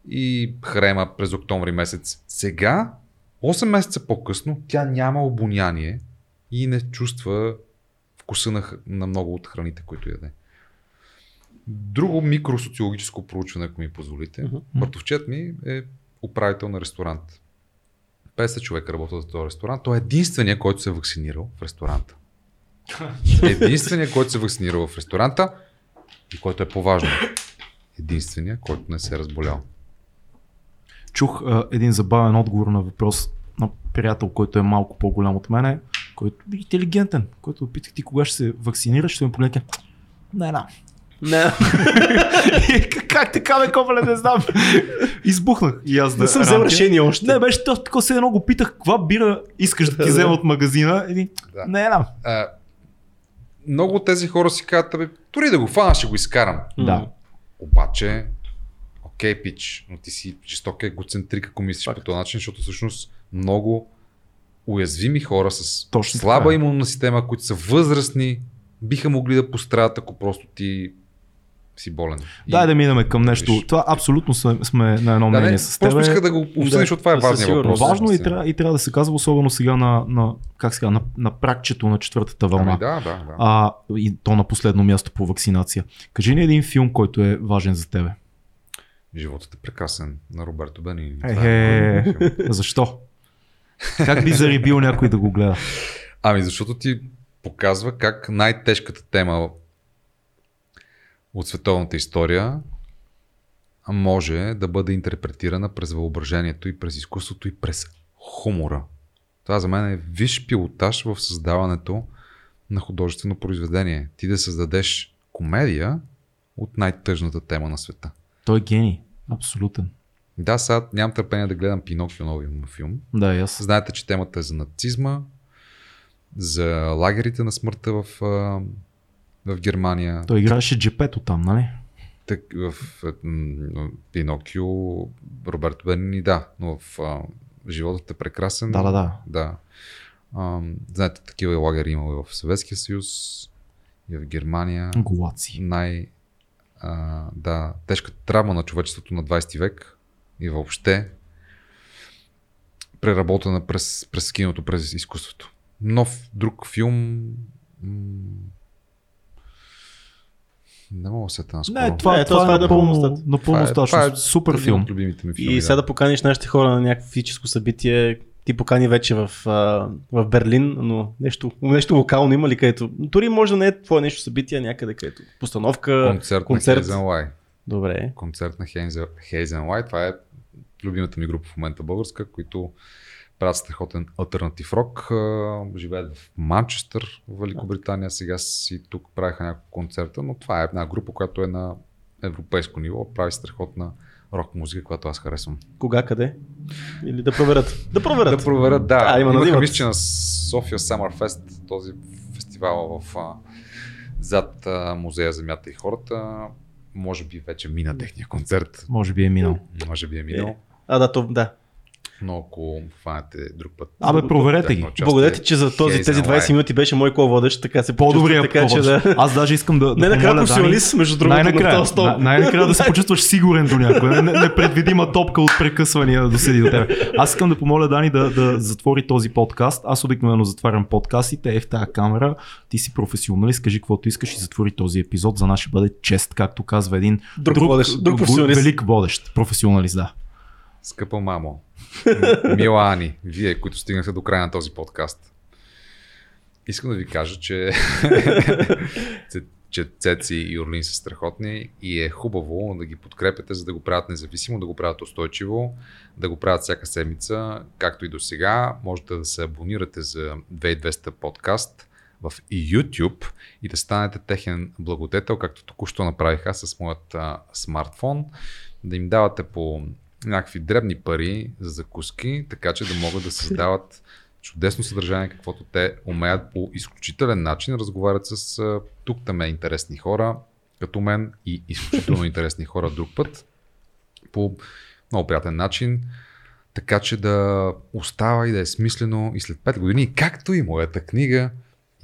и хрема през октомври месец. Сега, 8 месеца по-късно, тя няма обоняние и не чувства вкуса на, на много от храните, които яде. Друго микросоциологическо проучване, ако ми позволите. Мгм. Братовчет ми е управител на ресторант. 50 човека работят в този ресторант. Той е единствения, който се е вакцинирал в ресторанта. Единствения, който се е вакцинирал в ресторанта и който е по-важно. Единствения, който не се е разболял. Чух а, един забавен отговор на въпрос на приятел, който е малко по-голям от мене, който е интелигентен, който питах ти кога ще се вакцинираш, ще ми погледне. Не, не. Не, как така бе, копале, не знам. Избухнах и аз да не съм взел решение още. Не, беше то- такова се едно го питах, каква бира искаш да ти взема от магазина? Един, Да. не, не. А, много от тези хора си казват, абе, дори да го фана, ще го изкарам. Да. Обаче, окей, пич, но ти си жесток егоцентрик, ако мислиш по този начин, защото всъщност много уязвими хора с Точно слаба така имунна система, които са възрастни, биха могли да пострадат, ако просто ти си болен. Дай да минем към нещо. Виж. Това абсолютно сме, сме на едно Да, мнение не, с теб. просто иска да го обсъдим, Да, защото това е важният въпрос. Важно и наистина. трябва, и трябва да се казва, особено сега на, на, как сега, на, на пракчето на четвъртата вълна. Ами, да, да, да. А, и то на последно място по вакцинация. Кажи ни един филм, който е важен за тебе. Животът е прекрасен на Роберто Бенини. Е, Това е е, защо? Как би зарибил някой да го гледа? Ами защото ти показва как най-тежката тема от световната история може да бъде интерпретирана през въображението и през изкуството и през хумора. Това за мен е виш пилотаж в създаването на художествено произведение. Ти да създадеш комедия от най-тъжната тема на света. Той е гений. Абсолютен. Да, сега нямам търпение да гледам Пиноккио новия му филм. Да, аз. Знаете, че темата е за нацизма, за лагерите на смъртта в, в Германия. Той играеше джепето там, нали? Так, в Пиноккио, Роберто Бенини, да, но в а, Животът е прекрасен. Да, да, да. да. А, знаете, такива лагери има и в Съветския съюз, и в Германия. Голаци. Най- а, да, тежката травма на човечеството на 20 век и въобще преработена през, през киното, през изкуството. Нов друг филм. Не мога да се наскоро. Не, това, Не, това, това е е напълно напълно, стачно. Супер филм. любимите ми филми. И сега да поканиш нашите хора на някакво физическо събитие, ти покани вече в, в Берлин, но нещо, нещо локално има ли където? Дори може да не е твое нещо събитие, някъде където. Постановка, Концерт, концерт. на Лай. Добре. Концерт на Хейзен Лай. Това е любимата ми група в момента българска, които правят страхотен альтернатив рок. Живеят в Манчестър, в Великобритания. Сега си тук правиха няколко концерта, но това е една група, която е на европейско ниво. Прави страхотна рок музика, която аз харесвам. Кога, къде? Или да проверят? Да проверят. Да проверят, да. А, има Имаха мисля, че на София Summer Fest, този фестивал в а, зад а, музея Земята и хората. Може би вече мина техния концерт. Може би е минал. Може би е минал. Е. А, да, то, да. Но ако хванете друг път. Абе, проверете ги. Благодаря ти, че за този, тези 20 Live. минути беше мой ко-водещ, така се По-добрия така че да... Аз даже искам да, Не накрая професионалист, между другото, на най-накрая, този стол. най- най-накрая да се почувстваш сигурен до някой. Не- Непредвидима топка от прекъсвания да седи до тебе. Аз искам да помоля Дани да, да затвори този подкаст. Аз обикновено затварям подкастите, е в тази камера. Ти си професионалист, кажи каквото искаш и затвори този епизод. За нас ще бъде чест, както казва един Друг водещ, друг професионалист. велик водещ, професионалист, да. Скъпа мамо, мила Ани, вие, които стигнахте до края на този подкаст, искам да ви кажа, че, че Цеци и Орлин са страхотни и е хубаво да ги подкрепяте, за да го правят независимо, да го правят устойчиво, да го правят всяка седмица, както и до сега. Можете да се абонирате за 2200 подкаст в YouTube и да станете техен благодетел, както току-що направих аз с моят а, смартфон, да им давате по някакви дребни пари за закуски, така че да могат да създават чудесно съдържание, каквото те умеят по изключителен начин, разговарят с тук там е интересни хора, като мен и изключително интересни хора друг път, по много приятен начин, така че да остава и да е смислено и след 5 години, както и моята книга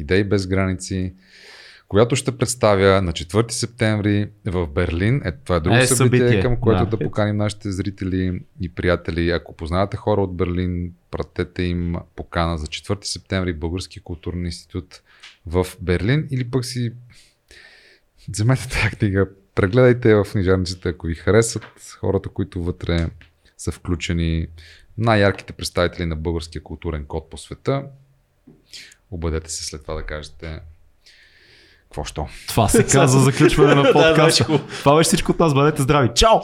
Идеи без граници, която ще представя на 4 септември в Берлин. Е, това е друго Е, събитие, събитие, към което да. да. поканим нашите зрители и приятели. Ако познавате хора от Берлин, пратете им покана за 4 септември Български културен институт в Берлин или пък си вземете тази книга, прегледайте в книжарницата, ако ви харесат хората, които вътре са включени, най-ярките представители на българския културен код по света. Обадете се след това да кажете какво що. Това се казва заключване на подкаста. Това беше всичко от нас. Бъдете здрави. Чао!